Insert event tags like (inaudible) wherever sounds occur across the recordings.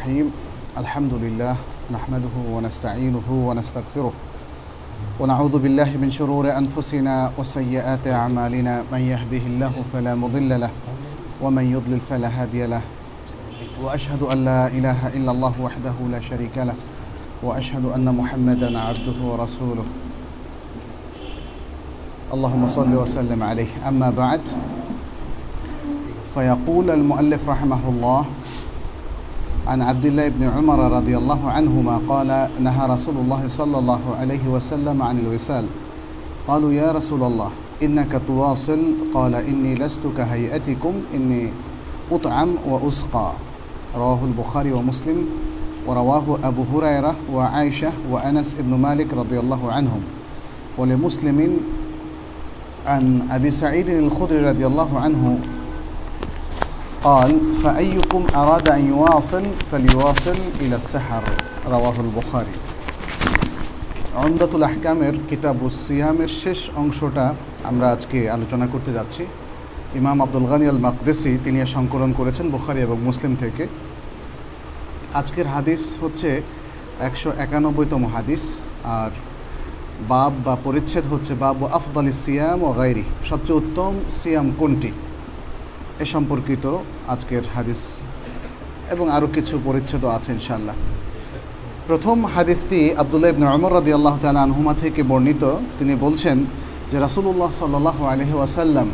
الرحيم. الحمد لله نحمده ونستعينه ونستغفره. ونعوذ بالله من شرور أنفسنا وسيئات أعمالنا. من يهده الله فلا مضل له ومن يضلل فلا هادي له. وأشهد أن لا إله إلا الله وحده لا شريك له وأشهد أن محمدا عبده ورسوله. اللهم صل وسلم عليه. أما بعد فيقول المؤلف رحمه الله عن عبد الله بن عمر رضي الله عنهما قال نهى رسول الله صلى الله عليه وسلم عن الوصال قالوا يا رسول الله إنك تواصل. قال إني لست كهيئتكم إني أطعم وأسقى. رواه البخاري ومسلم ورواه أبو هريرة وعائشة وأنس بن مالك رضي الله عنهم. ولمسلم عن أبي سعيد الخدري رضي الله عنه قال فأيكم أراد أن يواصل فليواصل إلى السحر رواه البخاري অমদাতুল আহকামের কিতাবু সিয়ামের শেষ অংশটা আমরা আজকে আলোচনা করতে যাচ্ছি ইমাম আব্দুল গানি আল মাকদেসি তিনি এর সংকলন করেছেন বুখারি এবং মুসলিম থেকে আজকের হাদিস হচ্ছে একশো একানব্বইতম হাদিস আর বাব বা পরিচ্ছেদ হচ্ছে বাব আফদালি সিয়াম ও গাইরি সবচেয়ে উত্তম সিয়াম কোনটি এ সম্পর্কিত আজকের হাদিস এবং আরও কিছু পরিচ্ছেদও আছে ইনশাল্লাহ প্রথম হাদিসটি আবদুল্লাহ ইবনে অমর রাদি আল্লাহ আনহুমা থেকে বর্ণিত। তিনি বলছেন যে রাসুলুল্লাহ সাল্লাহ আলহি ওয়াসাল্লাম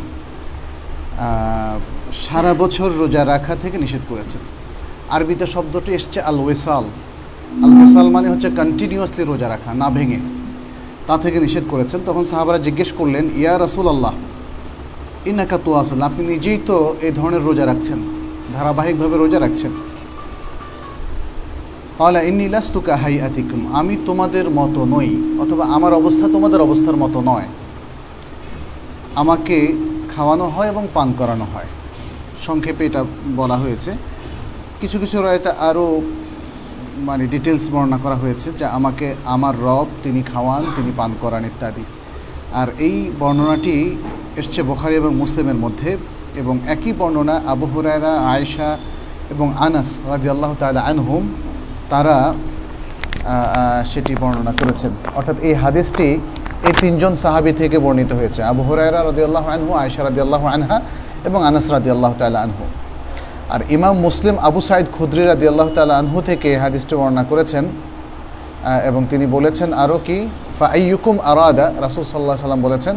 সারা বছর রোজা রাখা থেকে নিষেধ করেছেন। আরবিতে শব্দটি এসছে আল ওয়েসাল আল ওয়েসাল মানে হচ্ছে কন্টিনিউয়াসলি রোজা রাখা, না ভেঙে। তা থেকে নিষেধ করেছেন। তখন সাহাবারা জিজ্ঞেস করলেন, ইয়া রাসুল আল্লাহ ইনাকা তো আসল আপনি নিজেই তো এই ধরনের রোজা রাখছেন, ধারাবাহিকভাবে রোজা রাখছেন। কলা ইন্নি লাস্তুকা হাই আতিকুম আমি তোমাদের মতো নই, অথবা আমার অবস্থা তোমাদের অবস্থার মতো নয়। আমাকে খাওয়ানো হয় এবং পান করানো হয়। সংক্ষেপে এটা বলা হয়েছে। কিছু কিছু রয়েতে আরও মানে ডিটেলস বর্ণনা করা হয়েছে, যে আমাকে আমার রব, তিনি খাওয়ান, তিনি পান করান ইত্যাদি। আর এই বর্ণনাটি এসছে বোখারি এবং মুসলিমের মধ্যে এবং একই বর্ণনা আবু হুরায়রা, আয়েশা এবং আনাস রাজি আল্লাহ তালা আনহুম তারা সেটি বর্ণনা করেছেন। অর্থাৎ এই হাদিসটি এই তিনজন সাহাবি থেকে বর্ণিত হয়েছে। আবু হুরায়রা রদি আল্লাহ আনহু, আয়েশা রাদি আল্লাহ আনহা এবং আনাস রাদি আল্লাহ তালা আনহু। আর ইমাম মুসলিম আবু সাইদ খুদ্রি রাদি আল্লাহ তালা আনহু থেকে এই হাদিসটি বর্ণনা করেছেন এবং তিনি বলেছেন আরও কি ফাইয়ুকুম আরাদা, রাসুল সাল্লাহ সাল্লাম বলেছেন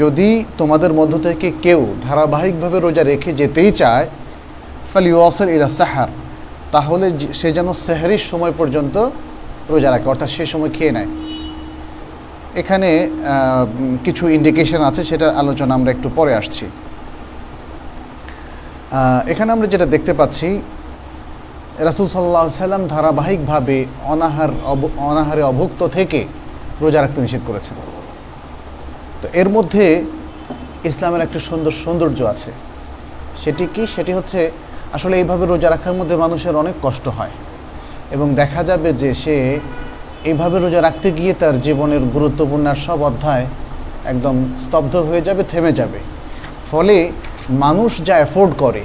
যদি তোমাদের মধ্য থেকে কেউ ধারাবাহিকভাবে রোজা রেখে যেতেই চায় ফাল ইউসল ইলা সাহার, তাহলে সে যেন সেহরির সময় পর্যন্ত রোজা রাখে, অর্থাৎ সে সময় খেয়ে নেয়। এখানে কিছু ইন্ডিকেশন আছে, সেটার আলোচনা আমরা একটু পরে আসছি। এখানে আমরা যেটা দেখতে পাচ্ছি, রাসুল সাল্লাহ সাল্লাম ধারাবাহিকভাবে অনাহার অনাহারে অভুক্ত থেকে রোজা রাখতে নিষেধ করেছেন। তো এর মধ্যে ইসলামের একটা সুন্দর সৌন্দর্য আছে। সেটি কি? সেটি হচ্ছে আসলে এইভাবে রোজা রাখার মধ্যে মানুষের অনেক কষ্ট হয়। এবং দেখা যাবে যে সে এইভাবে রোজা রাখতে গিয়ে তার জীবনের গুরুত্বপূর্ণ সব অধ্যায় একদম স্তব্ধ হয়ে যাবে, থেমে যাবে। ফলে মানুষ যা অ্যাফোর্ড করে,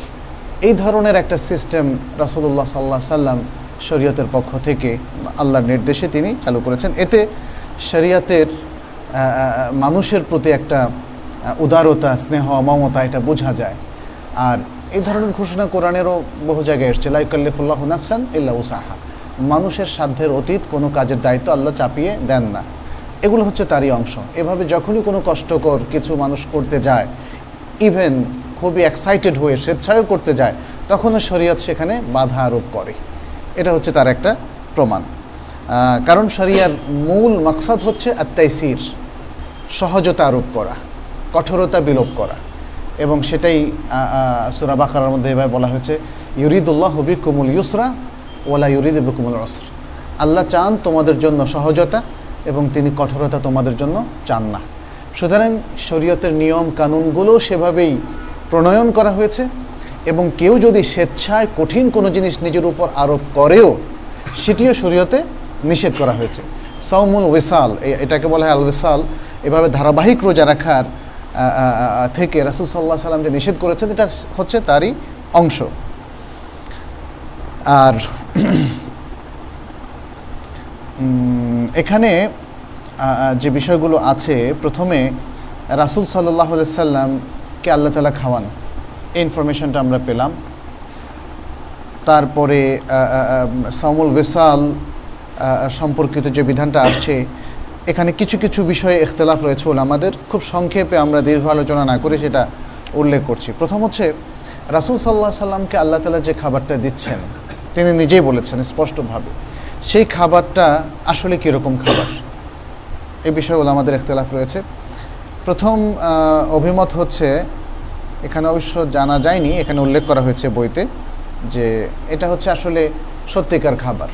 এই ধরনের একটা সিস্টেম রাসুল্লাহ সাল্লাহ সাল্লাম শরীয়তের পক্ষ থেকে আল্লাহর নির্দেশে তিনি চালু করেছেন। এতে শরীয়তের মানুষের প্রতি একটা উদারতা, স্নেহ, মমতা, এটা বোঝা যায়। আর এই ধরনের ঘোষণা কোরআনেরও বহু জায়গায় এসছে। লাইকাল্লিফুল্লাহ নাফসান ইল্লা উসাহা মানুষের সাধ্যের অতীত কোনো কাজের দায়িত্ব আল্লাহ চাপিয়ে দেন না। এগুলো হচ্ছে তারই অংশ। এভাবে যখনই কোনো কষ্টকর কিছু মানুষ করতে যায় ইভেন খুবই এক্সাইটেড হয়ে স্বেচ্ছায়ও করতে যায়, তখনও শরীয়ত সেখানে বাধা আরোপ করে। এটা হচ্ছে তার একটা প্রমাণ। কারণ শরিয়ার মূল মাকসাদ হচ্ছে আত্মাইসির সহজতা আরোপ করা, কঠোরতা বিলোপ করা। এবং সেটাই সুরা বাকার মধ্যে এভাবে বলা হয়েছে, ইউরিদুল্লাহ হবি কুমুল ইউসরা ওলা ইউরিদ কুমুল অসর আল্লাহ চান তোমাদের জন্য সহজতা এবং তিনি কঠোরতা তোমাদের জন্য চান না। সুতরাং শরীয়তের নিয়ম কানুনগুলো সেভাবেই প্রণয়ন করা হয়েছে এবং কেউ যদি স্বেচ্ছায় কঠিন কোনো জিনিস নিজের উপর আরোপ করেও, সেটিও শরীয়তে নিষেধ করা হয়েছে। সৌমুল ওয়েসাল এটাকে বলা হয় আল ওয়েসাল এভাবে ধারাবাহিক রোজা রাখার থেকে রাসুল সাল্লাহ সাল্লাম যে নিষেধ করেছেন, এটা হচ্ছে তারই অংশ। আর (clears throat) এখানে যে বিষয়গুলো আছে, প্রথমে রাসুল সাল্লাহ সাল্লামকে আল্লাহ তালা খাওয়ান, এই ইনফরমেশনটা আমরা পেলাম। তারপরে সামুল বেসাল সম্পর্কিত যে বিধানটা আসছে, এখানে কিছু কিছু বিষয়ে ইখতলাফ রয়েছে আমাদের খুব সংক্ষেপে আমরা দীর্ঘ আলোচনা না করে সেটা উল্লেখ করছি। প্রথম হচ্ছে, রাসুল সাল্লাহ সাল্লামকে আল্লাহ তালা যে খাবারটা দিচ্ছেন, তিনি নিজেই বলেছেন স্পষ্টভাবে, সেই খাবারটা আসলে কীরকম খাবার? এ বিষয়ে আমাদের ইখতলাফ রয়েছে। প্রথম অভিমত হচ্ছে, এখানে অবশ্য জানা যায়নি, এখানে উল্লেখ করা হয়েছে বইতে, যে এটা হচ্ছে আসলে সত্যিকার খাবার।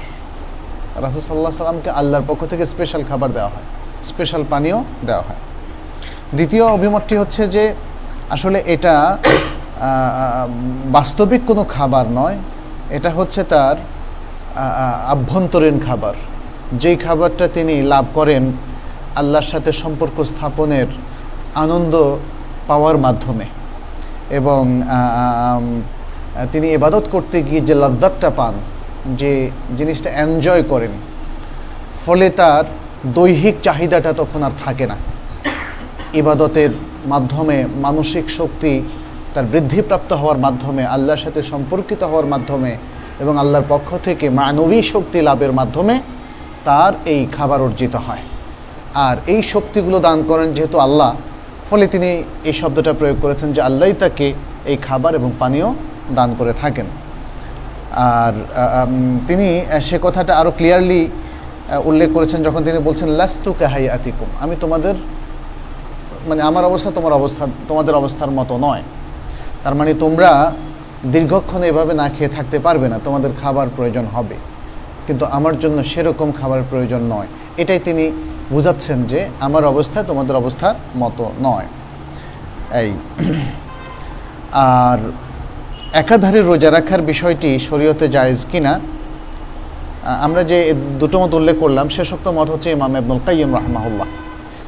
রাসুল সাল্লাহ সাল্লামকে আল্লাহর পক্ষ থেকে স্পেশাল খাবার দেওয়া হয়। স্পেশাল পানীয় দেওয়া হয়। দ্বিতীয় অভিমতটি হচ্ছে যে, আসলে এটা বাস্তবিক কোনো খাবার নয়। এটা হচ্ছে তার আভ্যন্তরীণ খাবার। যেই খাবারটা তিনি লাভ করেন আল্লাহর সাথে সম্পর্ক স্থাপনের আনন্দ পাওয়ার মাধ্যমে। এবং তিনি এবাদত করতে গিয়ে যে লজ্জাতটা পান যে জিনিসটা এনজয় করেন, ফলে তার দৈহিক চাহিদাটা তখন আর থাকে না। ইবাদতের মাধ্যমে মানসিক শক্তি তার বৃদ্ধিপ্রাপ্ত হওয়ার মাধ্যমে, আল্লাহর সাথে সম্পর্কিত হওয়ার মাধ্যমে এবং আল্লাহর পক্ষ থেকে মানবী শক্তি লাভের মাধ্যমে তার এই খাবার অর্জিত হয়। আর এই শক্তিগুলো দান করেন যেহেতু আল্লাহ, ফলে তিনি এই শব্দটা প্রয়োগ করেছেন যে আল্লাহই তাকে এই খাবার এবং পানীয় দান করে থাকেন। আর তিনি সে কথাটা আরও ক্লিয়ারলি উল্লেখ করেছেন যখন তিনি বলছেন, লাস্তু কাহাই আতিকুম আমি তোমাদের মানে আমার অবস্থা তোমার অবস্থা, তোমাদের অবস্থার মতো নয়। তার মানে তোমরা দীর্ঘক্ষণ এভাবে না খেয়ে থাকতে পারবে না, তোমাদের খাবার প্রয়োজন হবে। কিন্তু আমার জন্য সেরকম খাবার প্রয়োজন নয়। এটাই তিনি বুঝাচ্ছেন যে আমার অবস্থা তোমাদের অবস্থার মতো নয়। এই, আর একাধারে রোজা রাখার বিষয়টি শরীয়তে জায়েজ কিনা, আমরা যে দুটো মত উল্লেখ করলাম শেষোক্ত মত হচ্ছে ইমাম আবনুল কাইম রাহমাহুল্লাহ।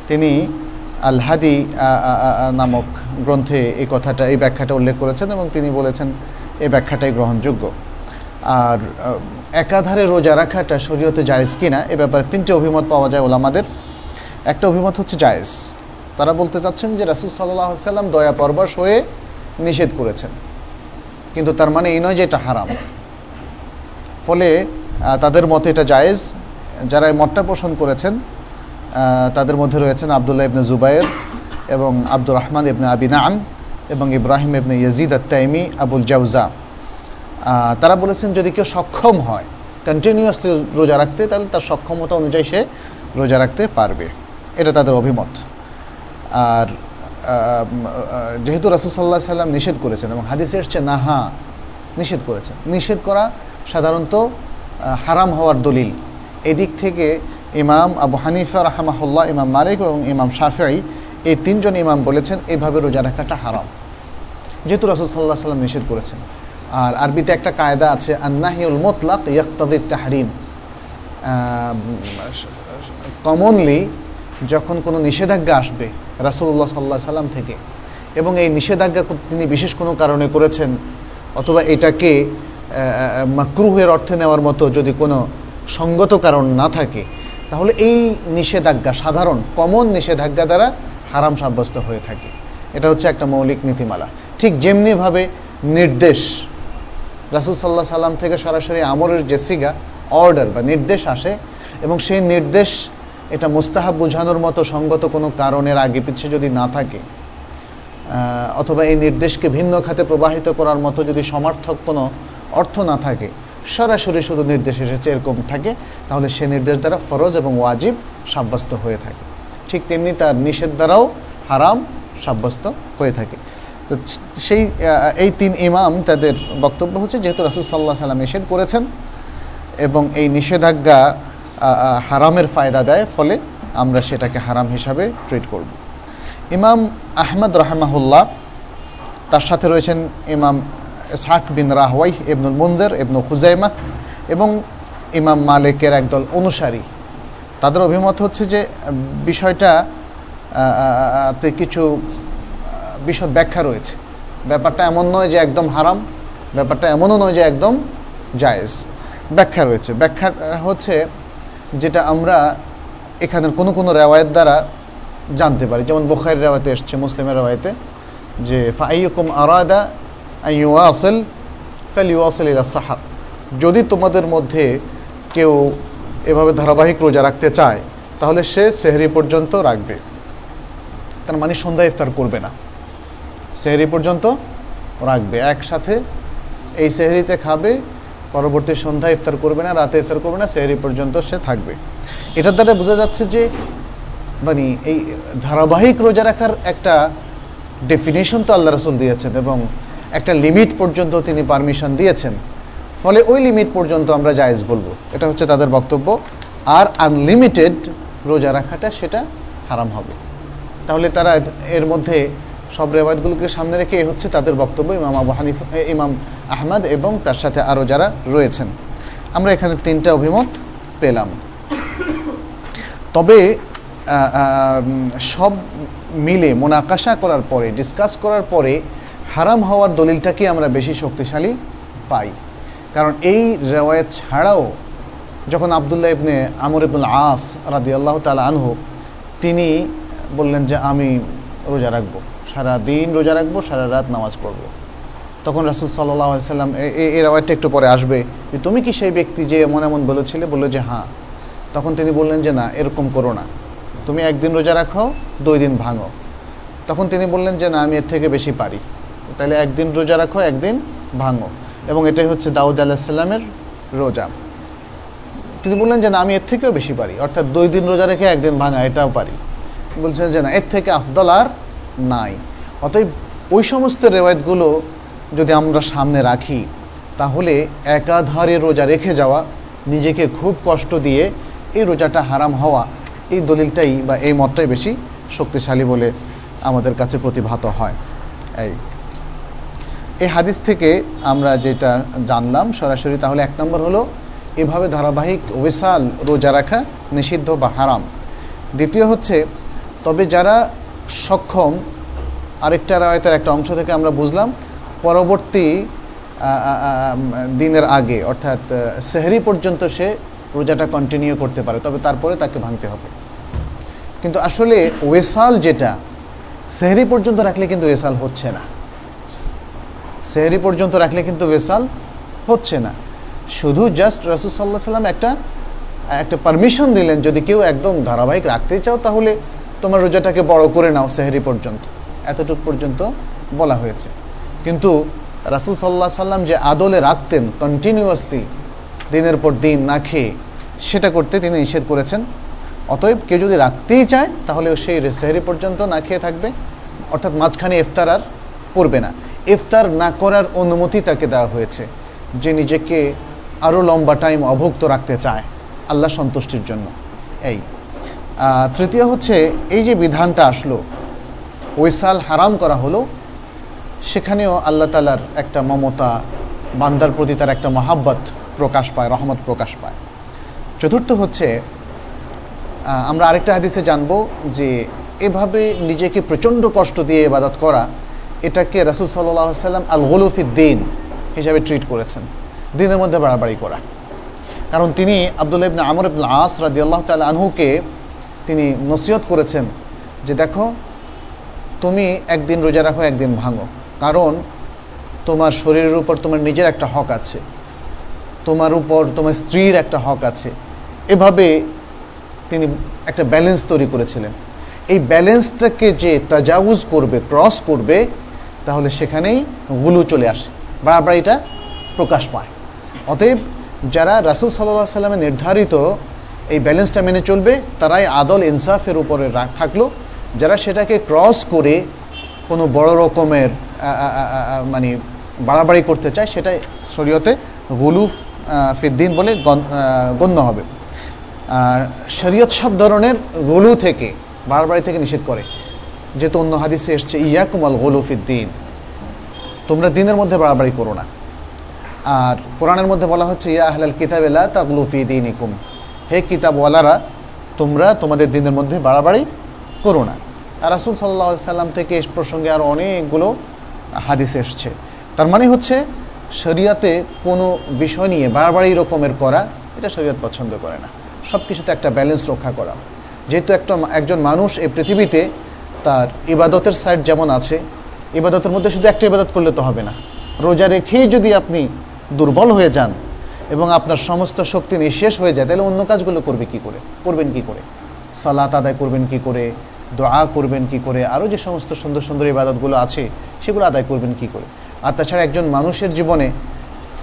তিনি আল হাদি নামক গ্রন্থে এই কথাটা, এই ব্যাখ্যাটা উল্লেখ করেছেন এবং তিনি বলেছেন এই ব্যাখ্যাটাই গ্রহণযোগ্য। আর একাধারে রোজা রাখাটা শরীয়তে জায়েজ কিনা, এ ব্যাপারে তিনটে অভিমত পাওয়া যায় ওলামাদের। একটা অভিমত হচ্ছে জায়েজ। তারা বলতে চাচ্ছেন যে রাসুল সাল্লাহ সাল্লাম দয়া পরবশ হয়ে নিষেধ করেছেন। কিন্তু তার মানে এই নয় যে এটা হারাম। ফলে তাদের মতে এটা জায়েজ। যারা এই মতটা পোষণ করেছেন তাদের মধ্যে রয়েছেন আবদুল্লাহ ইবনে জুবাইর এবং আব্দুর রহমান ইবনে আবিনাম এবং ইব্রাহিম ইবনে ইয়াজিদ আত্তাইমি, আবুল জাউজা। তারা বলেছেন, যদি কেউ সক্ষম হয় কন্টিনিউয়াসলি রোজা রাখতে, তাহলে তার সক্ষমতা অনুযায়ী সে রোজা রাখতে পারবে। এটা তাদের অভিমত। আর যেহেতু রাসুসাল্লাহ সাল্লাম নিষেধ করেছেন এবং হাদিসে এসছে না হা নিষেধ করেছেন। নিষেধ করা সাধারণত হারাম হওয়ার দলিল। এদিক থেকে ইমাম আবু হানিফা রাহমাহুল্লাহ, ইমাম মালিক এবং ইমাম শাফিআই এই তিনজন ইমাম বলেছেন, এভাবে রোজা রাখাটা হারাম। যেহেতু রাসুল সাল্লাহ সাল্লাম নিষেধ করেছেন। আর আরবিতে একটা কায়দা আছে, আন্নাহিউল মোতলাক ইয়াক্তাদির তাহরিম। কমনলি যখন কোনো নিষেধাজ্ঞা আসবে রাসুল্লাহ সাল্লাহ সাল্লাম থেকে, এবং এই নিষেধাজ্ঞা তিনি বিশেষ কোনো কারণে করেছেন, অথবা এটাকে মাকরুহের অর্থে নেওয়ার মতো যদি কোনো সঙ্গত কারণ না থাকে, তাহলে এই নিষেধাজ্ঞা সাধারণ কমন নিষেধাজ্ঞা দ্বারা হারাম সাব্যস্ত হয়ে থাকে। এটা হচ্ছে একটা মৌলিক নীতিমালা। ঠিক যেমনিভাবে নির্দেশ রাসুল সাল্লাহ সাল্লাম থেকে সরাসরি আমরের যে সিগা অর্ডার বা নির্দেশ আসে, এবং সেই নির্দেশ এটা মোস্তাহাব বোঝানোর মতো সঙ্গত কোনো কারণের আগে পিছিয়ে যদি না থাকে অথবা এই নির্দেশকে ভিন্ন খাতে প্রবাহিত করার মতো যদি সমার্থক কোনো অর্থ না থাকে, সরাসরি শুধু নির্দেশ এসেছে এরকম থাকে, তাহলে সে নির্দেশ দ্বারা ফরজ এবং ওয়াজিব সাব্যস্ত হয়ে থাকে। ঠিক তেমনি তার নিষেধ দ্বারাও হারাম সাব্যস্ত হয়ে থাকে। তো সেই এই তিন ইমাম তাদের বক্তব্য হচ্ছে, যেহেতু রাসুল সাল্লাহ সাল্লাম নিষেধ করেছেন এবং এই নিষেধাজ্ঞা হারামের ফায়দা দেয়, ফলে আমরা সেটাকে হারাম হিসাবে ট্রিট করব। ইমাম আহমদ রহমাহুল্লাহ, তার সাথে রয়েছেন ইমাম ইসহাক বিন রাহওয়াই, ইবনুল মুন্দের, ইবনু খুজাইমা এবং ইমাম মালিকের একদল অনুসারী। তাদের অভিমত হচ্ছে যে, বিষয়টা তে কিছু বিশদ ব্যাখ্যা রয়েছে। ব্যাপারটা এমন নয় যে একদম হারাম, ব্যাপারটা এমনও নয় যে একদম জায়েজ। ব্যাখ্যা রয়েছে। ব্যাখ্যা হচ্ছে যেটা আমরা এখানের কোনো কোনো রেওয়ায়ত দ্বারা জানতে পারি। যেমন বোখারের রেওয়ায়তে এসছে, মুসলিমের রেওয়ায়তে যে ফাইকুম আরাদা ইউআসল ফেল ইউআসল ইলা সাহাব যদি তোমাদের মধ্যে কেউ এভাবে ধারাবাহিক রোজা রাখতে চায়, তাহলে সে সেহরি পর্যন্ত রাখবে। তার মানে সন্ধ্যা ইফতার করবে না। সেহরি পর্যন্ত রাখবে। একসাথে এই সেহরিতে খাবে পরবর্তী সন্ধ্যা ইফতার করবে না, রাতে ইফতার করবে না, সেহরি পর্যন্ত সে থাকবে। এটার দ্বারা বোঝা যাচ্ছে যে মানে এই ধারাবাহিক রোজা রাখার একটা ডেফিনেশন তো আল্লাহ রসুল দিয়েছেন এবং একটা লিমিট পর্যন্ত তিনি পারমিশন দিয়েছেন। ফলে ওই লিমিট পর্যন্ত আমরা জায়েজ বলব। এটা হচ্ছে তাদের বক্তব্য। আর আনলিমিটেড রোজা রাখাটা সেটা হারাম হবে। তাহলে তারা এর মধ্যে সব রেওয়ায়তগুলোকে সামনে রেখে এ হচ্ছে তাদের বক্তব্য, ইমাম আবু হানিফ ইমাম আহমদ এবং তার সাথে আরও যারা রয়েছেন। আমরা এখানে তিনটা অভিমত পেলাম। তবে সব মিলে মোনাকাশা করার পরে ডিসকাস করার পরে, হারাম হওয়ার দলিলটাকে আমরা বেশি শক্তিশালী পাই। কারণ এই রেওয়ায়ত ছাড়াও যখন আবদুল্লাহ ইবনে আমর ইবনুল আস রাদি আল্লাহ তালা আনহু, তিনি বললেন যে আমি রোজা রাখব। সারা দিন রোজা রাখব, সারা রাত নামাজ পড়ব। তখন রাসুল সাল্লাহ সাল্লাম এই রেওয়ায়তটা একটু পরে আসবে যে, তুমি কি সেই ব্যক্তি যে এমন এমন বলেছিলে? বলল যে হ্যাঁ। তখন তিনি বললেন যে, না, এরকম করো না। তুমি একদিন রোজা রাখো, দুই দিন ভাঙো। তখন তিনি বললেন যে, না, আমি এর থেকে বেশি পারি। তাহলে একদিন রোজা রাখো, একদিন ভাঙো। এবং এটাই হচ্ছে দাউদ আলাহিসাল্লামের রোজা। তিনি বললেন যে, না, আমি এর থেকেও বেশি পারি। অর্থাৎ দুই দিন রোজা রেখে একদিন ভাঙা, এটাও পারি। বলছেন যে, না, এর থেকে আফদল আর নাই। অতএব ওই সমস্ত রেওয়ায়তগুলো যদি আমরা সামনে রাখি, তাহলে একাধারে রোজা রেখে যাওয়া, নিজেকে খুব কষ্ট দিয়ে এই রোজাটা হারাম হওয়া, এই দলিলটাই বা এই মতটাই বেশি শক্তিশালী বলে আমাদের কাছে প্রতিভাত হয়। এই এই হাদিস থেকে আমরা যেটা জানলাম সরাসরি, তাহলে এক নম্বর হলো এভাবে ধারাবাহিক ওয়েসাল রোজা রাখা নিষিদ্ধ বা হারাম। দ্বিতীয় হচ্ছে, তবে যারা সক্ষম আরেকটা রায়তের একটা অংশ থেকে আমরা বুঝলাম, পরবর্তী দিনের আগে, অর্থাৎ সেহরি পর্যন্ত সে রোজাটা কন্টিনিউ করতে পারে, তবে তারপরে তাকে ভাঙতে হবে। কিন্তু আসলে ওয়েসাল যেটা, সেহরি পর্যন্ত রাখলে কিন্তু ওয়েসাল হচ্ছে না। সেহরি পর্যন্ত রাখলে কিন্তু ওয়েসাল হচ্ছে না। শুধু জাস্ট রসুসাল্লাহ সাল্লাম একটা একটা পারমিশন দিলেন, যদি কেউ একদম ধারাবাহিক রাখতে চাও, তাহলে তোমার রোজাটাকে বড় করে নাও সেহরি পর্যন্ত। এতটুক পর্যন্ত বলা হয়েছে। কিন্তু রাসুল সাল্লাহ সাল্লাম যে আদলে রাখতেন কন্টিনিউয়াসলি দিনের পর দিন না খেয়ে, সেটা করতে তিনি নিষেধ করেছেন। অতএব কেউ যদি রাখতেই চায়, তাহলে সেই সেহরি পর্যন্ত না খেয়ে থাকবে। অর্থাৎ মাঝখানে ইফতার আর করবে না। ইফতার না করার অনুমতি তাকে দেওয়া হয়েছে যে নিজেকে আরও লম্বা টাইম অভুক্ত রাখতে চায় আল্লাহ সন্তুষ্টির জন্য। এই। তৃতীয় হচ্ছে, এই যে বিধানটা আসলো ওইসাল হারাম করা হলো, সেখানেও আল্লাহ তালার একটা মমতা, বান্দার প্রতি তার একটা মহাব্বত প্রকাশ পায়, রহমত প্রকাশ পায়। চতুর্থ হচ্ছে আমরা আরেকটা হাদিসে জানব যে এভাবে নিজেকে প্রচণ্ড কষ্ট দিয়ে ইবাদত করা, এটাকে রাসুল সাল্লাহ সাল্লাম আল দিন হিসাবে ট্রিট করেছেন। দিনের মধ্যে বাড়াবাড়ি করা। কারণ তিনি আবদুল্লাহ ইবনে আমর ইবুল আস রাজি আল্লাহ তাল আনহুকে তিনি নসিহত করেছেন যে দেখো তুমি একদিন রোজা রাখো, একদিন ভাঙো। কারণ তোমার শরীরের উপর তোমার নিজের একটা হক আছে। তোমার উপর তোমার স্ত্রীর একটা হক আছে। এভাবে তিনি একটা ব্যালেন্স তৈরি করেছিলেন। এই ব্যালেন্সটাকে যে তাজাউজ করবে ক্রস করবে, তাহলে সেখানেই গুলু চলে আসে। বাড়াবাড়িটা প্রকাশ পায়। অতএব যারা রাসুল সাল্লাহ সাল্লামের নির্ধারিত এই ব্যালেন্সটা মেনে চলবে, তারাই আদল ইনসাফের উপরে থাকল। যারা সেটাকে ক্রস করে কোনো বড় রকমের মানে বাড়াবাড়ি করতে চায়, সেটাই শরীয়তে গুলু ফিদ্দিন বলে গণ্য হবে। আর শরীয়ত সব ধরনের গুলু থেকে, বাড়াবাড়ি থেকে নিষেধ করে। যেহেতু অন্য হাদিসে এসছে ইয়াকুমাল গুলু ফিদ্দিন। তোমরা দিনের মধ্যে বাড়াবাড়ি করো না। আর কোরআনের মধ্যে বলা হচ্ছে, ইয়া আহলাল কিতাবেলা তাকলুফি দিন ইকুম হে কিতাবওয়ালারা, তোমরা তোমাদের দিনের মধ্যে বাড়াবাড়ি করো না। রাসুল সাল্লাহ সাল্লাম থেকে এ প্রসঙ্গে আর অনেকগুলো হাদিস এসছে। তার মানে হচ্ছে, শরিয়াতে কোনো বিষয় নিয়ে বারবার এই রকমের করা, এটা শরীয়ত পছন্দ করে না। সব কিছুতে একটা ব্যালেন্স রক্ষা করা। যেহেতু একটা একজন মানুষ এই পৃথিবীতে তার ইবাদতের সাইড যেমন আছে, ইবাদতের মধ্যে শুধু একটা ইবাদত করলে তো হবে না। রোজা রেখেই যদি আপনি দুর্বল হয়ে যান এবং আপনার সমস্ত শক্তি নিঃশেষ হয়ে যায়, তাহলে অন্য কাজগুলো করবে কি করে? করবেন কি করে? সালাত আদায় করবেন কি করে? দোয়া করবেন কি করে? আরও যে সমস্ত সুন্দর সুন্দর ইবাদতগুলো আছে, সেগুলো আদায় করবেন কি করে? আর তাছাড়া একজন মানুষের জীবনে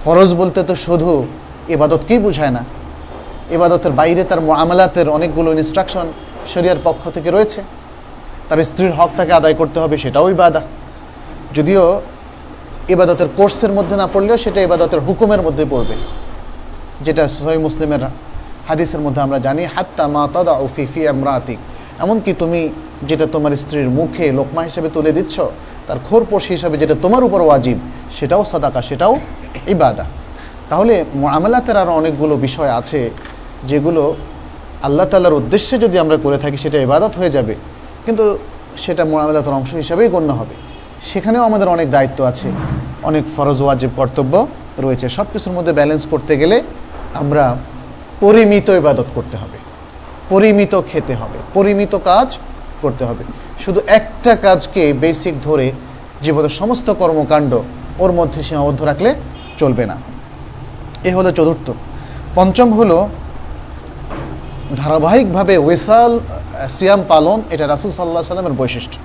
ফরজ বলতে তো শুধু ইবাদতকেই বোঝায় না। ইবাদতের বাইরে তার মামলাতের অনেকগুলো ইনস্ট্রাকশন শরিয়ার পক্ষ থেকে রয়েছে। তার স্ত্রীর হক তাকে আদায় করতে হবে, সেটাও ইবাদা। যদিও ইবাদতের কোর্সের মধ্যে না পড়লেও সেটা ইবাদতের হুকুমের মধ্যে পড়বে। যেটা সহি মুসলিমের হাদিসের মধ্যে আমরা জানি, হাত্তা মা তদা ফিফি আমরাতিক। এমনকি তুমি যেটা তোমার স্ত্রীর মুখে লোকমা হিসেবে তুলে দিচ্ছ, তার খোরপোষ হিসাবে যেটা তোমার উপর ওয়াজিব, সেটাও সাদাকা, সেটাও ইবাদা। তাহলে আমলাতের আরও অনেকগুলো বিষয় আছে যেগুলো আল্লাহ তাল্লার উদ্দেশ্যে যদি আমরা করে থাকি, সেটা ইবাদত হয়ে যাবে। কিন্তু সেটা মোয়ামেলাতের অংশ হিসাবেই গণ্য হবে। সেখানেও আমাদের অনেক দায়িত্ব আছে, অনেক ফরজ ওয়াজিব কর্তব্য রয়েছে। সব কিছুর মধ্যে ব্যালেন্স করতে গেলে আমরা পরিমিত ইবাদত করতে হবে। পরিমিত খেতে হবে, পরিমিত কাজ করতে হবে। শুধু একটা কাজকে বেসিক ধরে জীবনের সমস্ত কর্মকাণ্ড ওর মধ্যে সীমাবদ্ধ রাখলে চলবে না। এ হলো চতুর্থ। পঞ্চম হলো ধারাবাহিকভাবে ওয়েসাল সিয়াম পালন, এটা রাসুল সাল্লাহ সাল্লামের বৈশিষ্ট্য।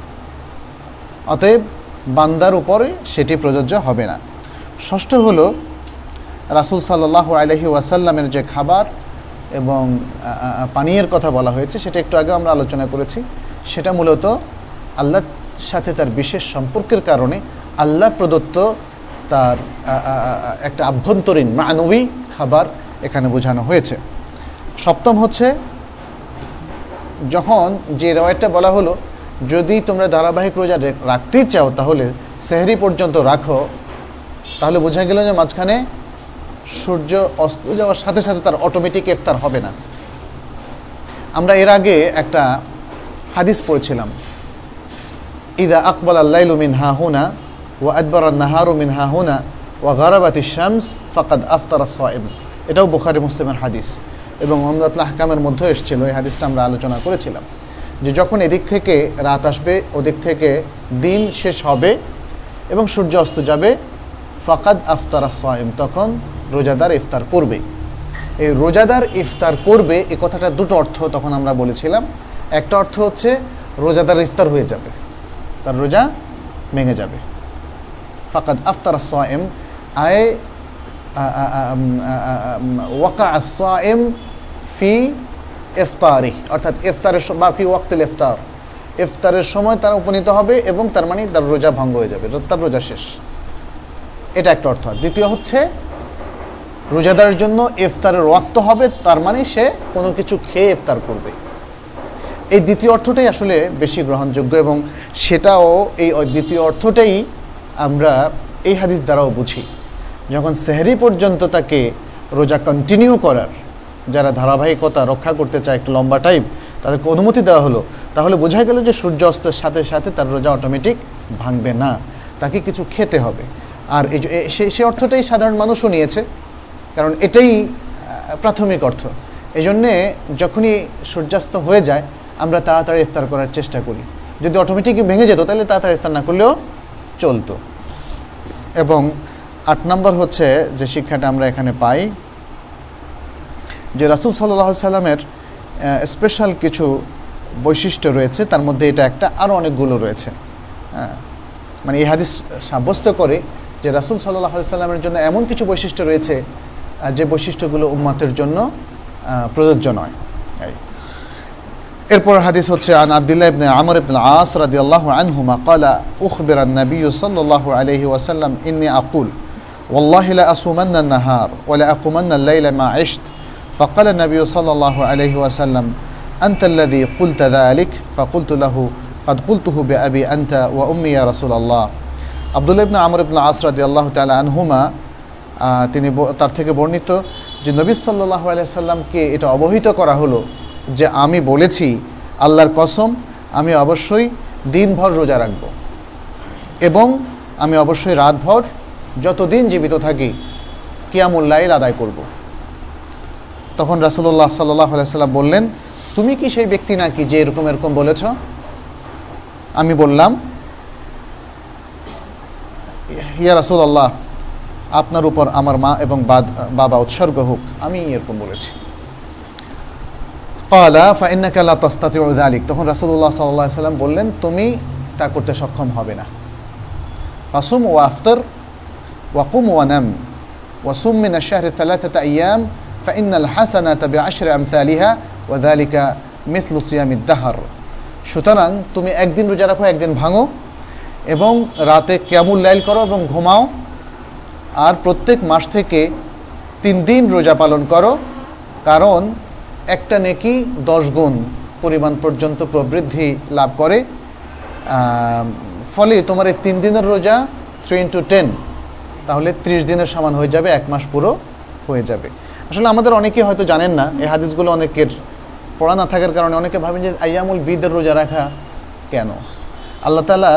অতএব বান্দার উপরে সেটি প্রযোজ্য হবে না। ষষ্ঠ হলো রাসুল সাল্লাহ আলহি ওয়াসাল্লামের যে খাবার এবং পানীয়ের কথা বলা হয়েছে, সেটা একটু আগে আমরা আলোচনা করেছি। সেটা মূলত আল্লাহর সাথে তার বিশেষ সম্পর্কের কারণে আল্লাহ প্রদত্ত তার একটা আভ্যন্তরীণ মানবী খাবার এখানে বোঝানো হয়েছে। সপ্তম হচ্ছে, যখন যে রেওয়ায়তটা বলা হলো, যদি তোমরা ধারাবাহিক রোজা রাখতেই চাও তাহলে সেহরি পর্যন্ত রাখো, তাহলে বোঝা গেল যে মাঝখানে সূর্য অস্ত যাওয়ার সাথে সাথে তার অটোমেটিক ইফতার হবে না। আমরা এর আগে একটা হাদিস পড়েছিলাম। ইদা আকবল আল্লাইলু মিন হাহুনা ও আকবর নাহারু মিন হাহুনা ও গারাবাতি শামস ফাকাদ আফতার সাইম। এটাও বুখারি মুসলিমের হাদিস এবং মোহাম্মদুল্লাহ হাকামের মধ্যে এসেছিল, এই হাদিসটা আমরা আলোচনা করেছিলাম। যে যখন এদিক থেকে রাত আসবে, ওদিক থেকে দিন শেষ হবে এবং সূর্য অস্ত যাবে, ফাকাদ আফতার সাইম, তখন রোজাদার ইফতার করবে। এই রোজাদার ইফতার করবে এ কথাটা দুটো অর্থ তখন আমরা বলেছিলাম। একটা অর্থ হচ্ছে রোজাদার ইফতার হয়ে যাবে, তার রোজা ভেঙে যাবে। ফাকাদ আফতার সাইম আয় ওয়াকা সাইম ফি ইফতারি অর্থাৎ ইফতারের বা ফি ওয়াক্তিল ইফতার। ইফতারের সময় তারা উপনীত হবে এবং তার মানে তার রোজা ভঙ্গ হয়ে যাবে, তার রোজা শেষ। এটা একটা অর্থ। দ্বিতীয় হচ্ছে রোজাদারের জন্য ইফতারের ওয়াক্ত হবে, তার মানে সে কোনো কিছু খেয়ে ইফতার করবে। এই দ্বিতীয় অর্থটাই আসলে বেশি গ্রহণযোগ্য এবং সেটাও এই দ্বিতীয় অর্থটাই আমরা এই হাদিস দ্বারাও বুঝি। যখন সেহরি পর্যন্ত তাকে রোজা কন্টিনিউ করার, যারা ধারাবাহিকতা রক্ষা করতে চায় একটু লম্বা টাইম তাদেরকে অনুমতি দেওয়া হলো, তাহলে বোঝা গেল যে সূর্য অস্তের সাথে সাথে তার রোজা অটোমেটিক ভাঙবে না, তাকে কিছু খেতে হবে। আর এই সে অর্থটাই সাধারণ মানুষও নিয়েছে। কারণ এটাই প্রাথমিক অর্থ। এই জন্যে যখনই সূর্যাস্ত হয়ে যায়, আমরা তাড়াতাড়ি ইফতার করার চেষ্টা করি। যদি অটোমেটিকই ভেঙে যেত, তাহলে তাড়াতাড়ি ইফতার না করলেও চলতো। এবং আট নম্বর হচ্ছে যে শিক্ষাটা আমরা এখানে পাই, যে রাসুল সাল্লাহ সাল্লামের স্পেশাল কিছু বৈশিষ্ট্য রয়েছে, তার মধ্যে এটা একটা আরও অনেকগুলো রয়েছে। হ্যাঁ মানে এই হাদিস সাব্যস্ত করে যে রাসুল সাল্লাহ সাল্লামের জন্য এমন কিছু বৈশিষ্ট্য রয়েছে যে বৈশিষ্ট্যগুলো উম্মাতের জন্য প্রযোজ্য নয় এরপর হাদিস হচ্ছে আন আব্দুল্লাহ ইবনে আমর ইবনে আস রাদিয়াল্লাহু আনহুমা ক্বালা উখবিরা النبي صلى الله عليه وسلم إني أقول والله لا أصومن النهار ولا أقومن الليل ما عشت فقال النبي صلى الله عليه وسلم أنت الذي قلت ذلك فقلت له قد قلته بأبي أنت وأمي يا رسول الله আবদুল্লাহ ইবনে আমর ইবনে আস রাদিয়াল্লাহু তাআলা আনহুমা তিনি তার থেকে বর্ণিত যে নবী সাল্লাহ আলাইসাল্লামকে এটা অবহিত করা হলো যে আমি বলেছি আল্লাহর কসম, আমি অবশ্যই দিনভর রোজা রাখব। এবং আমি অবশ্যই রাতভর যতদিন জীবিত থাকি কিয়ামুল্লাইল আদায় করব। তখন রাসুল্লাহ সাল্লাহ সাল্লাম বললেন, তুমি কি সেই ব্যক্তি নাকি যে এরকম এরকম বলেছ? আমি বললাম, ইয়া রাসুল আল্লাহ আপনার উপর আমার মা এবং বাবা উৎসর্গ হোক, আমি এরকম বলেছি। পালা ফাইনাক ফাইনাকাল্লা তস্তাতে আলিক তখন রাসুল্লাহ সাল্লাহ সাল্লাম বললেন, তুমি তা করতে সক্ষম হবে না। ফাসুম ও আফতার ওয়াকুম ওয়ানাম ওয়াসুম মিন শাহরে তালাতা ইয়াম ফাইনাল হাসানা তবে আশরে আমতালিহা ওয়াদালিকা মিথলু সিয়ামিদ দাহার। সুতরাং তুমি একদিন রোজা রাখো, একদিন ভাঙো এবং রাতে ক্যামুল লাইল করো এবং ঘুমাও। আর প্রত্যেক মাস থেকে তিন দিন রোজা পালন করো, কারণ একটা নেকি দশ গুণ পরিমাণ পর্যন্ত প্রবৃদ্ধি লাভ করে। ফলে তোমার এই তিন দিনের রোজা থ্রি ইন্টু টেন তাহলে ত্রিশ দিনের সমান হয়ে যাবে, এক মাস পুরো হয়ে যাবে। আসলে আমাদের অনেকে হয়তো জানেন না, এই হাদিসগুলো অনেকের পড়া না থাকার কারণে অনেকে ভাবেন যে আয়ামুল বিদের রোজা রাখা কেন? আল্লাহ তালা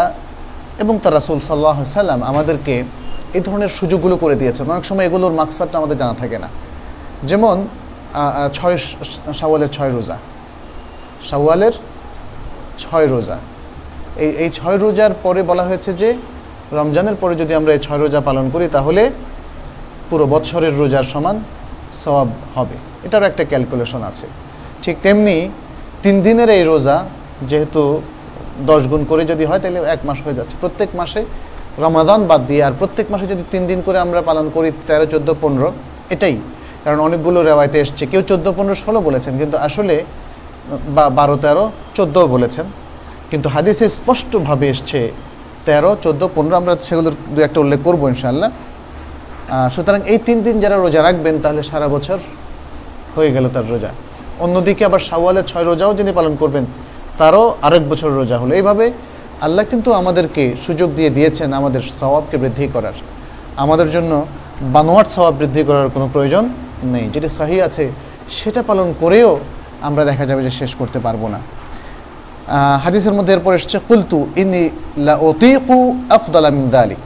এবং তার রাসুল সাল্লাহ সাল্লাম আমাদেরকে এই ধরনের সুযোগগুলো করে দিয়েছেন অনেক সময় এগুলোর মাকসাদটা আমাদের জানা থাকে না। যেমন ছয় সাওয়ালের ছয় রোজা। সাওয়ালের ছয় রোজা। এই এই ছয় রোজার পরে বলা হয়েছে যে, রমজানের পরে যদি আমরা এই ছয় রোজা পালন করি, তাহলে পুরো বছরের রোজার সমান সবাব হবে। এটারও একটা ক্যালকুলেশন আছে। ঠিক তেমনি তিন দিনের এই রোজা যেহেতু দশ গুণ করে যদি হয়, তাহলে এক মাস হয়ে যাচ্ছে। প্রত্যেক মাসে রমাদান বাদ দিয়ে আর প্রত্যেক মাসে যদি তিন দিন করে আমরা পালন করি তেরো, চোদ্দ, পনেরো, এটাই। কারণ অনেকগুলো রেওয়ায়তে এসছে। কেউ চোদ্দ, পনেরো, ষোলো বলেছেন, কিন্তু আসলে, বা বারো, তেরো, চোদ্দোও বলেছেন। কিন্তু হাদিসে স্পষ্টভাবে এসছে, তেরো, চোদ্দ, পনেরো, আমরা সেগুলোর দু একটা উল্লেখ করব ইনশাল্লাহ সুতরাং এই তিন দিন যারা রোজা রাখবেন, তাহলে সারা বছর হয়ে গেল তার রোজা। অন্যদিকে আবার সাওয়ালের ছয় রোজাও যিনি পালন করবেন, তারও আরেক বছর রোজা হলো। এইভাবে আল্লাহ কিন্তু আমাদেরকে সুযোগ দিয়ে দিয়েছেন আমাদের স্বভাবকে বৃদ্ধি করার। আমাদের জন্য বানোয়াট স্বভাব বৃদ্ধি করার কোনো প্রয়োজন নেই। যেটি সাহি আছে, সেটা পালন করেও আমরা দেখা যাবে যে শেষ করতে পারব না। হাদিসের মধ্যে এরপর এসছে, কুলতু ইনি অতিকু আফদাল মিন্দা আলী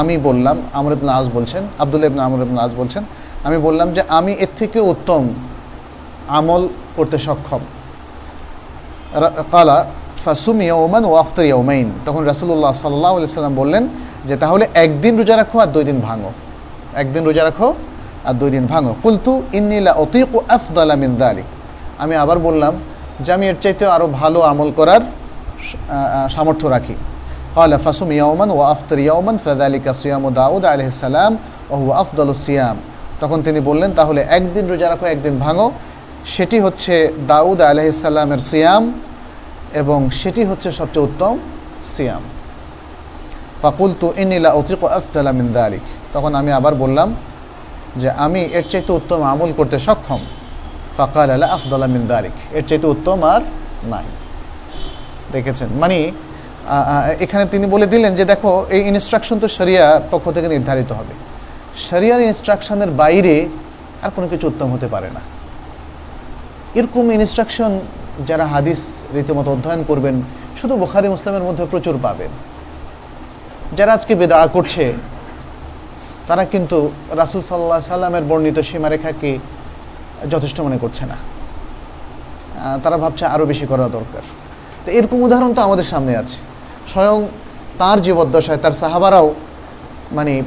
আমি বললাম, আমর ইবনা আজ বলছেন, আবদুল্লাহ ইবনা আমর ইবনা আজ বলছেন, আমি বললাম যে আমি এর থেকে উত্তম আমল করতে সক্ষম। কালা ফাসুম ইয়ৌমান ও আফতর ইয়ৌমাইন তখন রাসুল্লাহ সাল্লাহ সাল্লাম বললেন যে তাহলে একদিন রোজা রাখো আর দুই দিন ভাঙো একদিন রোজা রাখো আর দুই দিন ভাঙো কুলতু ইন্নিলা অতিক ও আফদালা মিন্দা আলী আমি আবার বললাম যে আমি এর চাইতে আরও ভালো আমল করার সামর্থ্য রাখি قال فصم يوما وافطر يوما فذلك صيام داود عليه السلام وهو افضل الصيام তখন তিনি বললেন তাহলে একদিন রোজা রাখো একদিন ভাঙো সেটি হচ্ছে দাউদ আলহিসাল্লামের সিয়াম এবং সেটি হচ্ছে সবচেয়ে উত্তম সিয়াম। ফাকুলতু ইনিলা অতিক আফতালা মিন দালিক। তখন আমি আবার বললাম যে আমি এর চাইতে উত্তম আমল করতে সক্ষম। ফাকাল আলা আফদালা মিন দালিক। এর চাইতে উত্তম আর নাই। দেখেছেন? মানে এখানে তিনি বলে দিলেন যে দেখো, এই ইনস্ট্রাকশন তো শরিয়ার পক্ষ থেকে নির্ধারিত হবে। শরিয়ার ইনস্ট্রাকশনের বাইরে আর কোনো কিছু উত্তম হতে পারে না। এরকম ইনস্ট্রাকশন যারা হাদিস রীতিমতো অধ্যয়ন করবেন, শুধু বোখারি, মুসলামের মধ্যে প্রচুর পাবেন। যারা আজকে বেদা করছে, তারা কিন্তু রাসুল সাল্লাহ সাল্লামের বর্ণিত সীমারেখাকে যথেষ্ট মনে করছে না। তারা ভাবছে আরও বেশি করা দরকার। তো এরকম উদাহরণ তো আমাদের সামনে আছে। স্বয়ং তার জীবদ্দশায় তার সাহাবারাও মানে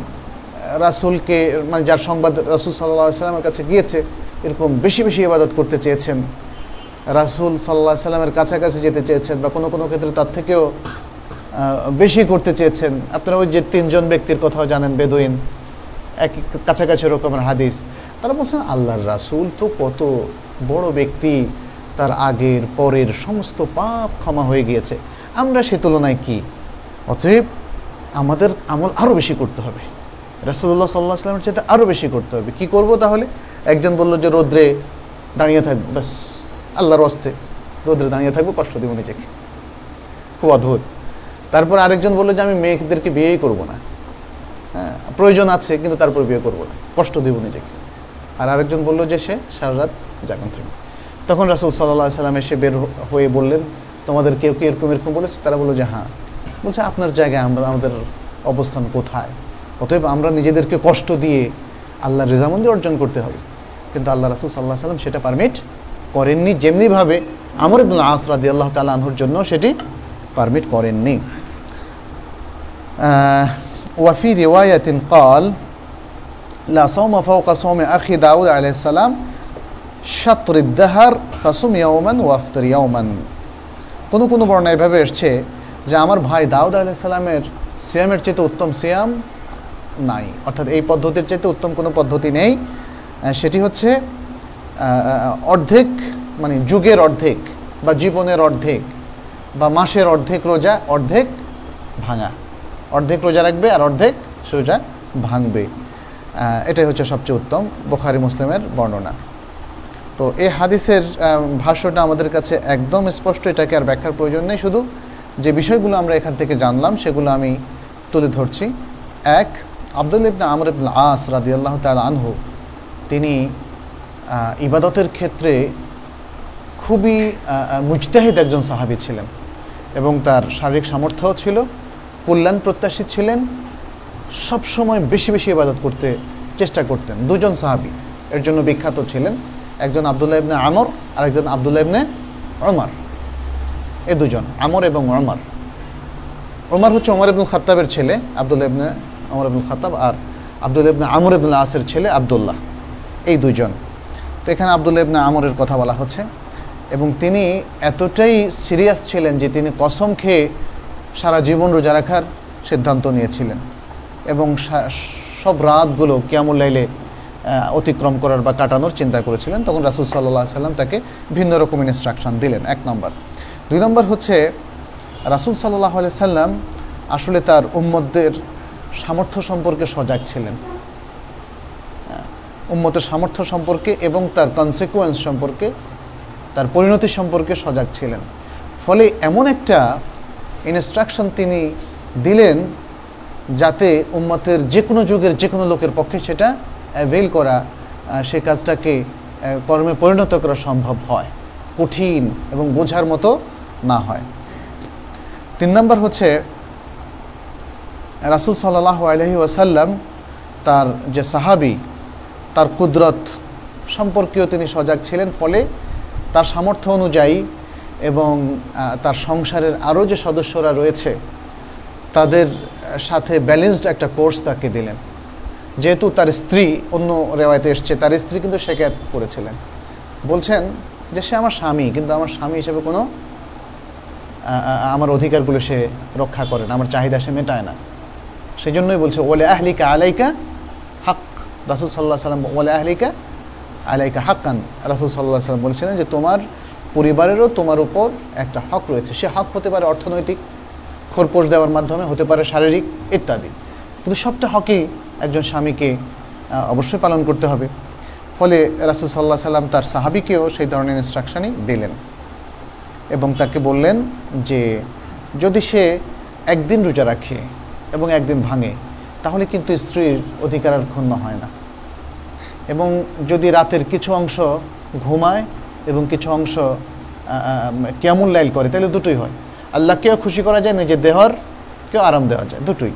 রাসুলকে মানে যার সংবাদ রাসুল সাল্লাহ সাল্লামের কাছে গিয়েছে এরকম বেশি বেশি ইবাদত করতে চেয়েছেন। রাসুল সাল্লাহ সাল্লামের কাছাকাছি যেতে চেয়েছেন বা কোনো কোনো ক্ষেত্রে তার থেকেও বেশি করতে চেয়েছেন। আপনারা ওই যে তিনজন ব্যক্তির কথাও জানেন, বেদুইন। এক কাছাকাছি রকমের হাদিস। তারা বলছেন, আল্লাহর রাসুল তো কত বড় ব্যক্তি। তার আগের পরের সমস্ত পাপ ক্ষমা হয়ে গিয়েছে। আমরা সে তুলনায় কি? অতএব আমাদের আমল আরও বেশি করতে হবে। রাসুল্লাহ সাল্লাহ সাল্লামের চাইতে আরও বেশি করতে হবে। কি করব তাহলে? একজন বলল যে, রোদ্রে দাঁড়িয়ে থাকব ব্যাস, আল্লাহর অস্তে রোদ্রে দাঁড়িয়ে থাকব, কষ্ট দেবো নিজেকে। খুব অদ্ভুত। তারপর আরেকজন বলল যে, আমি মেয়েদেরকে বিয়েই করব না। হ্যাঁ প্রয়োজন আছে, কিন্তু তারপর বিয়ে করব না। কষ্ট দেব নিজেকে। আর আরেকজন বলল যে, সে সারা রাত জাগন থাকবে তখন রাসুল সাল্লাহ সাল্লাম এসে বের হয়ে বললেন, তোমাদের কেউ কেউ এরকম এরকম বলেছে? তারা বলল যে হ্যাঁ। বলছে, আপনার জায়গায় আমরা, আমাদের অবস্থান কোথায়? অতএব আমরা নিজেদেরকে কষ্ট দিয়ে আল্লাহর রেজামন্দি অর্জন করতে হবে। কিন্তু আল্লাহ রাসুল সাল্লাহ সাল্লাম সেটা পারমিট করেননি। যেমনিভাবে আমর ইবনুল আসরাদি আল্লাহ তালা আনহুর জন্য সেটি পারমিট করেননি। ওয়াফি রিওয়ায়াতিন কল লা সৌমা ফৌকা আখি দাউদ আলাইসালাম শাতরিদ্দাহার ফাসুম ইয়াউমান ওয়াফতর ইয়াউমান কোনো কোনো বর্ণা এভাবে এসছে যে আমার ভাই দাউদ আলাইসাল্লামের সিয়ামের চেয়ে উত্তম সিয়াম নাই। অর্থাৎ এই পদ্ধতির চেয়ে উত্তম কোনো পদ্ধতি নেই। সেটি হচ্ছে অর্ধেক মানে যুগের অর্ধেক বা জীবনের অর্ধেক বা মাসের অর্ধেক রোজা, অর্ধেক ভাঙা। অর্ধেক রোজা রাখবে আর অর্ধেক রোজা ভাঙবে। এটাই হচ্ছে সবচেয়ে উত্তম বোখারি মুসলিমের বর্ণনা। তো এই হাদিসের ভাষ্যটা আমাদের কাছে একদম স্পষ্ট, এটাকে আর ব্যাখ্যার প্রয়োজন নেই। শুধু যে বিষয়গুলো আমরা এখান থেকে জানলাম, সেগুলো আমি তুলে ধরছি। এক আব্দুল ইবনা আমর ইবনা আস রাদি আল্লাহ তাল আনহু তিনি ইবাদতের ক্ষেত্রে খুবই মুজতাহিদ একজন সাহাবি ছিলেন এবং তার শারীরিক সামর্থ্যও ছিল, কল্যাণ প্রত্যাশী ছিলেন, সবসময় বেশি বেশি ইবাদত করতে চেষ্টা করতেন। দুজন সাহাবি এর জন্য বিখ্যাত ছিলেন, একজন আবদুল্লাহ ইবনে আমর আর একজন আবদুল্লাহ ইবনে অমর এ দুজন, আমর এবং অমর ওমর হচ্ছে ওমর ইবনুল খাত্তাবের ছেলে, আবদুল্লাহ ইবনে অমর ইবনুল খাত্তাব আর আবদুল্লাহ ইবনে আমর ইবনুল আসের ছেলে আবদুল্লাহ। এই দুজন তো এখানে আবদুল্লাহ ইবনে আমরের কথা বলা হচ্ছে। এবং তিনি এতটাই সিরিয়াস ছিলেন যে তিনি কসম খেয়ে সারা জীবন রোজা রাখার সিদ্ধান্ত নিয়েছিলেন। এবং সব রাতগুলো কেমন লাইলে অতিক্রম করার বা কাটানোর চিন্তা করেছিলেন। তখন রাসুল সাল্লাহ সাল্লাম তাকে ভিন্ন রকম ইনস্ট্রাকশন দিলেন। এক নম্বর। দুই নম্বর হচ্ছে, রাসুল সাল্লাহ সাল্লাম আসলে তার উম্মদের সামর্থ্য সম্পর্কে সজাগ ছিলেন। উম্মতের সামর্থ্য সম্পর্কে এবং তার কনসিকুয়েন্স সম্পর্কে, তার পরিণতি সম্পর্কে সজাগ ছিলেন। ফলে এমন একটা ইনস্ট্রাকশন তিনি দিলেন যাতে উম্মতের যে কোনো যুগের যে কোনো লোকের পক্ষে সেটা অ্যাভেল করা সে কাজটাকে কর্মে পরিণত করা সম্ভব হয়। কঠিন এবং বোঝার মতো না হয়। তিন নম্বর হচ্ছে, রাসুল সাল্লাহ আলহি ওয়াসাল্লাম তার যে সাহাবি তার কুদরত সম্পর্কেও তিনি সজাগ ছিলেন, ফলে তার সামর্থ্য অনুযায়ী এবং তার সংসারের আরও যে সদস্যরা রয়েছে, তাদের সাথে ব্যালেন্সড একটা কোর্স তাকে দিলেন। যেহেতু তার স্ত্রী অন্য রেওয়ায়তে এসছে, তার স্ত্রী কিন্তু শেখায়ত করেছিলেন। বলছেন যে সে আমার স্বামী, কিন্তু আমার স্বামী হিসেবে কোনো আমার অধিকারগুলো সে রক্ষা করে না, আমার চাহিদা সে মেটায় না। সেই জন্যই বলছে, ওলে আহলিকা আলাইকা রাসুল সাল্লাহ সাল্লাম ওলে আহলিকা আলাইকা হাক্কান। রাসুল সাল্লাহ সাল্লাম বলছিলেন যে, তোমার পরিবারেরও তোমার উপর একটা হক রয়েছে। সে হক হতে পারে অর্থনৈতিক খোরপোষ দেওয়ার মাধ্যমে, হতে পারে শারীরিক, ইত্যাদি। কিন্তু সবটা হকই একজন স্বামীকে অবশ্যই পালন করতে হবে। ফলে রাসুল সাল্লাহ সাল্লাম তার সাহাবিকেও সেই ধরনের ইনস্ট্রাকশানই দিলেন এবং তাকে বললেন যে, যদি সে একদিন রোজা রাখে এবং একদিন ভাঙে, তাহলে কিন্তু স্ত্রীর অধিকার আর ক্ষুণ্ণ হয় না। এবং যদি রাতের কিছু অংশ ঘুমায় এবং কিছু অংশ কেমন লাইল করে, তাহলে দুটোই হয়। আল্লাহকেও খুশি করা যায়, নিজের দেহর কেউ আরাম দেওয়া যায়, দুটোই।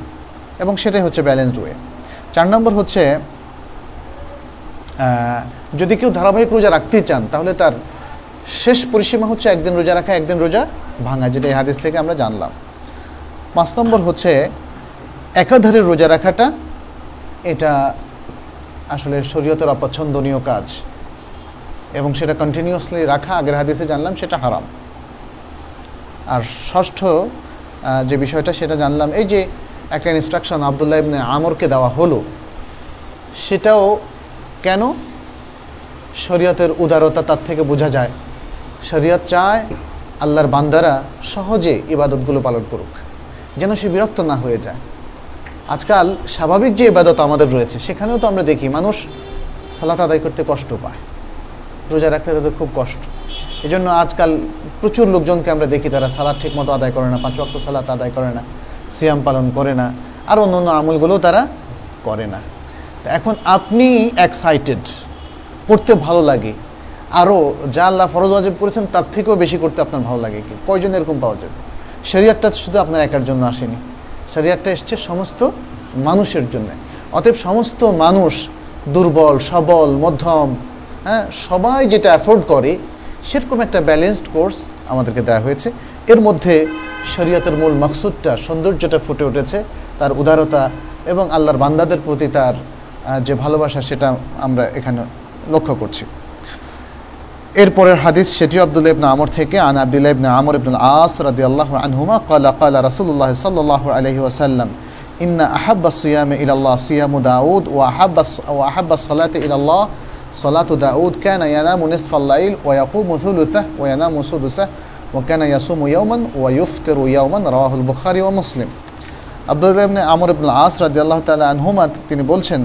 এবং সেটাই হচ্ছে ব্যালেন্সড ওয়ে চার নম্বর হচ্ছে যদি কেউ ধারাবাহিক রোজা রাখতে চান, তাহলে তার শেষ পরিসীমা হচ্ছে একদিন রোজা রাখা, একদিন রোজা ভাঙা, যেটা এই হাদিস থেকে আমরা জানলাম। পাঁচ নম্বর হচ্ছে, একাধারে রোজা রাখাটা, এটা আসলে শরীয়তের অপছন্দনীয় কাজ। এবং সেটা কন্টিনিউয়াসলি রাখা, আগের হাদিসে জানলাম, সেটা হারাম। আর ষষ্ঠ যে বিষয়টা, সেটা জানলাম, এই যে একটা ইনস্ট্রাকশন আবদুল্লাহ ইবনে আমরকে দেওয়া হলো, সেটাও কেন? শরীয়তের উদারতা তার থেকে বোঝা যায়। শরীয়ত চায় আল্লাহর বান্দারা সহজে ইবাদতগুলো পালন করুক, যেন সে বিরক্ত না হয়ে যায়। আজকাল স্বাভাবিক যে ইবাদত আমাদের রয়েছে, সেখানেও তো আমরা দেখি মানুষ সালাত আদায় করতে কষ্ট পায়। রোজা রাখতে তাদের খুব কষ্ট। এই জন্য আজকাল প্রচুর লোকজনকে আমরা দেখি তারা সালাদ ঠিক মতো আদায় করে না, পাঁচ অক্ত সালাত আদায় করে না, সিয়াম পালন করে না, আর অন্য অন্য আমলগুলোও তারা করে না। এখন আপনি এক্সাইটেড করতে ভালো লাগে, আরও যা আল্লাহ ফরজ ওয়াজিব করেছেন তার থেকেও বেশি করতে আপনার ভালো লাগে কি? কয়জন এরকম পাওয়া যাবে শরিয়াতটা শুধু আপনার একার জন্য আসেনি। শরিয়াতটা এসছে সমস্ত মানুষের জন্য। অতএব সমস্ত মানুষ দুর্বল, সবল, মধ্যম হ্যাঁ সবাই যেটা অ্যাফোর্ড করে, সেরকম একটা ব্যালেন্সড কোর্স আমাদেরকে দেওয়া হয়েছে। এর মধ্যে শরীয়তের মূল মকসুদটা, সৌন্দর্যটা ফুটে উঠেছে, তার উদারতা এবং আল্লাহর বান্দাদের প্রতি তার যে ভালোবাসা, সেটা আমরা এখানে লক্ষ্য করছি। এরপরের হাদিস সেটি আব্দুল ইবনা আমর থেকে, আন আব্দুল ইবনা আমর ইবনুল আস রাদি আল্লাহ আনহুমা কালা কালা রাসুল্লাহ সাল্লাহ আলহি ওয়াসাল্লাম, ইন্না আহাব্বা সিয়াম ইলাল্লাহ সিয়ামু দাউদ ও আহাব্বা ও আহাব্বা সালাতে ইলাল্লাহ, সালাতু দাউদ, কানা ইয়ানামু নিসফাল লাইল ওয়া ইয়াকুমু থুলুসাহ ওয়া ইয়ানামু সুদুসাহ ও কেন ইয়াসুম ইয়াওমান ওয়া ইফতিরু ইয়াওমান রাওয়াহুল বুখারী ওয়া মুসলিম আব্দুল্লাহ ইবনে আমর ইবনুল আস রাদিয়াল্লাহু তাআলা আনহুমা তিনি বলছেন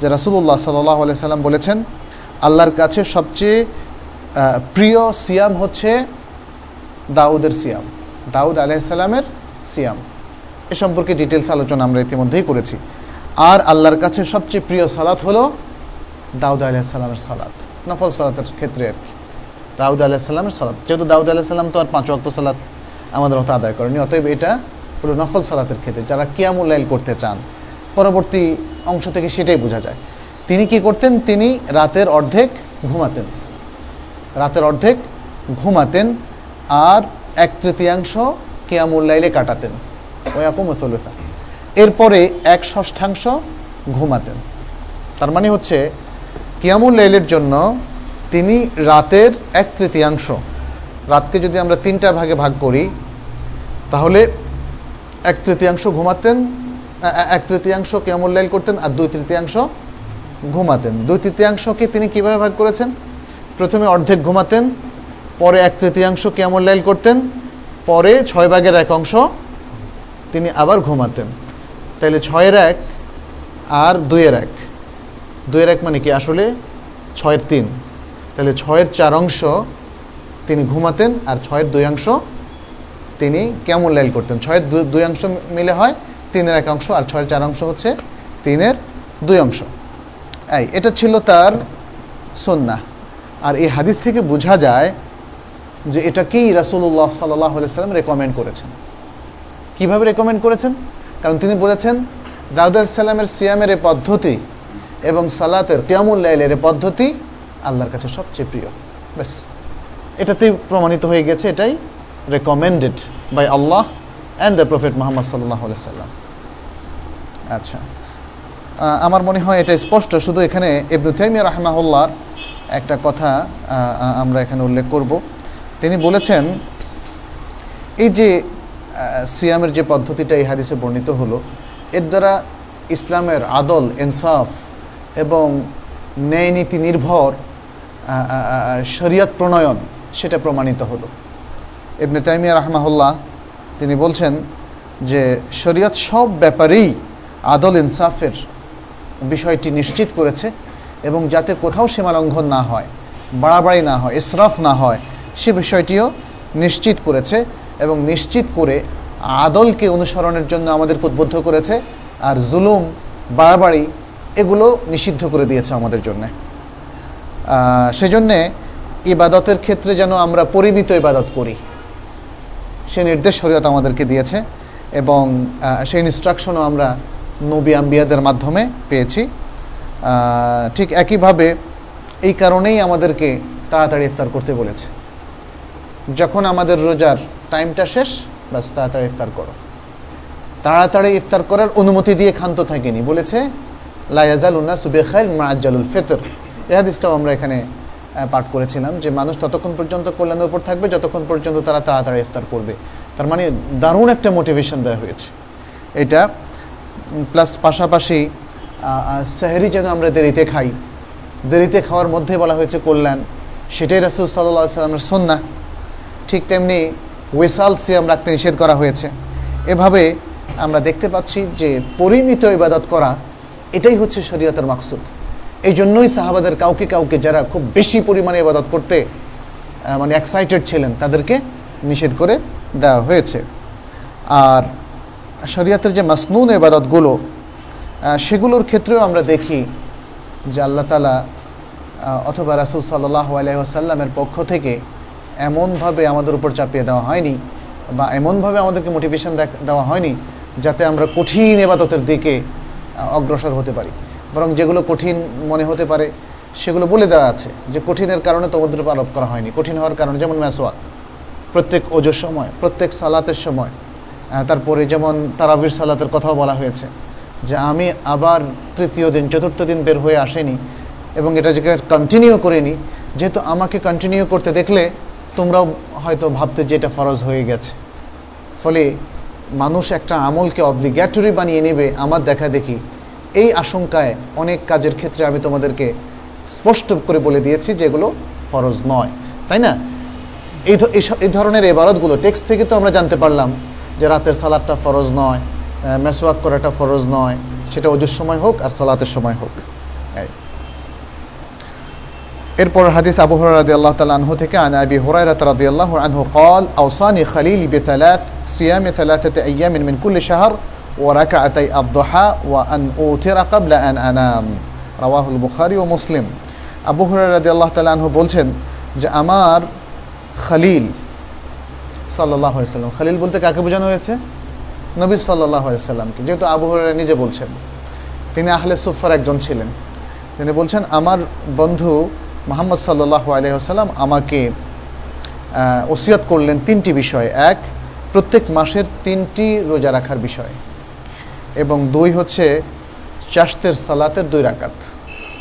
যে, রাসূলুল্লাহ সাল্লাহ আলাইহি সাল্লাম বলেছেন, আল্লাহর কাছে সবচেয়ে প্রিয় সিয়াম হচ্ছে দাউদের সিয়াম। দাউদ আলাইসাল্লামের সিয়াম। এ সম্পর্কে ডিটেলস আলোচনা আমরা ইতিমধ্যেই করেছি। আর আল্লাহর কাছে সবচেয়ে প্রিয় সালাত হলো দাউদ আলাইসাল্লামের সালাত, নফল সালাতের ক্ষেত্রে আর কি। দাউদ আলাইসাল্লামের সালাত। যেহেতু দাউদ আলাইসাল্লাম তো আর পাঁচ অক্ত সালাত আমাদের মতো আদায় করেনি, অতএব এটা হলো নফল সালাতের ক্ষেত্রে। যারা কিয়ামুল্লাইল করতে চান, পরবর্তী অংশ থেকে সেটাই বোঝা যায়। তিনি কি করতেন? তিনি রাতের অর্ধেক ঘুমাতেন। রাতের অর্ধেক ঘুমাতেন আর এক তৃতীয়াংশ কেয়ামুল্লাইলে কাটাতেন। ওয়াকুমথলুথা এরপরে এক ষষ্ঠাংশ ঘুমাতেন। তার মানে হচ্ছে কিয়ামুল্লাইলের জন্য তিনি রাতের এক তৃতীয়াংশ, রাতকে যদি আমরা তিনটা ভাগে ভাগ করি, তাহলে এক তৃতীয়াংশ ঘুমাতেন এক তৃতীয়াংশ কেয়ামুল্লাইল করতেন আর দুই তৃতীয়াংশ ঘুমাতেন। দুই তৃতীয়াংশকে তিনি কীভাবে ভাগ করেছেন? প্রথমে অর্ধেক ঘুমাতেন, পরে এক তৃতীয়াংশ কেমন লাইল করতেন, পরে ছয় ভাগের এক অংশ তিনি আবার ঘুমাতেন। তাইলে ছয়ের এক আর দুইয়ের এক। দুইয়ের এক মানে কি? আসলে ছয়ের তিন। তাহলে ছয়ের চার অংশ তিনি ঘুমাতেন আর ছয়ের দুই অংশ তিনি কেমন লাইল করতেন? ছয়ের দুই অংশ মিলে হয় তিনের এক অংশ আর ছয়ের চার অংশ হচ্ছে তিনের দুই অংশ। এই, এটা ছিল তার সন্না আর এই হাদিস থেকে বোঝা যায় যে এটাকেই রাসুল্লাহ সাল্লাহ সাল্লাম রেকমেন্ড করেছেন। কীভাবে রেকমেন্ড করেছেন? কারণ তিনি বলেছেন, দাউদ সাল্লামের সিয়ামের এ পদ্ধতি এবং সালাতের কিয়ামুল্লাইলের পদ্ধতি আল্লাহর কাছে সবচেয়ে প্রিয়। ব্যাস। এটাতেই প্রমাণিত হয়ে গেছে, এটাই recommended by Allah and the prophet Muhammad সাল্লাহ সাল্লাম। আচ্ছা। আমার মনে হয় এটা স্পষ্ট, শুধু এখানে ইবনু তাইমিয়া রাহমাহুল্লাহ একটা কথা আমরা এখানে উল্লেখ করব। তিনি বলেছেন, এই যে সিয়ামের যে পদ্ধতিটা এই হাদিসে বর্ণিত হলো, এর দ্বারা ইসলামের আদল, ইনসাফ এবং ন্যায় নীতি নির্ভর শরিয়ত প্রণয়ন, সেটা প্রমাণিত হলো। ইবনে তাইমিয়া রহমাহুল্লাহ, তিনি বলছেন যে, শরিয়ত সব ব্যাপারেই আদল, ইনসাফের বিষয়টি নিশ্চিত করেছে। এবং যাতে কোথাও সীমালঙ্ঘন না হয়, বাড়াবাড়ি না হয়, ইসরাফ না হয়, সে বিষয়টিও নিশ্চিত করেছে এবং নিশ্চিত করে আদলকে অনুসরণের জন্য আমাদেরকে উদ্বুদ্ধ করেছে আর জুলুম, বাড়াবাড়ি এগুলো নিষিদ্ধ করে দিয়েছে আমাদের জন্যে। সেজন্যে ইবাদতের ক্ষেত্রে যেন আমরা পরিমিত ইবাদত করি। সে নির্দেশ শরীয়ত আমাদেরকে দিয়েছে এবং সেই ইনস্ট্রাকশনও আমরা নবী আম্বিয়াদের মাধ্যমে পেয়েছি। ঠিক একইভাবে এই কারণেই আমাদেরকে তাড়াতাড়ি ইফতার করতে বলেছে। যখন আমাদের রোজার টাইমটা শেষ, ব্যাস তাড়াতাড়ি ইফতার করো। তাড়াতাড়ি ইফতার করার অনুমতি দিয়ে ক্ষান্ত থাকেনি। বলেছে লায়াজাল উন্না সুবেখাইল মাজ্জালুল ফেতর। এ হাদিসটাও আমরা এখানে পাঠ করেছিলাম যে মানুষ ততক্ষণ পর্যন্ত কল্যাণের উপর থাকবে, যতক্ষণ পর্যন্ত তারা তাড়াতাড়ি ইফতার করবে। তার মানে দারুণ একটা মোটিভেশন দেওয়া হয়েছে। এটা প্লাস পাশাপাশি সেহরি যেন আমরা দেরিতে খাই। দেরিতে খাওয়ার মধ্যে বলা হয়েছে কল্যাণ। সেটাই রাসুল সাল্লাহ সাল্লামের সন্না ঠিক তেমনি ওয়েসাল সিয়াম রাখতে নিষেধ করা হয়েছে। এভাবে আমরা দেখতে পাচ্ছি যে পরিমিত ইবাদত করা, এটাই হচ্ছে শরীয়তের মাকসুদ। এই জন্যই সাহাবাদের কাউকে কাউকে যারা খুব বেশি পরিমাণে ইবাদত করতে মানে এক্সাইটেড ছিলেন, তাদেরকে নিষেধ করে দেওয়া হয়েছে। আর শরীয়তের যে মাসনুন ইবাদতগুলো সেগুলোর ক্ষেত্রেও আমরা দেখি যে আল্লাহ তালা অথবা রাসুল সাল্লাহ আলাইসাল্লামের পক্ষ থেকে এমনভাবে আমাদের উপর চাপিয়ে দেওয়া হয়নি বা এমনভাবে আমাদেরকে মোটিভেশন দেওয়া হয়নি যাতে আমরা কঠিন এবাদতের দিকে অগ্রসর হতে পারি। বরং যেগুলো কঠিন মনে হতে পারে, সেগুলো বলে দেওয়া আছে যে কঠিনের কারণে তোমাদের উপর আরোপ করা হয়নি। কঠিন হওয়ার কারণে যেমন ম্যাসওয়াক প্রত্যেক ওজোর সময়, প্রত্যেক সালাতের সময় তারপরে যেমন তারাবির সালাতের কথাও বলা হয়েছে। যে আমি আবার তৃতীয় দিন, চতুর্থ দিন বের হয়ে আসেনি এবং এটা যে কন্টিনিউ করিনি, যেহেতু আমাকে কন্টিনিউ করতে দেখলে তোমরাও হয়তো ভাবতে যে এটা ফরজ হয়ে গেছে। ফলে মানুষ একটা আমলকে অব্লিগ্যাটরি বানিয়ে নেবে, আমার দেখা দেখি। এই আশঙ্কায় অনেক কাজের ক্ষেত্রে আমি তোমাদেরকে স্পষ্ট করে বলে দিয়েছি যে এগুলো ফরজ নয়। তাই না? এই ধরনের এবারতগুলো টেক্সট থেকে তো আমরা জানতে পারলাম যে রাতের সালাদটা ফরজ নয়। মেসোয়াক করাটা ফরজ নয় সেটা অজুর সময় হোক আর সালাতের সময় হোক এরপর হাদিস আবু হুরায়রা রাদিয়াল্লাহু তাআলা আনহু থেকে আন আবি হুরায়রা রাদিয়াল্লাহু আনহু قال اوصاني خليلي بثلاث صيام ثلاثه ايام من كل شهر وركعتي الضحى وان اوتر قبل ان انام رواه البخاري ومسلم আবু হুরায়রা রাদিয়াল্লাহু তাআলা আনহু বলছেন যে আমার খলিল সাল্লাল্লাহু আলাইহি সাল্লাম খলিল বলতে কাকে বোঝানো হয়েছে নবী আলাইহি সাল্লামকে, যেহেতু আবু নিজে বলছেন। তিনি আহলে সুফার একজন ছিলেন। তিনি বলছেন, আমার বন্ধু মোহাম্মদ সাল্লাহ আলহাম আমাকে ওসিয়ত করলেন তিনটি বিষয়। এক, প্রত্যেক মাসের তিনটি রোজা রাখার বিষয়। এবং দুই হচ্ছে চাষতের সালাতের দুই রাকাত।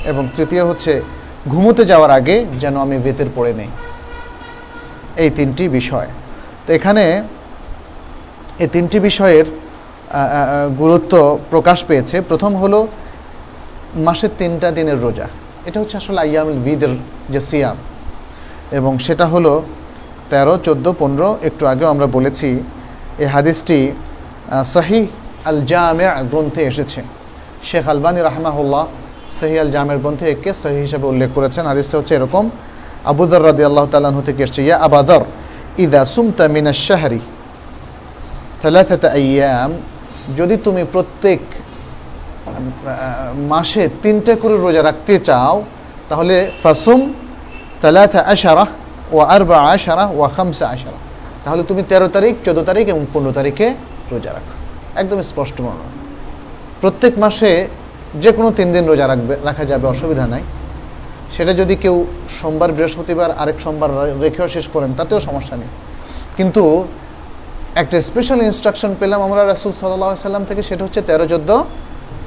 এবং তৃতীয় হচ্ছে ঘুমোতে যাওয়ার আগে যেন আমি বেতের পড়ে নেই। এই তিনটি বিষয়। তো এখানে এই তিনটি বিষয়ের গুরুত্ব প্রকাশ পেয়েছে। প্রথম হলো মাসের তিনটা দিনের রোজা। এটা হচ্ছে আসলে আয়ামুল বিদের যে সিয়াম। এবং সেটা হলো তেরো, চোদ্দ, পনেরো, একটু আগেও আমরা বলেছি এই হাদিসটি সাহি আল জামে গ্রন্থে এসেছে। শেখ আলবানী রাহমাহুল্লাহ সহি আল জামের গ্রন্থে একে সহি হিসাবে উল্লেখ করেছেন। হাদিসটা হচ্ছে এরকম আবুদর রাদি আল্লাহ তালাহ থেকে এসছে, ইয়া আবাদর ইদা সুমতা মিনা শাহরি আয়াম যদি তুমি প্রত্যেক মাসে তিনটে করে রোজা রাখতে চাও, তাহলে ফাসুম তালাথা আশারা ও আরবা আশারা ও খামসা আশারা তাহলে তুমি তেরো তারিখ, চোদ্দ তারিখ এবং পনেরো তারিখে রোজা রাখো। একদম স্পষ্ট বর্ণনা। প্রত্যেক মাসে যে কোনো তিন দিন রোজা রাখবে, রাখা যাবে, অসুবিধা নাই। সেটা যদি কেউ সোমবার, বৃহস্পতিবার, আরেক সোমবার রেখেও শেষ করেন, তাতেও সমস্যা নেই। কিন্তু একটা স্পেশাল ইনস্ট্রাকশন পেলাম আমরা রাসুল সাল্লাহ সাল্লাম থেকে, সেটা হচ্ছে তেরো চোদ্দ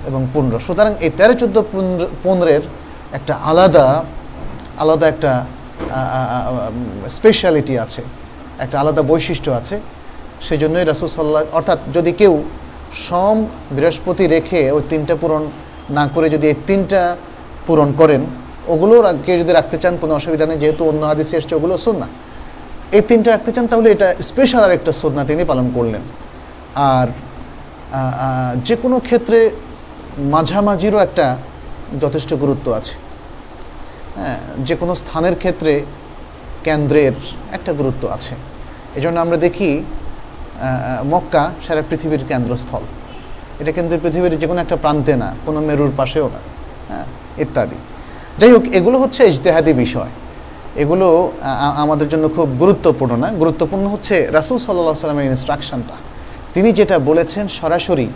এবং পনেরো। সুতরাং এই তেরো চোদ্দ পনেরের একটা আলাদা আলাদা একটা স্পেশালিটি আছে, একটা আলাদা বৈশিষ্ট্য আছে। সেই জন্যই রাসুল সাল্লাহ অর্থাৎ যদি কেউ সম, বৃহস্পতি রেখে ওই তিনটা পূরণ না করে যদি এই তিনটা পূরণ করেন ওগুলো কেউ যদি রাখতে চান, কোনো অসুবিধা নেই, যেহেতু অন্য হাদিসে এসছে, ওগুলো না এই তিনটা রাখতে চান, তাহলে এটা স্পেশাল আর একটা সন্না তিনি পালন করলেন। আর যে কোনো ক্ষেত্রে মাঝামাঝিরও একটা যথেষ্ট গুরুত্ব আছে। হ্যাঁ যে কোনো স্থানের ক্ষেত্রে কেন্দ্রের একটা গুরুত্ব আছে। এজন্য আমরা দেখি মক্কা সারা পৃথিবীর কেন্দ্রস্থল। এটা কিন্তু পৃথিবীর যে কোনো একটা প্রান্তে না, কোনো মেরুর পাশেও না হ্যাঁ ইত্যাদি। যাই হোক, এগুলো হচ্ছে ইজতেহাদি বিষয়। এগুলো আমাদের জন্য খুব গুরুত্বপূর্ণ না। গুরুত্বপূর্ণ হচ্ছে রাসুল সাল্লাহ সাল্লামের ইনস্ট্রাকশনটা তিনি যেটা বলেছেন সরাসরি,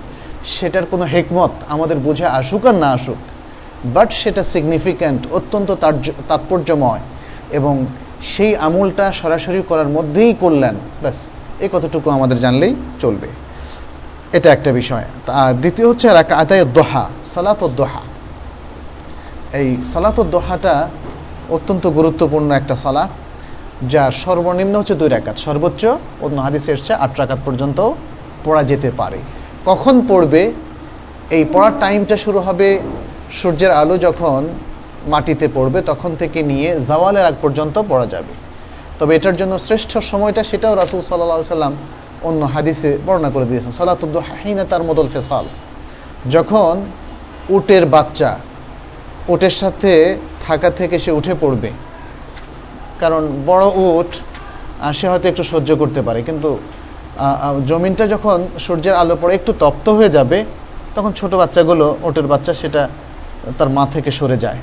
সেটার কোনো হেকমত আমাদের বুঝে আসুক আর না আসুক বাট সেটা সিগনিফিক্যান্ট অত্যন্ত তাৎপর্যময় এবং সেই আমলটা সরাসরি করার মধ্যেই করলেন। ব্যাস এই কতটুকু আমাদের জানলেই চলবে। এটা একটা বিষয়। আর দ্বিতীয় হচ্ছে আদায় দোহা সালাত দোহা এই সালাত দোহাটা অত্যন্ত গুরুত্বপূর্ণ একটা সালা যার সর্বনিম্ন হচ্ছে দুই রাকাত। সর্বোচ্চ অন্য হাদিসে এসছে, আট রাকাত পর্যন্ত পড়া যেতে পারে। কখন পড়বে? এই পড়ার টাইমটা শুরু হবে সূর্যের আলো যখন মাটিতে পড়বে, তখন থেকে নিয়ে জাওয়ালের আগ পর্যন্ত পড়া যাবে। তবে এটার জন্য শ্রেষ্ঠ সময়টা সেটাও রাসুল সাল্লাহ সাল্লাম অন্য হাদিসে বর্ণনা করে দিয়েছেন। সালাতুদ্দিনা তার মদল ফেসাল। যখন উটের বাচ্চা, উটের সাথে থাকা থেকে সে উঠে পড়বে। কারণ বড় উট সে হয়তো একটু সহ্য করতে পারে। কিন্তু জমিনটা যখন সূর্যের আলো পড়ে, একটু তপ্ত হয়ে যাবে, তখন ছোট বাচ্চাগুলো, ওটের বাচ্চা, সেটা তার মা থেকে সরে যায়।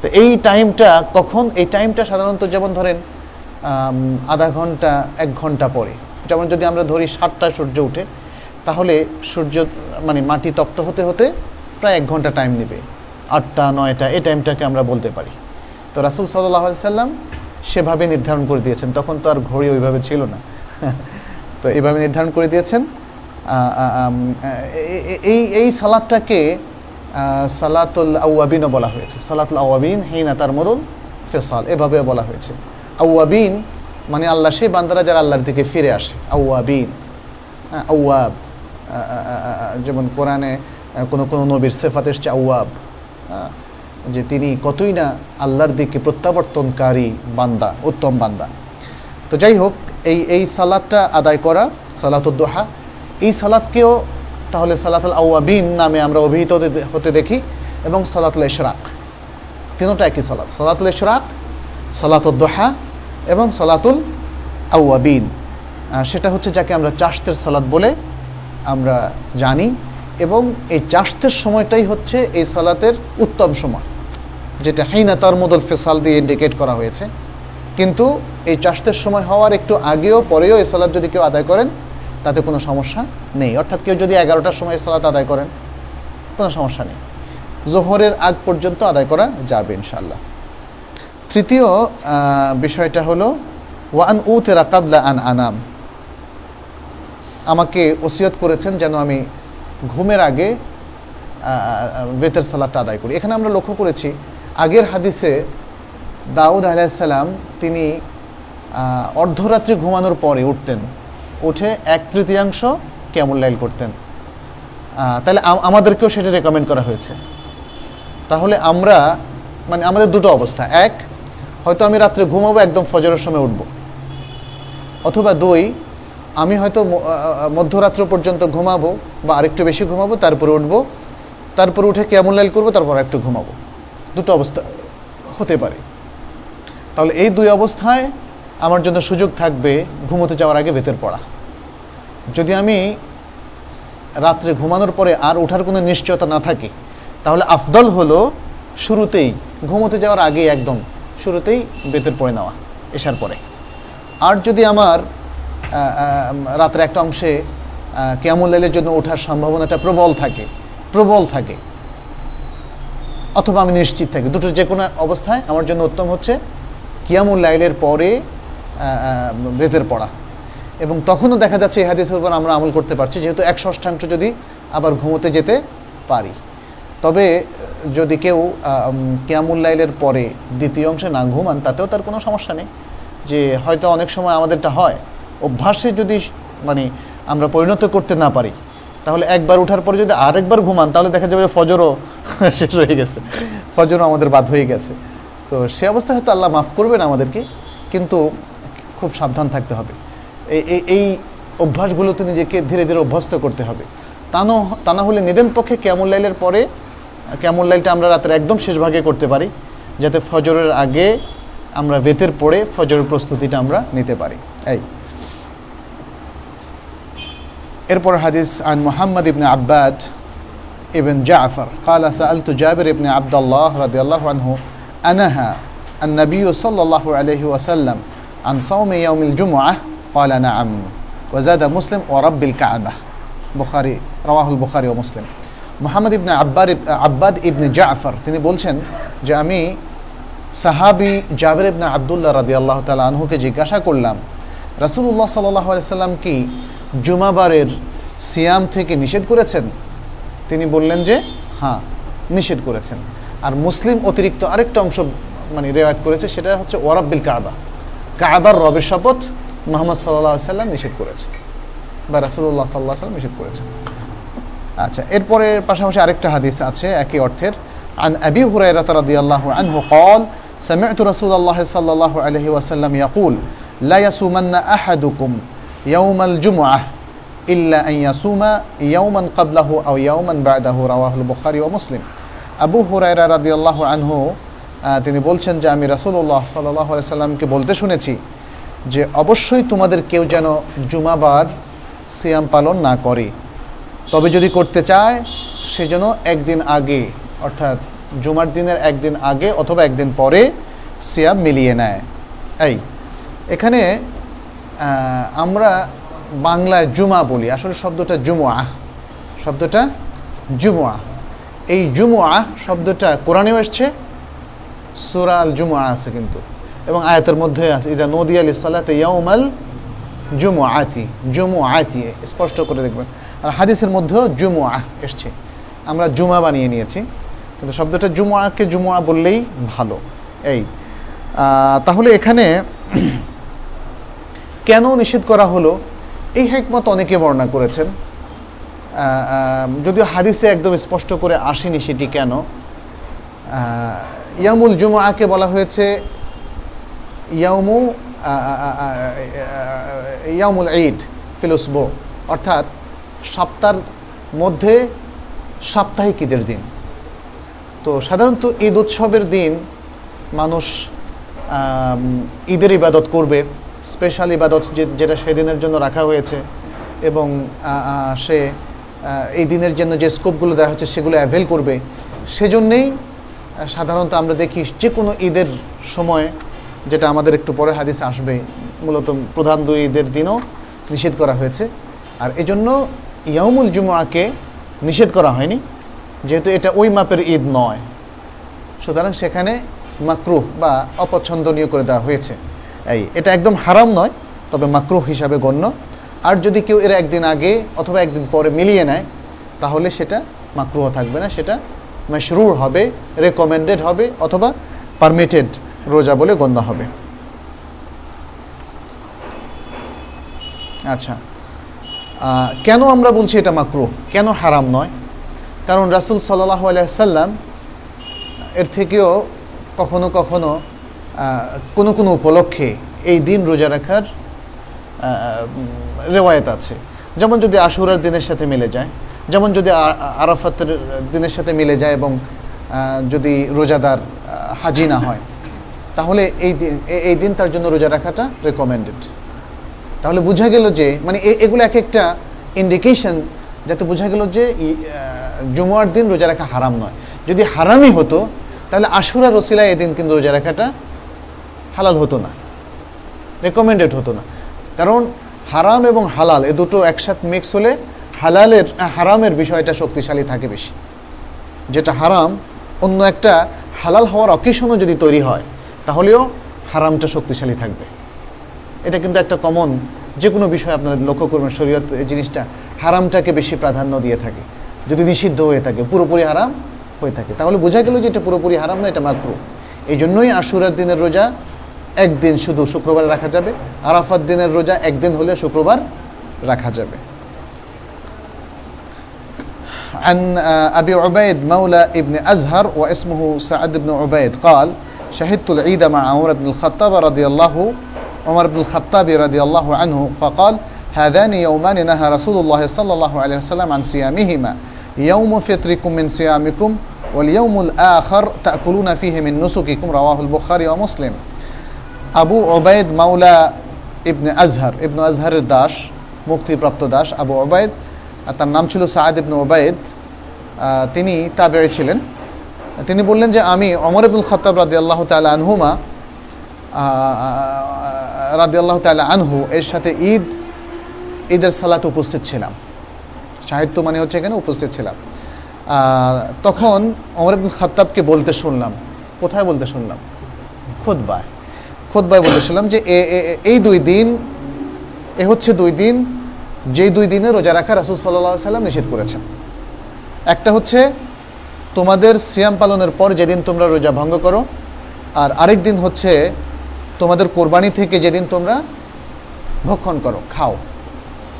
তো এই টাইমটা কখন? এই টাইমটা সাধারণত যেমন ধরেন আধা ঘণ্টা, এক ঘণ্টা পরে। যেমন যদি আমরা ধরি সাতটা সূর্য উঠে, তাহলে সূর্য মানে মাটি তপ্ত হতে হতে প্রায় এক ঘণ্টা টাইম নেবে। আটটা, নয়টা, এই টাইমটাকে আমরা বলতে পারি। তো রাসুল সাল্লাহ সাল্লাম সেভাবে নির্ধারণ করে দিয়েছেন। তখন তো আর ঘড়ি ওইভাবে ছিল না। (laughs) তো এইভাবে নির্ধারণ করে দিয়েছেন। এই এই সালাদটাকে সালাতুল আউয়াবিনও বলা হয়েছে। সালাতুল আউয়াবিন হেইনা তার মরুল ফেসাল এভাবে বলা হয়েছে। আউয়াবিন মানে আল্লাহ, সেই বান্দারা যারা আল্লাহর দিকে ফিরে আসে। আউয়াবিন আউয়াব যেমন কোরআনে কোনো কোনো নবীর সেফাত এসছে আউয়াব। যে তিনি কতই না আল্লাহর দিকে প্রত্যাবর্তনকারী বান্দা, উত্তম বান্দা। তো যাই হোক, এই এই সালাদটা আদায় করা সালাতুদ্দোহা এই সালাদকেও তাহলে সালাতুল আউয়াবিন নামে আমরা অভিহিত হতে দেখি, এবং সালাতুল ইশরাক, তিনোটা একই সালাত, সালাতুল ইশরাক সালাতুদ্দোহা এবং সালাতুল আউয়াবিন। সেটা হচ্ছে যাকে আমরা চাষতের সালাদ বলে আমরা জানি। এবং এই চাষতের সময়টাই হচ্ছে এই সালাতের উত্তম সময়, যেটা হাইনা তার মদল ফেসাল দিয়ে ইন্ডিকেট করা হয়েছে। কিন্তু এই চাষতের সময় হওয়ার একটু আগেও পরেও এই সালাদ যদি কেউ আদায় করেন, তাতে কোনো সমস্যা নেই। অর্থাৎ কেউ যদি এগারোটার সময় সালাত আদায় করেন, কোনো সমস্যা নেই। জোহরের আগ পর্যন্ত আদায় করা যাবে ইনশাল্লাহ তৃতীয় বিষয়টা হলো, ওয়ান উ তেরা কাবলা আন আনাম। আমাকে ওসিয়ত করেছেন যেন আমি ঘুমের আগে বেতের সালাদটা আদায় করি। এখানে আমরা লক্ষ্য করেছি, আগের হাদিসে দাউদ আলাইসাল্লাম তিনি অর্ধরাত্রি ঘুমানোর পরে উঠতেন। উঠে এক তৃতীয়াংশ কেমন লাইল করতেন। তাহলে আমাদেরকেও সেটা রেকমেন্ড করা হয়েছে। তাহলে আমরা মানে আমাদের দুটো অবস্থা। এক, হয়তো আমি রাত্রে ঘুমাবো, একদম ফজরের সময় উঠব। অথবা দুই আমি হয়তো মধ্যরাত্র পর্যন্ত ঘুমাবো বা আরেকটু বেশি ঘুমাবো, তারপরে উঠবো, তারপরে উঠে কেমন লাইল করব, তারপর একটু ঘুমাবো। দুটো অবস্থা হতে পারে। তাহলে এই দুই অবস্থায় আমার জন্য সুযোগ থাকবে ঘুমোতে যাওয়ার আগে বেতের পড়া। যদি আমি রাত্রে ঘুমানোর পরে আর ওঠার কোনো নিশ্চয়তা না থাকে, তাহলে আফদল হলো শুরুতেই, ঘুমোতে যাওয়ার আগে একদম শুরুতেই বেতের পড়ে নেওয়া, এসার পরে। আর যদি আমার রাত্রে একটা অংশে কেমন লাইলের জন্য ওঠার সম্ভাবনাটা প্রবল থাকে প্রবল থাকে। অথবা আমি নিশ্চিত থাকি। দুটো যে কোনো অবস্থায় আমার জন্য উত্তম হচ্ছে কিয়ামুল লাইলের পরে বেতের পড়া। এবং তখনও দেখা যাচ্ছে এই হাদিসের উপর আমরা আমল করতে পারছি, যেহেতু এক ষষ্ঠাংশ যদি আবার ঘুমোতে যেতে পারি। তবে যদি কেউ কিয়ামুল লাইলের পরে দ্বিতীয় অংশে না ঘুমান, তাতেও তার কোনো সমস্যা নেই। যে হয়তো অনেক সময় আমাদেরটা হয় অভ্যাসে যদি মানে আমরা পরিণত করতে না পারি, তাহলে একবার উঠার পরে যদি আরেকবার ঘুমান, তাহলে দেখা যাবে ফজরও (laughs) শেষ হয়ে গেছে, ফজরও আমাদের বাদ হয়ে গেছে। তো সে অবস্থায় হয়তো আল্লাহ মাফ করবেন আমাদেরকে, কিন্তু খুব সাবধান থাকতে হবে। এই এই অভ্যাসগুলোতে নিজেকে ধীরে ধীরে অভ্যস্ত করতে হবে। তা না তা না হলে নিদেন পক্ষে ক্যামল লাইলের পরে, ক্যামল লাইলটা আমরা রাতের একদম শেষ ভাগে করতে পারি, যাতে ফজরের আগে আমরা বেতের পড়ে ফজরের প্রস্তুতিটা আমরা নিতে পারি। এই। এরপর হাদিস আন মোহাম্মদ ইবনে আব্বাদ ابن جعفر قال سألت جابر بن عبد الله رضي الله عنه أنهى النبي صلى الله عليه وسلم عن صوم يوم الجمعة قال نعم وزاد مسلم ورب الكعبة بخاري رواه البخاري ومسلم মোহাম্মদ ইবনে আব্বার আব্বাদ ইবনে জাফর তিনি বলছেন যে আমি সাহাবি জাবের ইবনে আবদুল্লাহ রাদি আল্লাহ তালা আনহুকে জিজ্ঞাসা করলাম রাসুল্লাহ সাল্লাহ সাল্লাম কি জুমাবারের সিয়াম থেকে নিষেধ করেছেন তিনি বললেন যে হ্যাঁ নিষেধ করেছেন আর মুসলিম অতিরিক্ত আরেকটা অংশ মানে রেওয়ায়ত করেছে সেটা হচ্ছে ওয়ারাব্বিল কাবা কাবার রবের শপথ মোহাম্মদ সাল্লাহ সাল্লাম নিষেধ করেছেন বা রাসুল্লাহ সাল্লাহ সাল্লাম নিষেধ করেছেন আচ্ছা এরপরে পাশাপাশি আরেকটা হাদিস আছে একই অর্থের عن أبي هريرة رضي الله عنه قال سمعت رسول الله صلى الله عليه وسلم يقول لا يصومن أحدكم ইয়াউমাল জুমআহ ইল্লা ইয়াসুমা ইয়াউমান কাবলাহু আও ইয়াউমান বাদাহু, রাওয়াহুল বুখারী ও মুসলিম। আবু হুরাইরা রাদি আল্লাহ আনহু তিনি বলছেন যে, আমি রাসূলুল্লাহ সাল্লাল্লাহু সাল্লামকে বলতে শুনেছি যে, অবশ্যই তোমাদের কেউ যেন জুমাবার সিয়াম পালন না করে। তবে যদি করতে চায়, সে যেন একদিন আগে, অর্থাৎ জুমার দিনের একদিন আগে অথবা একদিন পরে সিয়াম মিলিয়ে নেয়। এই, এখানে আমরা বাংলায় জুমা বলি। আসলে শব্দটা জুমুয়া। শব্দটা জুমুয়া। এই জুমুয়া শব্দটা কোরআনেও এসছে সুরা আল জুমুয়া আছে কিন্তু। এবং আয়াতের মধ্যে আছে ইজা নদী আলি সালাতে ইয়াউমাল জুমু আতি জুমু আতি স্পষ্ট করে দেখবেন। আর হাদিসের মধ্যেও জুমুয়া এসছে। আমরা জুমা বানিয়ে নিয়েছি। কিন্তু শব্দটা জুমুয়াকে জুমুয়া বললেই ভালো। এই তাহলে এখানে কেন নিষেধ করা হলো? এই হেকমত অনেকে বর্ণনা করেছেন। যদিও হাদিসে একদম স্পষ্ট করে আসেনি সেটি কেন। ইয়ামুল জুমুয়াকে বলা হয়েছে ইয়ামু ইয়ামুল ঈদ ফিলুসবো অর্থাৎ সপ্তাহের মধ্যে সাপ্তাহিক ঈদের দিন। তো সাধারণত ঈদ উৎসবের দিন মানুষ ঈদের ইবাদত করবে। স্পেশাল ইবাদত যেটা সেদিনের জন্য রাখা হয়েছে এবং সে এই দিনের জন্য যে স্কোপগুলো দেওয়া হচ্ছে সেগুলো অ্যাভেল করবে। সেজন্যেই সাধারণত আমরা দেখি যে কোনো ঈদের সময়, যেটা আমাদের একটু পরে হাদিস আসবে, মূলত প্রধান দুই ঈদের দিনও নিষেধ করা হয়েছে। আর এজন্য ইয়ামুল জুমুয়াকে নিষেধ করা হয়নি, যেহেতু এটা ওই মাপের ঈদ নয়। সুতরাং সেখানে মাকরুহ বা অপছন্দনীয় করে দেওয়া হয়েছে। এই, এটা একদম হারাম নয়, তবে মাকরুহ হিসাবে গণ্য। আর যদি কেউ এর একদিন আগে অথবা একদিন পরে মিলিয়ে নেয়, তাহলে সেটা মাকরুহ থাকবে না, সেটা মাশরুর হবে রেকমেন্ডেড হবে, অথবা পারমিটেড রোজা বলে গণ্য হবে। আচ্ছা কেন আমরা বলছি এটা মাকরুহ? কেন হারাম নয়? কারণ রাসুল সাল্লাহ আলাইসাল্লাম এর থেকেও কখনো কখনো কোনো কোনো উপলক্ষে এই দিন রোজা রাখার রেওয়ায়ত আছে। যেমন যদি আশুরার দিনের সাথে মিলে যায়, যেমন যদি আরাফাতের দিনের সাথে মিলে যায় এবং যদি রোজাদার হাজি না হয়, তাহলে এই দিন এই দিন তার জন্য রোজা রাখাটা রেকমেন্ডেড তাহলে বোঝা গেল যে মানে এগুলো এক একটা ইন্ডিকেশন যাতে বোঝা গেল যে জুমার দিন রোজা রাখা হারাম নয়। যদি হারামই হতো, তাহলে আশুরা রসিলা এদিন কিন্তু রোজা রাখাটা হালাল হতো না রেকমেন্ডেড হতো না। কারণ হারাম এবং হালাল এ দুটো একসাথে মিক্স হলে হালালের হারামের বিষয়টা শক্তিশালী থাকে বেশি। যেটা হারাম, অন্য একটা হালাল হওয়ার অকেশনও যদি তৈরি হয়, তাহলেও হারামটা শক্তিশালী থাকবে। এটা কিন্তু একটা কমন যে কোনো বিষয় আপনারা লক্ষ্য করবেন, শরীয়ত জিনিসটা হারামটাকে বেশি প্রাধান্য দিয়ে থাকে। যদি নিষিদ্ধ হয়ে থাকে, পুরোপুরি হারাম হয়ে থাকে। তাহলে বোঝা গেল যে এটা পুরোপুরি হারাম না, এটা মাকরু এই জন্যই আশুরার দিনের রোজা একদিন শুধু শুক্রবার রাখা যাবে আরাফাত দিনের রোজা একদিন হলে শুক্রবার রাখা যাবে عن آه، أبي عبيد مولى ابن أزهر واسمه سعد بن عبيد قال شهدت العيد مع عمر بن الخطاب رضي الله عمر بن الخطاب رضي الله عنه فقال هذان يومان نهى رسول الله صلى الله عليه وسلم عن صيامهما يوم فطركم من صيامكم واليوم الآخر تأكلون فيه من نسككم رواه البخاري ومسلم আবু ওবায়দ মাওলা ইবনে আজহার, ইবনু আজহারের দাস, মুক্তিপ্রাপ্ত দাস আবু ওবায়দ, আর তার নাম ছিল সাদ ইবনু ওবায়দ। তিনি তাবেড়ে ছিলেন। তিনি বললেন যে আমি অমর ইবুল খতাব রাদি আল্লাহ তালা আনহুমা রাদি আল্লাহ তালা আনহু, এর সাথে ঈদ, ঈদের সালাতে উপস্থিত ছিলাম। সাহিত্য মানে হচ্ছে এখানে উপস্থিত ছিলাম। তখন অমর ইবুল খত্তাবকে বলতে শুনলাম। কোথায় বলতে শুনলাম? খুদ্বায় খুদ্বায় বলতে শুনলাম যে এই দুই দিন, এ হচ্ছে দুই দিন, যেই দুই দিনে রোজা রাখা রাসুল সাল্লাহ সাল্লাম নিষেধ করেছেন। একটা হচ্ছে, তোমাদের সিয়াম পালনের পর যেদিন তোমরা রোজা ভঙ্গ করো, আর আরেক দিন হচ্ছে, তোমাদের কোরবানি থেকে যেদিন তোমরা ভক্ষণ করো, খাও।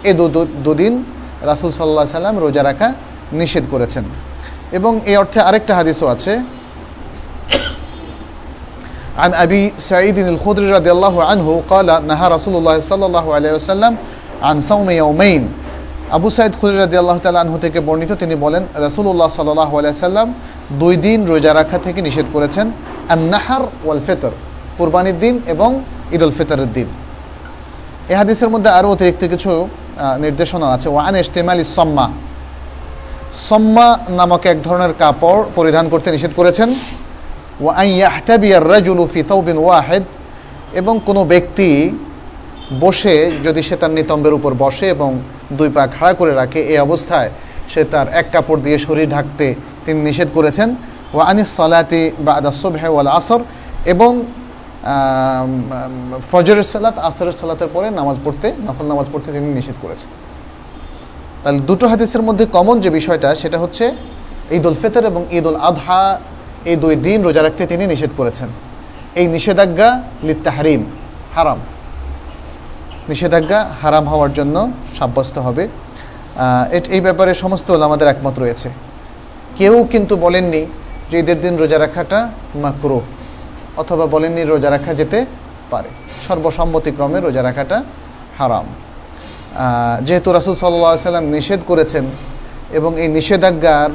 এ দুদিন রাসুল সাল্লাহ সাল্লাম রোজা রাখা নিষেধ করেছেন। এবং এই অর্থে আরেকটা হাদিসও আছে عن أبي سعيد الخدري رضي الله عنه قال نهى رسول الله صلى الله عليه وسلم عن صوم يومين আবু সাইদ খুরি রাদি আল্লাহ তালা আনহু থেকে বর্ণিত তিনি বলেন রাসুল্লাহ সাল্লাহ সাল্লাম দুই দিন রোজা রাখা থেকে নিষেধ করেছেন আন্নাহার ওয়াল ফেতর কুরবানির দিন এবং ঈদ উল ফিতরের দিন এ হাদিসের মধ্যে আরও অতিরিক্ত কিছু আহ, নির্দেশনা আছে ওয়ান ইস্তেমাল ইসম্মা সম্মা নামক এক ধরনের কাপড় পরিধান করতে নিষেধ করেছেন ওয়ান ইয়াহতাবিয়ার রাজুলু ফি তাওবিন ওয়াহেদ, এবং কোনো ব্যক্তি বসে যদি সে তার নিতম্বের উপর বসে এবং দুই পা খাড়া করে রাখে, এই অবস্থায় সে তার এক কাপড় দিয়ে শরীর ঢাকতে তিনি নিষেধ করেছেন। ও আনিস সলাতি বা আদাসুবহ ওয়াল আসর, এবং ফজরের সালাত, আসরের সালাতের পরে নামাজ পড়তে, নফল নামাজ পড়তে তিনি নিষেধ করেছেন। তাহলে দুটো হাদিসের মধ্যে কমন যে বিষয়টা, সেটা হচ্ছে ঈদ উল ফিতর এবং ঈদ উল আধহা এই দুই দিন রোজা রাখতে তিনি নিষেধ করেছেন। এই নিষেধাজ্ঞা লিত্তাহারিম, হারাম। নিষেধাজ্ঞা হারাম হওয়ার জন্য সাব্যস্ত হবে। এই ব্যাপারে সমস্ত আমাদের একমত রয়েছে। কেউ কিন্তু বলেননি যে ঈদের দিন রোজা রাখাটা মাকরু, অথবা বলেননি রোজা রাখা যেতে পারে। সর্বসম্মতিক্রমে রোজা রাখাটা হারাম। যেহেতু রাসুল সাল্লাহ সাল্লাম নিষেধ করেছেন এবং এই নিষেধাজ্ঞার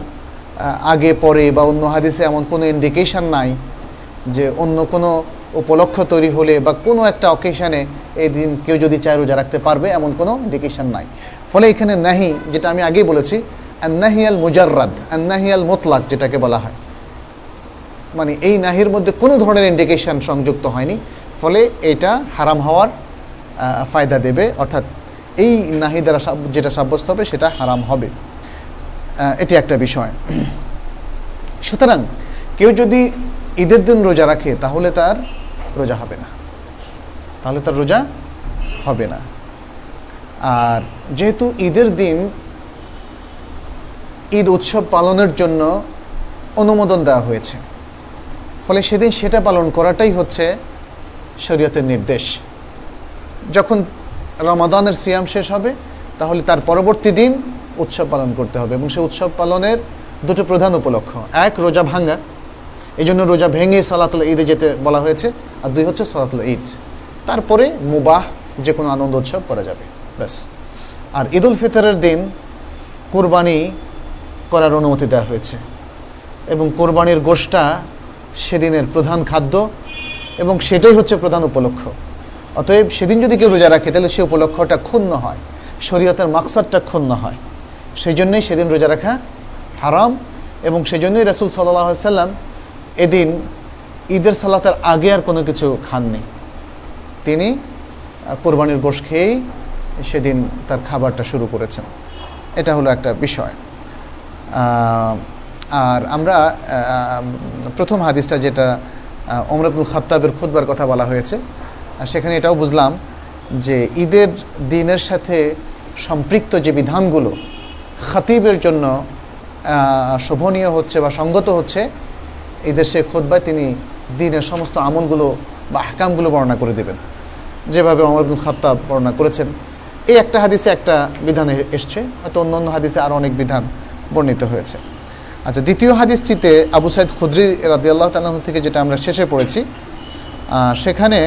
আগে, পরে বা অন্য হাদিসে এমন কোনো ইন্ডিকেশন নাই যে অন্য কোনো উপলক্ষ তৈরি হলে বা কোনো একটা অকেশানে এই দিন কেউ যদি চায় রোজা রাখতে পারবে, এমন কোনো ইন্ডিকেশন নাই। ফলে এখানে নাহি, যেটা আমি আগেই বলেছি, আন্নাহিয়াল মুজাররাদ, আন্নাহিয়াল মোতলাক যেটাকে বলা হয়। মানে এই নাহির মধ্যে কোনো ধরনের ইন্ডিকেশন সংযুক্ত হয়নি, ফলে এটা হারাম হওয়ার ফায়দা দেবে, অর্থাৎ এই নাহি দ্বারা যেটা সাব্যস্ত হবে, সেটা হারাম হবে। এটি একটা বিষয়। সুতরাং কেউ যদি ঈদের দিন রোজা রাখে, তাহলে তার রোজা হবে না। তাহলে তার রোজা হবে না। আর যেহেতু ঈদের দিন ঈদ উৎসব পালনের জন্য অনুমোদন দেওয়া হয়েছে, ফলে সেদিন সেটা পালন করাটাই হচ্ছে শরীয়তের নির্দেশ। যখন রমাদানের সিয়াম শেষ হবে, তাহলে তার পরবর্তী দিন উৎসব পালন করতে হবে এবং সেই উৎসব পালনের দুটো প্রধান উপলক্ষ। এক, রোজা ভাঙ্গা। এই জন্য রোজা ভেঙে সালাতুল ঈদে যেতে বলা হয়েছে। আর দুই হচ্ছে সলাতুল ঈদ। তারপরে মুবাহ যে কোনো আনন্দ উৎসব করা যাবে। ব্যাস। আর ঈদ উল ফিতরের দিন কোরবানি করার অনুমতি দেওয়া হয়েছে। এবং কোরবানির গোষ্ঠা সেদিনের প্রধান খাদ্য এবং সেটাই হচ্ছে প্রধান উপলক্ষ। অতএব সেদিন যদি কেউ রোজা রাখে, তাহলে সে উপলক্ষটা ক্ষুণ্ণ হয়। শরীয়তের মাকসাদটা ক্ষুণ্ণ হয়। সেই জন্যই সেদিন রোজা রাখা হারাম এবং সেই জন্যই রসুল সাল্লাহ সাল্লাম এদিন ঈদের সালাতের আগে আর কোনো কিছু খাননি। তিনি কোরবানির গোশ খেয়েই সেদিন তার খাবারটা শুরু করেছেন। এটা হলো একটা বিষয়। আর আমরা প্রথম হাদিসটা যেটা অমর আব্দুল খাত্তাবের খুদবার কথা বলা হয়েছে সেখানে এটাও বুঝলাম যে ঈদের দিনের সাথে সম্পৃক্ত যে বিধানগুলো খাতিবের জন্য শোভনীয় হচ্ছে বা সঙ্গত হচ্ছে ঈদের সে খুদ্বায় তিনি দিনের সমস্ত আমলগুলো বা হাকামগুলো বর্ণনা করে দেবেন। যেভাবে অমর আব্দুল খাত্তাব বর্ণনা করেছেন। এই একটা হাদিসে একটা বিধান এসছে, হয়তো অন্য অন্য হাদিসে আরও অনেক বিধান বর্ণিত হয়েছে। আচ্ছা দ্বিতীয় হাদিসটিতে আবু সাইদ খুদ্রি রাদিয়াল্লাহ তাল্লাহ থেকে যেটা আমরা শেষে পড়েছি সেখানে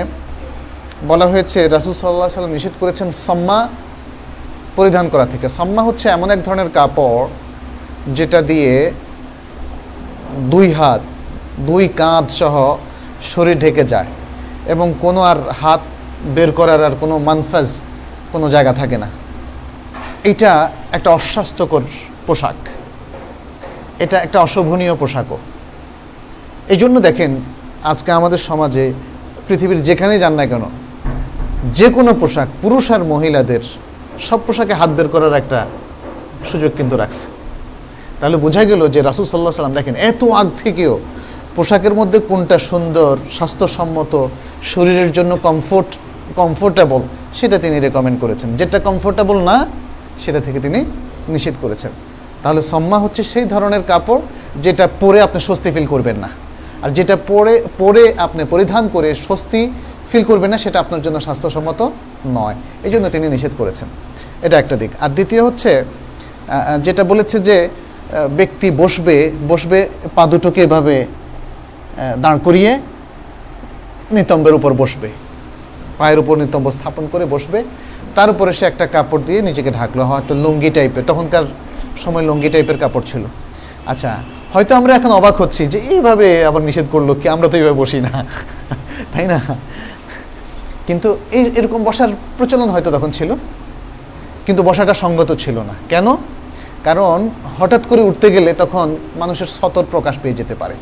বলা হয়েছে রাসুল সাল্লাহ সাল্লাম নিষেধ করেছেন সম্মা পরিধান করা থেকে। সম্মা হচ্ছে এমন এক ধরনের কাপড় যেটা দিয়ে দুই হাত, দুই কাঁধ সহ শরীর ঢেকে যায় এবং কোনো আর হাত বের করার আর কোনো মানফাজ কোনো জায়গা থাকে না। এটা একটা অস্বাস্থ্যকর পোশাক। এটা একটা অশোভনীয় পোশাকও। এই জন্য দেখেন, আজকে আমাদের সমাজে পৃথিবীর যেখানেই যান না কেন, যে কোনো পোশাক পুরুষ আর মহিলাদের সব পোশাকে হাত বের করার একটা সুযোগ কিন্তু রাখছে। তাহলে বোঝা গেল যে রাসুল সাল্লাহ সাল্লাম দেখেন, এত আগ থেকেও পোশাকের মধ্যে কোনটা সুন্দর, স্বাস্থ্যসম্মত, শরীরের জন্য কমফোর্ট কমফোর্টেবল সেটা তিনি রেকমেন্ড করেছেন। যেটা কমফোর্টেবল না, সেটা থেকে তিনি নিষেধ করেছেন। তাহলে সম্মা হচ্ছে সেই ধরনের কাপড় যেটা পরে আপনি স্বস্তি ফিল করবেন না। আর যেটা পরে পরে আপনি পরিধান করে স্বস্তি ফিল করবেন না, সেটা আপনার জন্য স্বাস্থ্যসম্মত নয়। এই জন্য তিনি নিষেধ করেছেন। এটা একটা দিক। আর দ্বিতীয় হচ্ছে যেটা বলেছে যে ব্যক্তি বসবে বসবে পা দুটোকে এভাবে দাঁড় করিয়ে নিতম্বের উপর বসবে। পায়ের উপর নিতম্ব স্থাপন করে বসবে। তার উপরে সে একটা কাপড় দিয়ে নিজেকে ঢাকলো, হয়তো লুঙ্গি টাইপের। তখনকার সময় লুঙ্গি টাইপের কাপড় ছিল। আচ্ছা হয়তো আমরা এখন অবাক হচ্ছি যে, এইভাবে আবার নিষেধ করল কি? আমরা তো এইভাবে বসি না। (laughs) তাই না? কিন্তু এই এরকম বসার প্রচলন হয়তো তখন ছিল, কিন্তু বসাটা সঙ্গত ছিল না। কেন? কারণ হঠাৎ করে উঠতে গেলে তখন মানুষের সতর প্রকাশ পেয়ে যেতে পারে।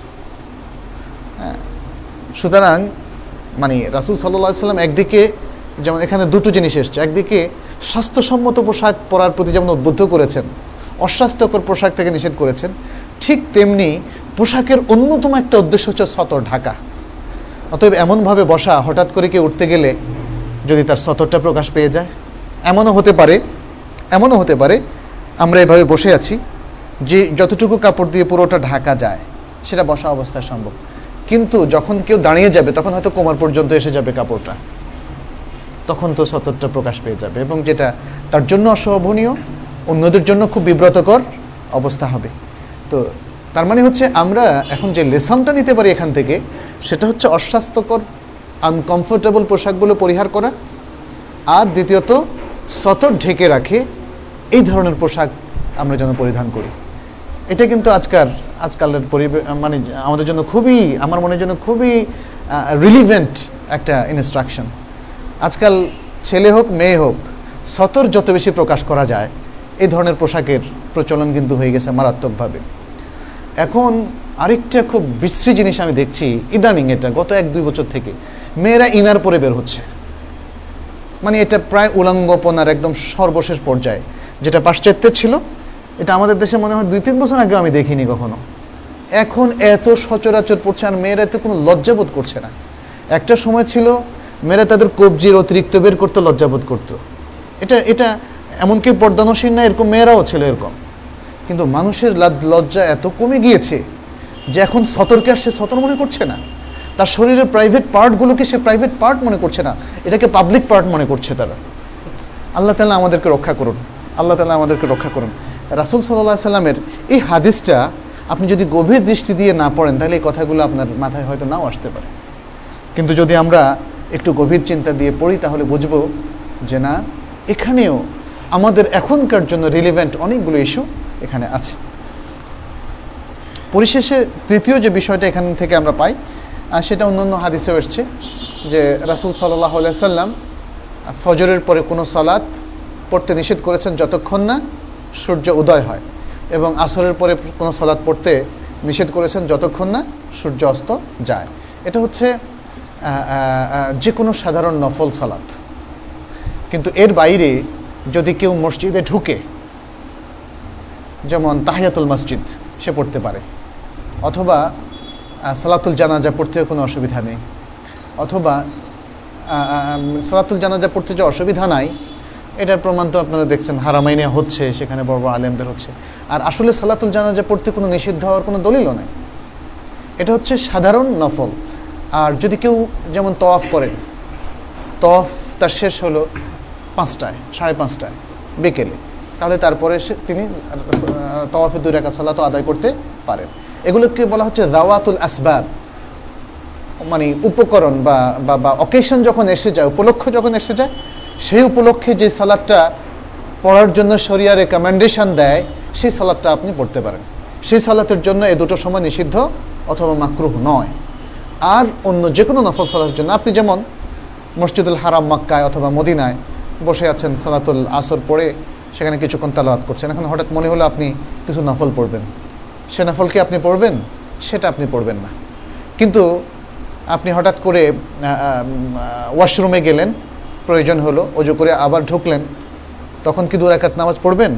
হ্যাঁ সুতরাং মানে রাসুল সাল্লাহ সাল্লাম একদিকে যেমন এখানে দুটো জিনিস এসছে, একদিকে স্বাস্থ্যসম্মত পোশাক পরার প্রতি যেমন উদ্বুদ্ধ করেছেন, অস্বাস্থ্যকর পোশাক থেকে নিষেধ করেছেন, ঠিক তেমনি পোশাকের অন্যতম একটা উদ্দেশ্য হচ্ছে সতর ঢাকা। অতএব এমনভাবে বসা, হঠাৎ করে কেউ উঠতে গেলে যদি তার সতরটা প্রকাশ পেয়ে যায়, এমনও হতে পারে, এমনও হতে পারে, আমরা এভাবে বসে আছি যে যতটুকু কাপড় দিয়ে পুরোটা ঢাকা যায়, সেটা বসা অবস্থায় সম্ভব। কিন্তু যখন কেউ দাঁড়িয়ে যাবে, তখন হয়তো কোমর পর্যন্ত এসে যাবে কাপড়টা। তখন তো সতরটা প্রকাশ পেয়ে যাবে এবং যেটা তার জন্য অশোভনীয়, অন্যদের জন্য খুব বিব্রতকর অবস্থা হবে। তো তার মানে হচ্ছে আমরা এখন যে লেসনটা নিতে পারি এখান থেকে, সেটা হচ্ছে অস্বাস্থ্যকর আনকমফোর্টেবল পোশাকগুলো পরিহার করা। আর দ্বিতীয়ত, সতর ঢেকে রাখে, এই ধরনের পোশাক আমরা যেন পরিধান করি। এটা কিন্তু আজকাল আজকালের পরিবেশ মানে আমাদের জন্য খুবই, আমার মনের জন্য খুবই রিলিভেন্ট একটা ইনস্ট্রাকশন আজকাল ছেলে হোক, মেয়ে হোক, সতর যত বেশি প্রকাশ করা যায় এই ধরনের পোশাকের প্রচলন কিন্তু হয়ে গেছে মারাত্মকভাবে। এখন আরেকটা খুব বিশ্রী জিনিস আমি দেখছি ইদানিং এটা, গত এক, দুই বছর থেকে। মেয়েরা ইনার পরে বের হচ্ছে। মানে এটা প্রায় উলঙ্গপনার একদম সর্বশেষ পর্যায়ে। যেটা পাশ্চাত্যের ছিল, এটা আমাদের দেশে মনে হয় দুই, তিন বছর আগে আমি দেখিনি কখনো। এখন এত সচরাচর পড়ছে আর মেয়েরা এতে কোনো লজ্জাবোধ করছে না। একটা সময় ছিল, মেয়েরা তাদের কবজির অতিরিক্ত বের করতে লজ্জাবোধ করতো। এটা এটা এমনকি পর্দানসীন না, এরকম মেয়েরাও ছিল এরকম। কিন্তু মানুষের লজ্জা এত কমে গিয়েছে যে এখন সতর্কে সে সতর মনে করছে না। তার শরীরের প্রাইভেট পার্টগুলোকে সে প্রাইভেট পার্ট মনে করছে না, এটাকে পাবলিক পার্ট মনে করছে তারা। আল্লাহ তালা আমাদেরকে রক্ষা করুন, আল্লাহ তালা আমাদেরকে রক্ষা করুন। রাসুল সাল্লাহ সাল্লামের এই হাদিসটা আপনি যদি গভীর দৃষ্টি দিয়ে না পড়েন, তাহলে এই কথাগুলো আপনার মাথায় হয়তো নাও আসতে পারে। কিন্তু যদি আমরা একটু গভীর চিন্তা দিয়ে পড়ি, তাহলে বুঝব যে না, এখানেও আমাদের এখনকার জন্য রিলিভেন্ট অনেকগুলো ইস্যু এখানে আছে। পরিশেষে তৃতীয় যে বিষয়টা এখান থেকে আমরা পাই সেটা অন্যান্য হাদিসেও এসছে যে রাসুল সাল্লাহ সাল্লাম ফজরের পরে কোনো সালাত পড়তে নিষেধ করেছেন যতক্ষণ না সূর্য উদয় হয় এবং আসরের পরে কোনো সালাত পড়তে নিষেধ করেছেন যতক্ষণ না সূর্য অস্ত যায়। এটা হচ্ছে যে কোনো সাধারণ নফল সালাত। কিন্তু এর বাইরে যদি কেউ মসজিদে ঢুকে যেমন তাহিয়াতুল মসজিদ, সে পড়তে পারে। অথবা সালাতুল জানাজা পড়তে কোনো অসুবিধা নেই। অথবা সালাতুল জানাজা পড়তে যে অসুবিধা নাই, এটার প্রমাণ তো আপনারা দেখছেন, হারামাইনে হচ্ছে, সেখানে বড় বড় আলেমদের হচ্ছে। আর আসলে সালাতুল জানাজা পড়তে কোনো নিষিদ্ধ হওয়ার কোনো দলিলও নেই। এটা হচ্ছে সাধারণ নফল। আর যদি কেউ যেমন তফ করেন তফ তার শেষ হলো পাঁচটায়, সাড়ে পাঁচটায়, বিকেলে। তাহলে তারপরে সে তিনি তওয়াফে দুই রেখা সালাত আদায় করতে পারেন। এগুলোকে বলা হচ্ছে দাওয়াতুল আসবাব। মানে উপকরণ বা বা অকেশন যখন এসে যায় উপলক্ষ যখন এসে যায়, সেই উপলক্ষে যে সালাদটা পড়ার জন্য শরিয়া রেকমেন্ডেশন দেয়, সেই সালাদটা আপনি পড়তে পারেন। সেই সালাতের জন্য এ দুটো সময় নিষিদ্ধ অথবা মাকরুহ নয়। আর অন্য যে কোনো নফল সালাতের জন্য, আপনি যেমন মসজিদুল হারাম মাক্কায় অথবা মদিনায় বসে আছেন সালাতুল আসর পড়ে সেখানে কিছুক্ষণ তালাওয়াত করছেন এখন হঠাৎ মনে হলো আপনি কিছু নফল পড়বেন সে নফল কি আপনি পড়বেন সেটা আপনি পড়বেন না কিন্তু আপনি হঠাৎ করে ওয়াশরুমে গেলেন প্রয়োজন হলো অজু করে আবার ঢুকলেন তখন কি দু একাত নামাজ পড়বেন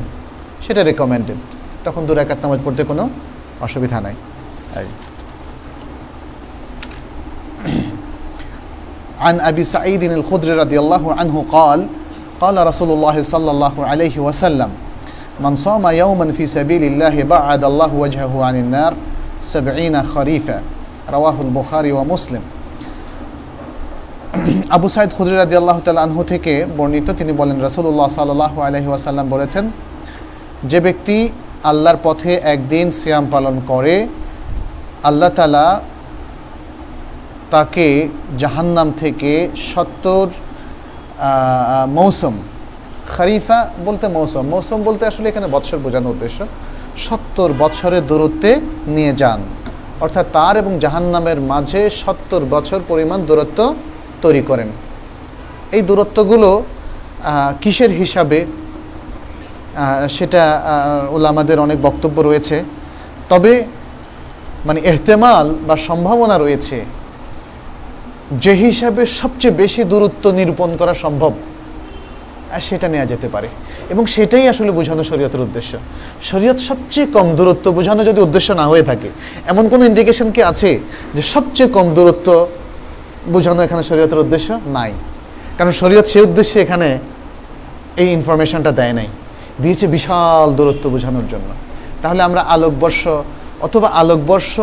সেটা রেকমেন্ডেড তখন দু একাত নামাজ পড়তে কোনো অসুবিধা নাই (clears throat) عن أبي سعيد الخدري رضي الله عنه قال قال رسول الله صلى الله عليه وسلم من صام يوما في سبيل الله بعد الله وجهه عن النار سبعين خريفا رواه البخاري ومسلم আবু সাইদ খুদরি রাদি আল্লাহ আনহু থেকে বর্ণিত তিনি বলেন রসুল্লাহ সাল্লাহ আলহি ওয়াসাল্লাম বলেছেন যে ব্যক্তি আল্লাহর পথে একদিন সিয়াম পালন করে আল্লাহ তালা তাকে জাহান্নাম থেকে সত্তর মৌসুম। খারিফা বলতে মৌসুম। মৌসুম বলতে আসলে এখানে বৎসর বোঝানোর উদ্দেশ্য। সত্তর বছরের দূরত্বে নিয়ে যান। অর্থাৎ তার এবং জাহান্নামের মাঝে সত্তর বছর পরিমাণ দূরত্ব তৈরি করেন। এই দূরত্বগুলো কিসের হিসাবে? সেটা ওলামাদের অনেক বক্তব্য রয়েছে। তবে মানে এহতেমাল বা সম্ভাবনা রয়েছে। যে হিসাবে সবচেয়ে বেশি দূরত্ব নিরূপণ করা সম্ভব সেটা নেওয়া যেতে পারে। এবং সেটাই আসলে বোঝানো শরীয়তের উদ্দেশ্য। শরীয়ত সবচেয়ে কম দূরত্ব বোঝানো যদি উদ্দেশ্য না হয়ে থাকে, এমন কোনো ইন্ডিকেশন কি আছে যে সবচেয়ে কম দূরত্ব বোঝানো এখানে শরীয়তের উদ্দেশ্য? নাই। কারণ শরীয়ত সেই উদ্দেশ্যে এখানে এই ইনফরমেশনটা দেয় নাই। দিয়েছে বিশাল দূরত্ব বোঝানোর জন্য। তাহলে আমরা আলোকবর্ষ অথবা আলোকবর্ষ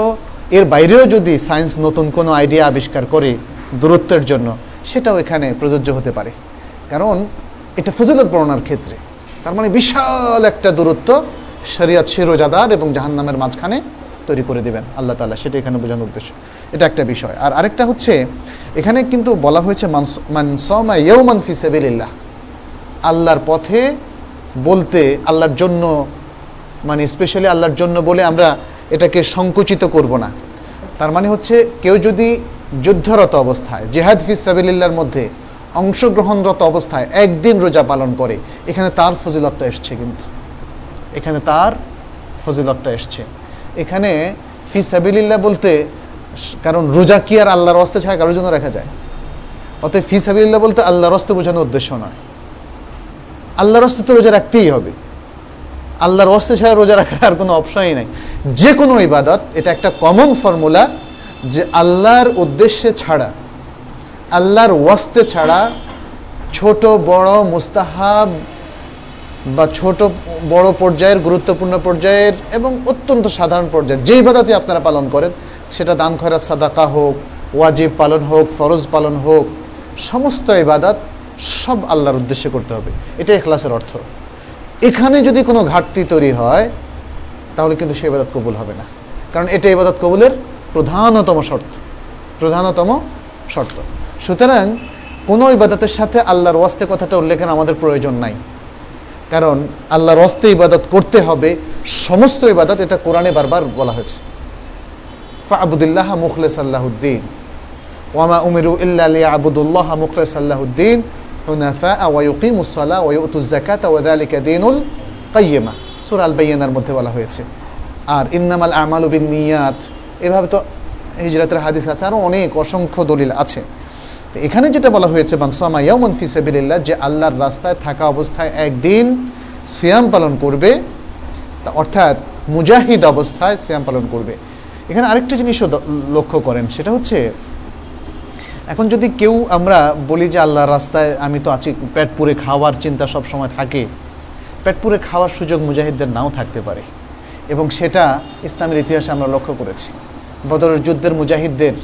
এর বাইরেও যদি সায়েন্স নতুন কোনো আইডিয়া আবিষ্কার করে দূরত্বের জন্য, সেটাও এখানে প্রযোজ্য হতে পারে। কারণ এটা ফজিলত বর্ণার ক্ষেত্রে। তার মানে বিশাল একটা দূরত্ব শরিয়াত শিরোজাদার এবং জাহান্নামের মাঝখানে তৈরি করে দেবেন আল্লাহ তালা সেটা এখানে বোঝানোর উদ্দেশ্য। এটা একটা বিষয়। আর আরেকটা হচ্ছে, এখানে কিন্তু বলা হয়েছে মানসমা আল্লাহর পথে বলতে, আল্লাহর জন্য মানে স্পেশালি আল্লাহর জন্য বলে আমরা এটাকে সংকুচিত করব না। তার মানে হচ্ছে, কেউ যদি যুদ্ধরত অবস্থায়, জেহাদ ফিসাবিল্লার মধ্যে অংশগ্রহণরত অবস্থায় একদিন রোজা পালন করে, এখানে তার ফজিলতটা এসছে কিন্তু। এখানে তার ফজিলতটা এসছে। এখানে ফিসাবিল্লা বলতে কারণ রোজা কি আর আল্লাহর অস্তে ছাড়া কারোর জন্য রাখা যায়? অতএব ফিসাবিল্লা বলতে আল্লাহর অস্তে বোঝানোর উদ্দেশ্য নয়। আল্লাহর অস্তে তো রোজা রাখতেই হবে। আল্লাহর অস্তে ছাড়া রোজা রাখার আর কোনো অপশনই নাই। যে কোনো ইবাদত, এটা একটা কমন ফর্মুলা যে আল্লাহর উদ্দেশ্যে ছাড়া, আল্লাহর ওয়াস্তে ছাড়া ছোট, বড়, মুস্তাহাব বা ছোট, বড় পর্যায়ের, গুরুত্বপূর্ণ পর্যায়ের এবং অত্যন্ত সাধারণ পর্যায়ের যেই বাদাতে আপনারা পালন করেন, সেটা দান, খয়রাত, সাদাকা হোক, ওয়াজিব পালন হোক, ফরজ পালন হোক, সমস্ত ইবাদত সব আল্লাহর উদ্দেশ্যে করতে হবে। এটা এখলাসের অর্থ। এখানে যদি কোনো ঘাটতি তৈরি হয়, তাহলে কিন্তু সে ইবাদত কবুল হবে না। কারণ এটা ইবাদত কবুলের প্রধানতম শর্ত। প্রধানতম শর্ত। সুতরাং কোনো ইবাদতের সাথে আল্লাহর ওয়াস্তে কথাটা উল্লেখের আমাদের প্রয়োজন নাই। কারণ আল্লাহর ওয়াস্তে ইবাদত করতে হবে, সমস্ত ইবাদত এটা কোরআনে বারবার বলা হয়েছে। ফাবুদুল্লাহ মুখলেস আল্লাহুদ্দিন ওয়ামা উমিরু ইল্লা আবুদুল্লাহ মুখলেস আল্লাহুদ্দিন হুনাফা ওয়ায়ুকিমুস সালাহ ওয়ায়ুতুজ যাকাত ওয়া যালিকা দীনুল কাইয়্যিমা। সূরা আল বাইয়ানার মধ্যে বলা হয়েছে। আর ইন্নামাল আমালু বিন নিয়াত। এভাবে তো হিজরাতের হাদিস আছে আরও অনেক অসংখ্য দলিল আছে। এখানে যেটা বলা হয়েছে, বানসামা ইয়ামন ফিসাবিল্লাহ যে আল্লাহর রাস্তায় থাকা অবস্থায় একদিন সিয়াম পালন করবে অর্থাৎ মুজাহিদ অবস্থায় সিয়াম পালন করবে। এখানে আরেকটা জিনিসও লক্ষ্য করেন, সেটা হচ্ছে, এখন যদি কেউ আমরা বলি যে আল্লাহর রাস্তায় আমি তো আছি, পেট পুরে খাওয়ার চিন্তা সব সময় থাকে, পেট পুরে খাওয়ার সুযোগ মুজাহিদদের নাও থাকতে পারে। এবং সেটা ইসলামের ইতিহাসে আমরা লক্ষ্য করেছি। বদরের যুদ্ধের মুজাহিদদের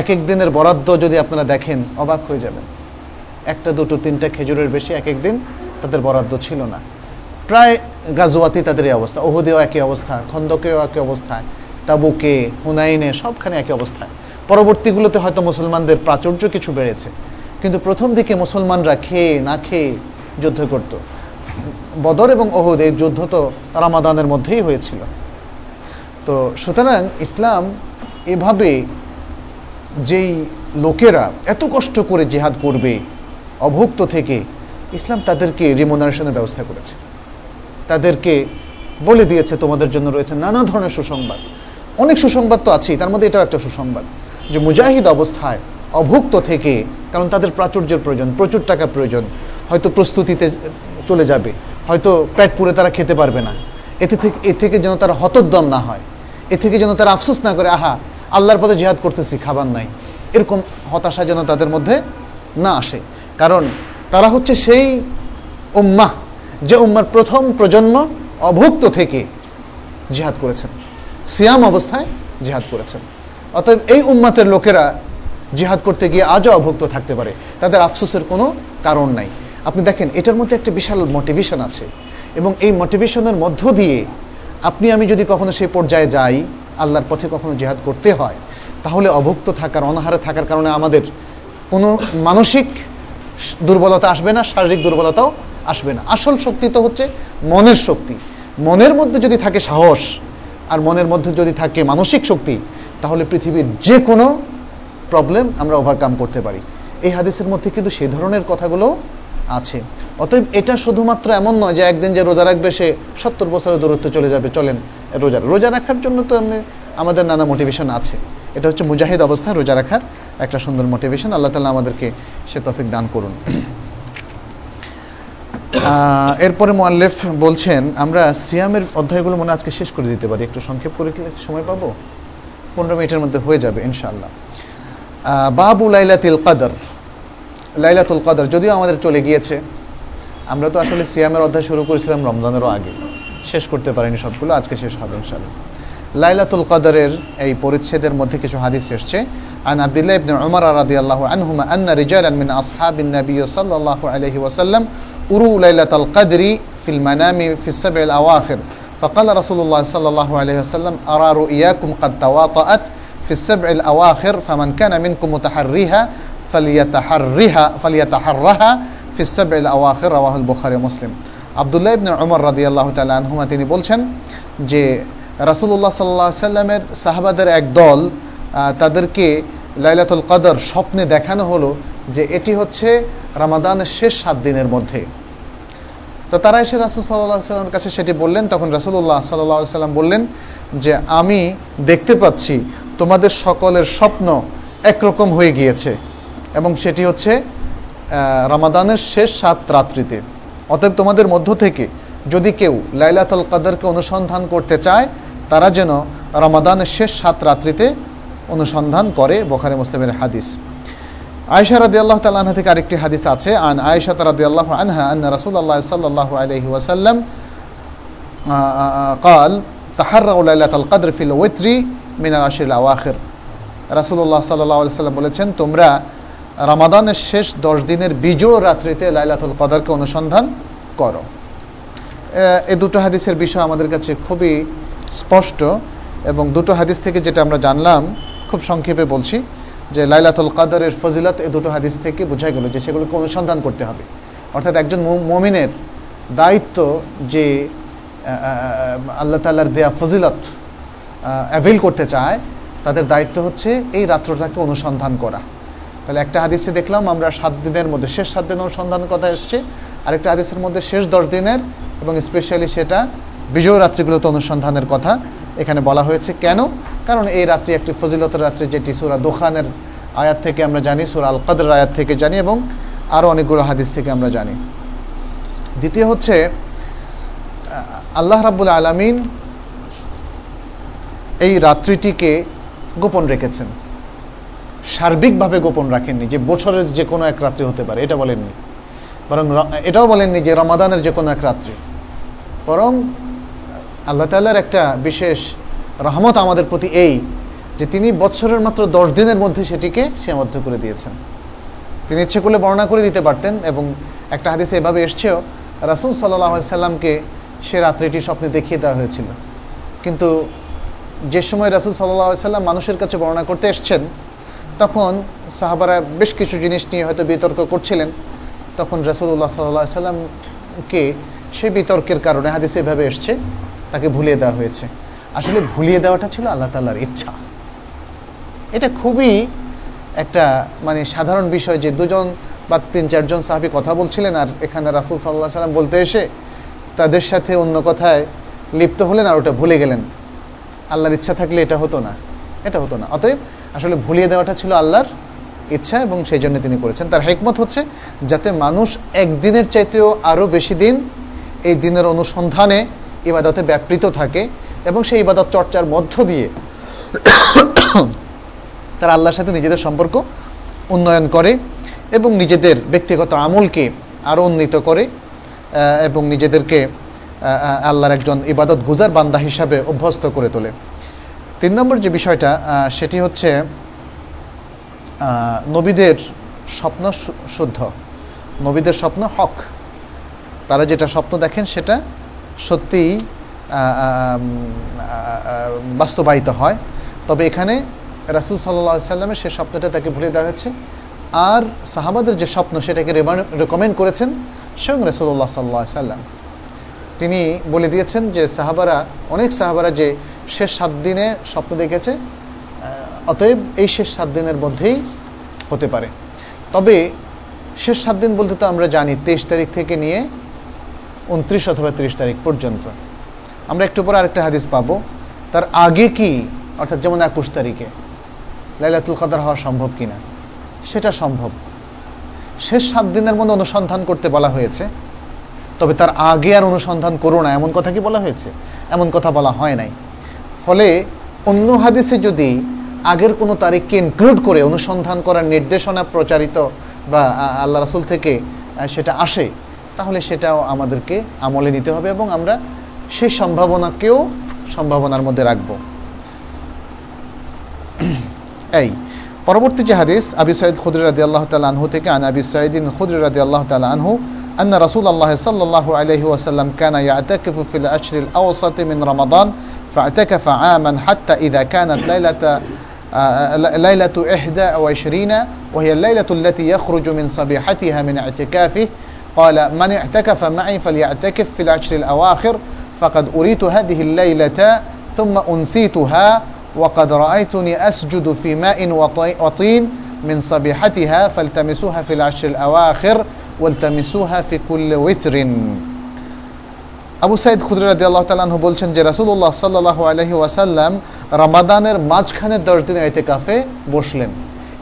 এক এক দিনের বরাদ্দ যদি আপনারা দেখেন, অবাক হয়ে যাবেন। একটা, দুটো, তিনটা খেজুরের বেশি এক এক দিন তাদের বরাদ্দ ছিল না। প্রায় গাজুয়াতি তাদের এই অবস্থা, ওহুদেও একই অবস্থা, খন্দকেও একই অবস্থায় তাবুকে, হুনাইনে সবখানে একই অবস্থায় পরবর্তীগুলোতে হয়তো মুসলমানদের প্রাচুর্য কিছু বেড়েছে, কিন্তু প্রথম দিকে মুসলমানরা খেয়ে, না খেয়ে যুদ্ধ করত। বদর এবং ওহুদ এই যুদ্ধ তো রামাদানের মধ্যেই হয়েছিল। তো সুতরাং ইসলাম এভাবে যেই লোকেরা এত কষ্ট করে জেহাদ করবে, অভুক্ত থেকে, ইসলাম তাদেরকে রিমোনারেশনের ব্যবস্থা করেছে। তাদেরকে বলে দিয়েছে, তোমাদের জন্য রয়েছে নানা ধরনের সুসংবাদ। অনেক সুসংবাদ তো আছেই, তার মধ্যে এটাও একটা সুসংবাদ যে মুজাহিদ অবস্থায় অভুক্ত থেকে, কারণ তাদের প্রাচুর্যের প্রয়োজন, প্রচুর টাকা প্রয়োজন, হয়তো প্রস্তুতিতে চলে যাবে, হয়তো পেট পুরে তারা খেতে পারবে না। এতে থেকে, এ থেকে যেন তারা হতোদ্দম না হয়। এ থেকে যেন তারা আফসোস না করে, আহা, আল্লাহর পথে জিহাদ করতেছি, খাবার নাই। এরকম হতাশা যেন তাদের মধ্যে না আসে। কারণ তারা হচ্ছে সেই উম্মাহ যে উম্মার প্রথম প্রজন্ম অভুক্ত থেকে জিহাদ করেছেন, সিয়াম অবস্থায় জিহাদ করেছেন। অতএব এই উম্মাতের লোকেরা জিহাদ করতে গিয়ে আজও অভুক্ত থাকতে পারে, তাদের আফসোসের কোনো কারণ নাই। আপনি দেখেন, এটার মধ্যে একটা বিশাল মোটিভেশন আছে এবং এই মোটিভেশনের মধ্য দিয়ে আপনি, আমি যদি কখনো সেই পর্যায়ে যাই, আল্লাহর পথে কখনো জেহাদ করতে হয়, তাহলে অভুক্ত থাকার, অনাহারে থাকার কারণে আমাদের কোনো মানসিক দুর্বলতা আসবে না, শারীরিক দুর্বলতাও আসবে না। আসল শক্তি তো হচ্ছে মনের শক্তি। মনের মধ্যে যদি থাকে সাহস, আর মনের মধ্যে যদি থাকে মানসিক শক্তি, তাহলে পৃথিবীর যে কোনো প্রবলেম আমরা ওভারকাম করতে পারি। এই হাদিসের মধ্যে কিন্তু সে ধরনের কথাগুলো আছে। অতএব এটা শুধুমাত্র এমন নয় যে একদিন যে রোজা রাখবে, সে সত্তর বছরের দূরত্ব চলে যাবে। চলেন, রোজা রোজা রাখার জন্য তো এমনি আমাদের নানা মোটিভেশন আছে। এটা হচ্ছে মুজাহিদ অবস্থায় রোজা রাখার একটা সুন্দর মোটিভেশন আল্লাহ তালা আমাদেরকে সে তফিক দান করুন। এরপরে মোয়াল্লেফ বলছেন, আমরা সিয়ামের অধ্যায়গুলো মনে আজকে শেষ করে দিতে পারি। একটু সংক্ষেপ করে সময় পাবো? পনেরো মিনিটের মধ্যে হয়ে যাবে, ইনশাআল্লাহ। বাবু লাইলাতুল কাদর। লাইলাতুল কাদর যদিও আমাদের চলে গিয়েছে আমরা তো আসলে সিয়ামের অধ্যায় শুরু করেছিলাম রমজানেরও আগে শেষ করতে পারিনি সবগুলো আজকে শেষ হবে ইনশাআল্লাহ লাইলাতুল কদরের এই পরিচ্ছেদের মধ্যে কিছু হাদিস এসেছে عن عبد الله بن عمر رضي الله عنهما أن رجالا من أصحاب النبي صلى الله عليه وسلم أروا ليلة القدر في المنام في السبع الأواخر فقال رسول الله صلى الله عليه وسلم أرى رؤياكم قد تواطأت في السبع الأواخر فمن كان منكم متحريها মুসলিম আবদুল্লাহ ইবনে আল্লাহ আনহুমা তিনি বলছেন যে রাসুল্লাহ সাল্লাহ সাল্লামের সাহাবাদের এক দল তাদেরকে লাইলাতুল কদর স্বপ্নে দেখানো হলো যে এটি হচ্ছে রামাদানের শেষ সাত দিনের মধ্যে। তো তারা এসে রাসুল সাল্লাহ সাল্লামের কাছে সেটি বললেন, তখন রাসুল্লাহ সাল্লাহ সাল্লাম বললেন যে, আমি দেখতে পাচ্ছি তোমাদের সকলের স্বপ্ন একরকম হয়ে গিয়েছে। এবং সেটি হচ্ছে আহ, রামাদানের শেষ সাত রাত্রিতে অতএব তোমাদের মধ্য থেকে যদি কেউ লাইলাতুল কাদরকে অনুসন্ধান করতে চায় তারা যেন রমাদানের শেষ সাত রাত্রিতে অনুসন্ধান করে বোখারে মুসলিমের হাদিস আয়েশা রাদিয়াল্লাহু তাআলা আনহা থেকে আরেকটি হাদিস আছে আন আয়েশা রাদিয়াল্লাহু আনহা আন্না রাসূলুল্লাহ সাল্লাল্লাহু আলাইহি ওয়াসাল্লাম قال تحروا ليلة القدر في الوتر من العشر الأواخر রাসূলুল্লাহ সাল্লাল্লাহু আলাইহি সাল্লাম বলেছেন তোমরা রমাদানের শেষ দশ দিনের বিজয় রাত্রিতে লাইলাতুল কদরকে অনুসন্ধান করো। এই দুটো হাদিসের বিষয় আমাদের কাছে খুবই স্পষ্ট এবং দুটো হাদিস থেকে যেটা আমরা জানলাম, খুব সংক্ষেপে বলছি যে লাইলাতুল কাদরের ফজিলত এই দুটো হাদিস থেকে বোঝা গেল যে সেগুলোকে অনুসন্ধান করতে হবে। অর্থাৎ একজন মুমিনের দায়িত্ব যে আল্লাহ তাল্লার দেয়া ফজিলত অ্যাভেল করতে চায়, তাদের দায়িত্ব হচ্ছে এই রাত্রটাকে অনুসন্ধান করা। তাহলে একটা হাদিসে দেখলাম, আমরা সাত দিনের মধ্যে, শেষ সাত দিন অনুসন্ধানের কথা এসছে। আরেকটা হাদিসের মধ্যে শেষ দশ দিনের, এবং স্পেশালি সেটা বিজয় রাত্রিগুলোতে অনুসন্ধানের কথা এখানে বলা হয়েছে। কেন? কারণ এই রাত্রি একটি ফজিলতের রাত্রি, যেটি সুরা দোকানের আয়াত থেকে আমরা জানি, সুরা আল কাদের আয়াত থেকে জানি, এবং আরও অনেকগুলো হাদিস থেকে আমরা জানি। দ্বিতীয় হচ্ছে, আল্লাহ রাব্বুল আলামিন এই রাত্রিটিকে গোপন রেখেছেন। সার্বিকভাবে গোপন রাখেননি যে বছরের যে কোনো এক রাত্রি হতে পারে, এটা বলেননি। বরং এটাও বলেননি যে রমাদানের যে কোনো এক রাত্রি। বরং আল্লাহ তাল্লার একটা বিশেষ রহমত আমাদের প্রতি এই যে তিনি বছরের মাত্র দশ দিনের মধ্যে সেটিকে সীমাবদ্ধ করে দিয়েছেন। তিনি ইচ্ছে করলে বর্ণনা করে দিতে পারতেন এবং একটা হাদিসে এভাবে এসছেও, রাসুল সাল্লাহ সাল্লামকে সে রাত্রিটি স্বপ্নে দেখিয়ে দেওয়া হয়েছিল। কিন্তু যে সময় রাসুল সাল্লাহ সাল্লাম মানুষের কাছে বর্ণনা করতে এসছেন তখন সাহাবারা বেশ কিছু জিনিস নিয়ে হয়তো বিতর্ক করছিলেন। তখন রাসুল্লাহ সাল্লাহ সাল্লামকে সেই বিতর্কের কারণে হাদিসে এভাবে এসছে, তাকে ভুলিয়ে দেওয়া হয়েছে। আসলে ভুলিয়ে দেওয়াটা ছিল আল্লাহ তাল্লাহর ইচ্ছা। এটা খুবই একটা মানে সাধারণ বিষয় যে দুজন বা তিন, চারজন সাহাবি কথা বলছিলেন আর এখানে রাসুল সাল্লাহ সাল্লাম বলতে এসে তাদের সাথে অন্য কথায় লিপ্ত হলেন আর ওটা ভুলে গেলেন। আল্লাহর ইচ্ছা থাকলে এটা হতো না, এটা হতো না। অতএব আসলে ভুলিয়ে দেওয়াটা ছিল আল্লাহর ইচ্ছা এবং সেই জন্য তিনি করেছেন। তার হেকমত হচ্ছে যাতে মানুষ একদিনের চাইতেও আরও বেশি দিন এই দিনের অনুসন্ধানে ইবাদতে ব্যাপৃত থাকে এবং সেই ইবাদত চর্চার মধ্য দিয়ে (coughs) তারা আল্লাহর সাথে নিজেদের সম্পর্ক উন্নয়ন করে এবং নিজেদের ব্যক্তিগত আমলকে আরও উন্নীত করে এবং নিজেদেরকে আল্লাহর একজন ইবাদত গুজার বান্দা হিসাবে অভ্যস্ত করে তোলে। তিন নম্বর যে বিষয়টা সেটি হচ্ছে নবীদের স্বপ্ন শুদ্ধ। নবীদের স্বপ্ন হক। তারা যেটা স্বপ্ন দেখেন, সেটা সত্যিই বাস্তবায়িত হয়। তবে এখানে রাসুল সাল্লাহ সাল্লামের সে স্বপ্নটা তাকে ভুলে দেওয়া হয়েছে। আর সাহাবাদের যে স্বপ্ন, সেটাকে রেকমেন্ড করেছেন স্বয়ং রসুল্লাহ সাল্লাহ সাল্লাম। তিনি বলে দিয়েছেন যে সাহাবারা, অনেক সাহাবারা যে শেষ সাত দিনে স্বপ্ন দেখেছে অতএব এই শেষ সাত দিনের মধ্যেই হতে পারে। তবে শেষ সাত দিন বলতে তো আমরা জানি তেইশ তারিখ থেকে নিয়ে উনত্রিশ অথবা তিরিশ তারিখ পর্যন্ত। আমরা একটু পরে আরেকটা হাদিস পাবো। তার আগে কি? অর্থাৎ যেমন একুশ তারিখে লাইলাতুল কাদার হওয়া সম্ভব কিনা? সেটা সম্ভব। শেষ সাত দিনের মধ্যে অনুসন্ধান করতে বলা হয়েছে। তবে তার আগে আর অনুসন্ধান করো না, এমন কথা কি বলা হয়েছে? এমন কথা বলা হয় নাই। ফলে অন্য হাদিসে যদি আগের কোনো তারিখকে ইনক্লুড করে অনুসন্ধান করার নির্দেশনা প্রচারিত বা আল্লাহ রাসুল থেকে সেটা আসে তাহলে সেটাও আমাদেরকে আমলে নিতে হবে এবং আমরা সেই সম্ভাবনাকেও সম্ভাবনার মধ্যে রাখব (clears throat) এই পরবর্তী যে হাদিস আবি সাইদ খুদ্র রাদি আল্লাহ তালা আনহু থেকে আন আবি সাইদিন খুদ্র রাদি আল্লাহ তালা আনহু أن رسول الله صلى الله عليه وسلم كان يعتكف في الأشهر الأوسط من رمضان فاعتكف عاما حتى إذا كانت ليلة ليلة إحدى وعشرين وهي الليلة التي يخرج من صبيحتها من اعتكافه. قال من اعتكف معي فليعتكف في العشر الأواخر فقد أريت هذه الليلة ثم أنسيتها وقد رأيتني أسجد في ماء وطين من صبيحتها فالتمسوها في العشر الأواخر والتمسوها في كل وتر. আবু সাইদ খুদরাদি আল্লাহ তালাহু বলছেন যে রাসুল্লাহ সাল্লাহ আলহি ওয়াসাল্লাম রামাদানের মাঝখানে দশ দিন এতে কাফে বসলেন।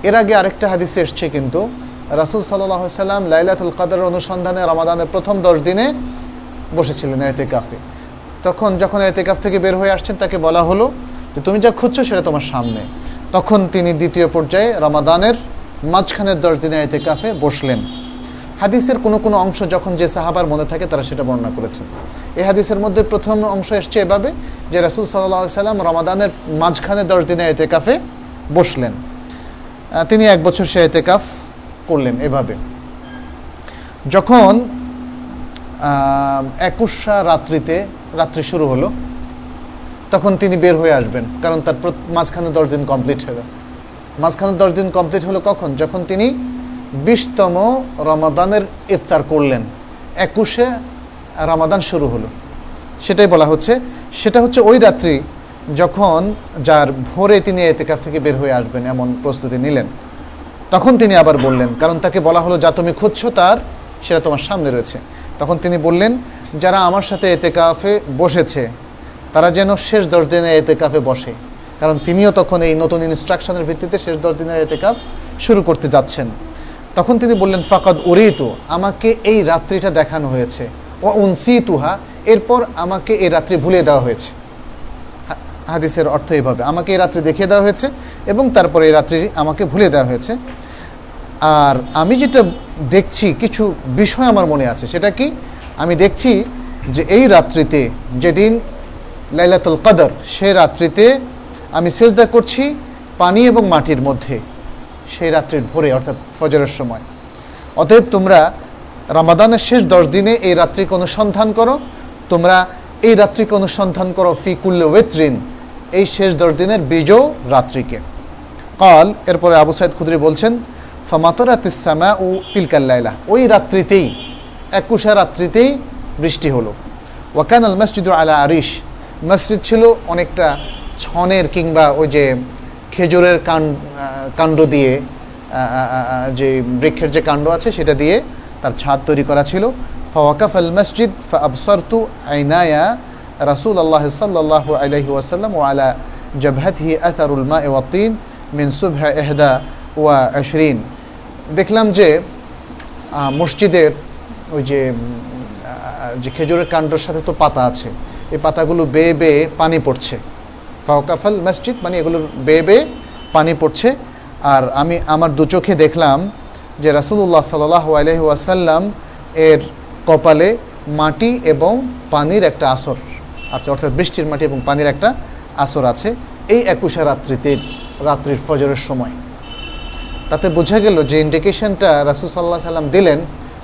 এর আগে আরেকটা হাদিসে এসছে কিন্তু, রাসুল সাল্লাহ সাল্লাম লাইলাতুল কাদের অনুসন্ধানে রামাদানের প্রথম দশ দিনে বসেছিলেন এতে কাফে তখন যখন এতে কাফ থেকে বের হয়ে আসছেন, তাকে বলা হলো যে তুমি যা খুঁজছো সেটা তোমার সামনে। তখন তিনি দ্বিতীয় পর্যায়ে রমাদানের মাঝখানের দশ এতে কাফে বসলেন। হাদিসের কোনো কোনো অংশ যখন যে সাহাবার মনে থাকে তারা সেটা বর্ণনা করেছেন। এই হাদিসের মধ্যে প্রথম অংশ এসছে এভাবে যে রাসুল সাল্লাহ সাল্লাম রমাদানের মাঝখানে দশ দিনের এতে কাফে বসলেন তিনি এক বছর সে এতে কাফ করলেন এভাবে। যখন একুশা রাত্রিতে, রাত্রি শুরু হলো, তখন তিনি বের হয়ে আসবেন, কারণ তার মাঝখানে দশ দিন কমপ্লিট হলো। মাঝখানে দশ দিন কমপ্লিট হলো কখন? যখন তিনি বিশতম রমাদানের ইফতার করলেন। একুশে রমাদান শুরু হলো। সেটাই বলা হচ্ছে। সেটা হচ্ছে ওই রাত্রি যখন যার ভোরে তিনি এতেকাফ থেকে বের হয়ে আসবেন এমন প্রস্তুতি নিলেন। তখন তিনি আবার বললেন, কারণ তাকে বলা হলো, যা তুমি খুঁজছো তার, সেটা তোমার সামনে রয়েছে। তখন তিনি বললেন, যারা আমার সাথে এতেকাফে বসেছে, তারা যেন শেষ দশ দিনে এতেকাফে বসে। কারণ তিনিও তখন এই নতুন ইনস্ট্রাকশনের ভিত্তিতে শেষ দশ দিনের এতেকাফ শুরু করতে যাচ্ছেন। তখন তিনি বললেন, ফাকাদ উরিতু, আমাকে এই রাত্রিটা দেখানো হয়েছে। ও উনসি তুহা এরপর আমাকে এই রাত্রি ভুলে দেওয়া হয়েছে। হাদিসের অর্থ এইভাবে, আমাকে এই রাত্রি দেখিয়ে দেওয়া হয়েছে এবং তারপরে এই রাত্রি আমাকে ভুলে দেওয়া হয়েছে। আর আমি যেটা দেখছি, কিছু বিষয় আমার মনে আছে। সেটা কি? আমি দেখছি যে এই রাত্রিতে, যেদিন লাইলাতুল কদর, সে রাত্রিতে আমি সেজদা করছি পানি এবং মাটির মধ্যে। সেই রাত্রির ভোরে, অর্থাৎ ফজরের সময়। অতএব তোমরা রামাদানের শেষ দশ দিনে এই রাত্রিকে অনুসন্ধান করো। তোমরা এই রাত্রিকে অনুসন্ধান করো ফিকুল্ল ওয়েত্রিন, এই শেষ দশ দিনের বিজো রাত্রিকে। কল, এরপরে আবু সাইদ খুদরি বলছেন ফামাতরাতিসামা ও তিলকাল্লাইলা ওই রাত্রিতেই, একুশা রাত্রিতেই বৃষ্টি হলো। ওয়াকান আল মসজিদ আলা আরিশ, মসজিদ ছিল অনেকটা ছনের কিংবা ওই যে খেজুরের কাণ্ড দিয়ে যে বৃক্ষের যে কাণ্ড আছে সেটা দিয়ে তার ছাদ তৈরি করা ছিল। ফাওয়াকাফ আল মসজিদ আবসরতু আইনায়া রাসুল আল্লাহ সাল্লাহ আলহি ওয়াসাল্লাম ও আলা জবহাতহি আতারুল মা ওয়াতিন মিন এহদা ওয়া আশরিন। দেখলাম যে মসজিদের ওই যে যে খেজুরের কাণ্ডর সাথে তো পাতা আছে। এই পাতাগুলো বেয়ে বেয়ে পানি পড়ছে। ফাওকাফাল মসজিদ মানে এগুলোর বেয়ে বেয়ে পানি পড়ছে। আর আমি আমার দু চোখে দেখলাম যে রাসুল্লাহ সাল্লাহ আলহি ওয়াসাল্লাম এর কপালে মাটি এবং পানির একটা আসর আছে, অর্থাৎ বৃষ্টির মাটি এবং পানির একটা আসর আছে এই একুশা রাত্রিতে রাত্রির ফজরের সময়। তাতে বোঝা গেল যে ইন্ডিকেশনটা রাসুল সাল্লাহ সাল্লাম দিলেন,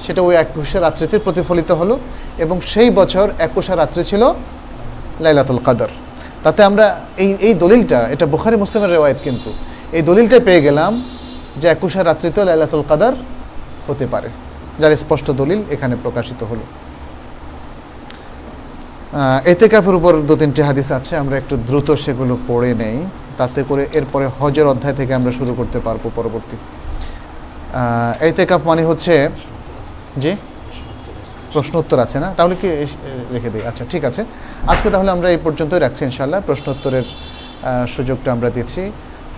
সেটা ওই একুশা রাত্রিতে প্রতিফলিত হলো এবং সেই বছর একুশা রাত্রি ছিল লাইলাতুল কাদর। তাতে আমরা এই এই দলিলটা, এটা বুখারি মুসলিমের রেওয়ায়ত কিন্তু, এই দলিলটা পেয়ে গেলাম যে একুশা রাত্রিতেও লাইলাতুল কাদার হতে পারে, যার স্পষ্ট দলিল এখানে প্রকাশিত হলো। এতে কাফের উপর দু তিনটি হাদিস আছে, আমরা একটু দ্রুত সেগুলো পড়ে নেই, তাতে করে এরপরে হজের অধ্যায় থেকে আমরা শুরু করতে পারব পরবর্তী। এতে কাপ মানে হচ্ছে, জি? প্রশ্ন উত্তর আছে না? তাহলে কি রেখে দিই। আচ্ছা ঠিক আছে। আজকে তাহলে আমরা এই পর্যন্ত রাখছি ইনশাল্লাহ প্রশ্নোত্তরের সুযোগটা আমরা দিচ্ছি।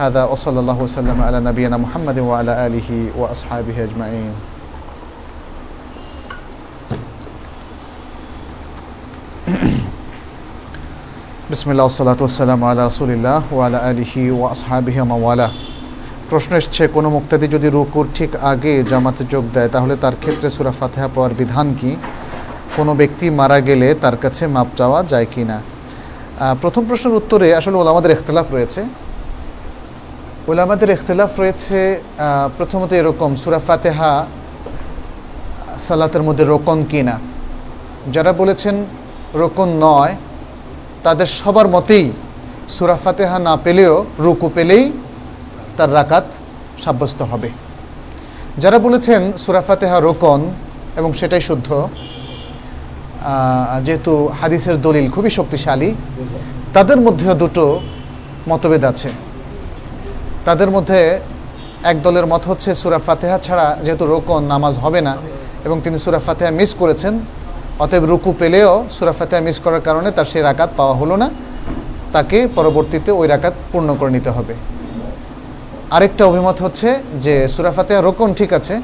হাদা ওসল্লাহ সাল্লাম আলা নবীনা মোহাম্মদ ওয়ালা আলিহি ও আসহাবি হাজমাইন বিসমিল্লাহ সালাত ওসালাম আল্লাহ রসুলিল্লাহ ওয়ালা আলিহি ও আসহাবিহি মাওয়ালা। প্রশ্ন এসছে, কোনো মুক্তাদি যদি রুকুর ঠিক আগে জামাতে যোগ দেয়, তাহলে তার ক্ষেত্রে সুরা ফাতেহা পাওয়ার বিধান কি? কোনো ব্যক্তি মারা গেলে তার কাছে মাপ চাওয়া যায় কি না? প্রথম প্রশ্নের উত্তরে আসলে ওলামাদের ইখতলাফ রয়েছে। ওলামাদের ইখতলাফ রয়েছে প্রথমত এরকম সুরা ফাতেহা সালাতের মধ্যে রোকন কি না? যারা বলেছেন রোকন নয়, তাদের সবার মতেই সুরা ফাতেহা না পেলেও রুকু পেলেই তার রাকাত সাব্যস্ত হবে। যারা বলেছেন সুরা ফাতেহা রোকন এবং সেটাই শুদ্ধ যেহেতু হাদিসের দলিল খুবই শক্তিশালী, তাদের মধ্যেও দুটো মতভেদ আছে। তাদের মধ্যে এক দলের মত হচ্ছে সুরা ফাতেহা ছাড়া যেহেতু রোকন নামাজ হবে না এবং তিনি সুরা ফাতেহা মিস করেছেন, অতএব রুকু পেলেও সুরা ফাতেহা মিস করার কারণে তার সেই রাকাত পাওয়া হলো না। তাকে পরবর্তীতে ওই রাকাত পূর্ণ করে নিতে হবে। আরেকটা অভিমত হচ্ছে যে সুরা ফাতেহা রোকন ঠিক আছে,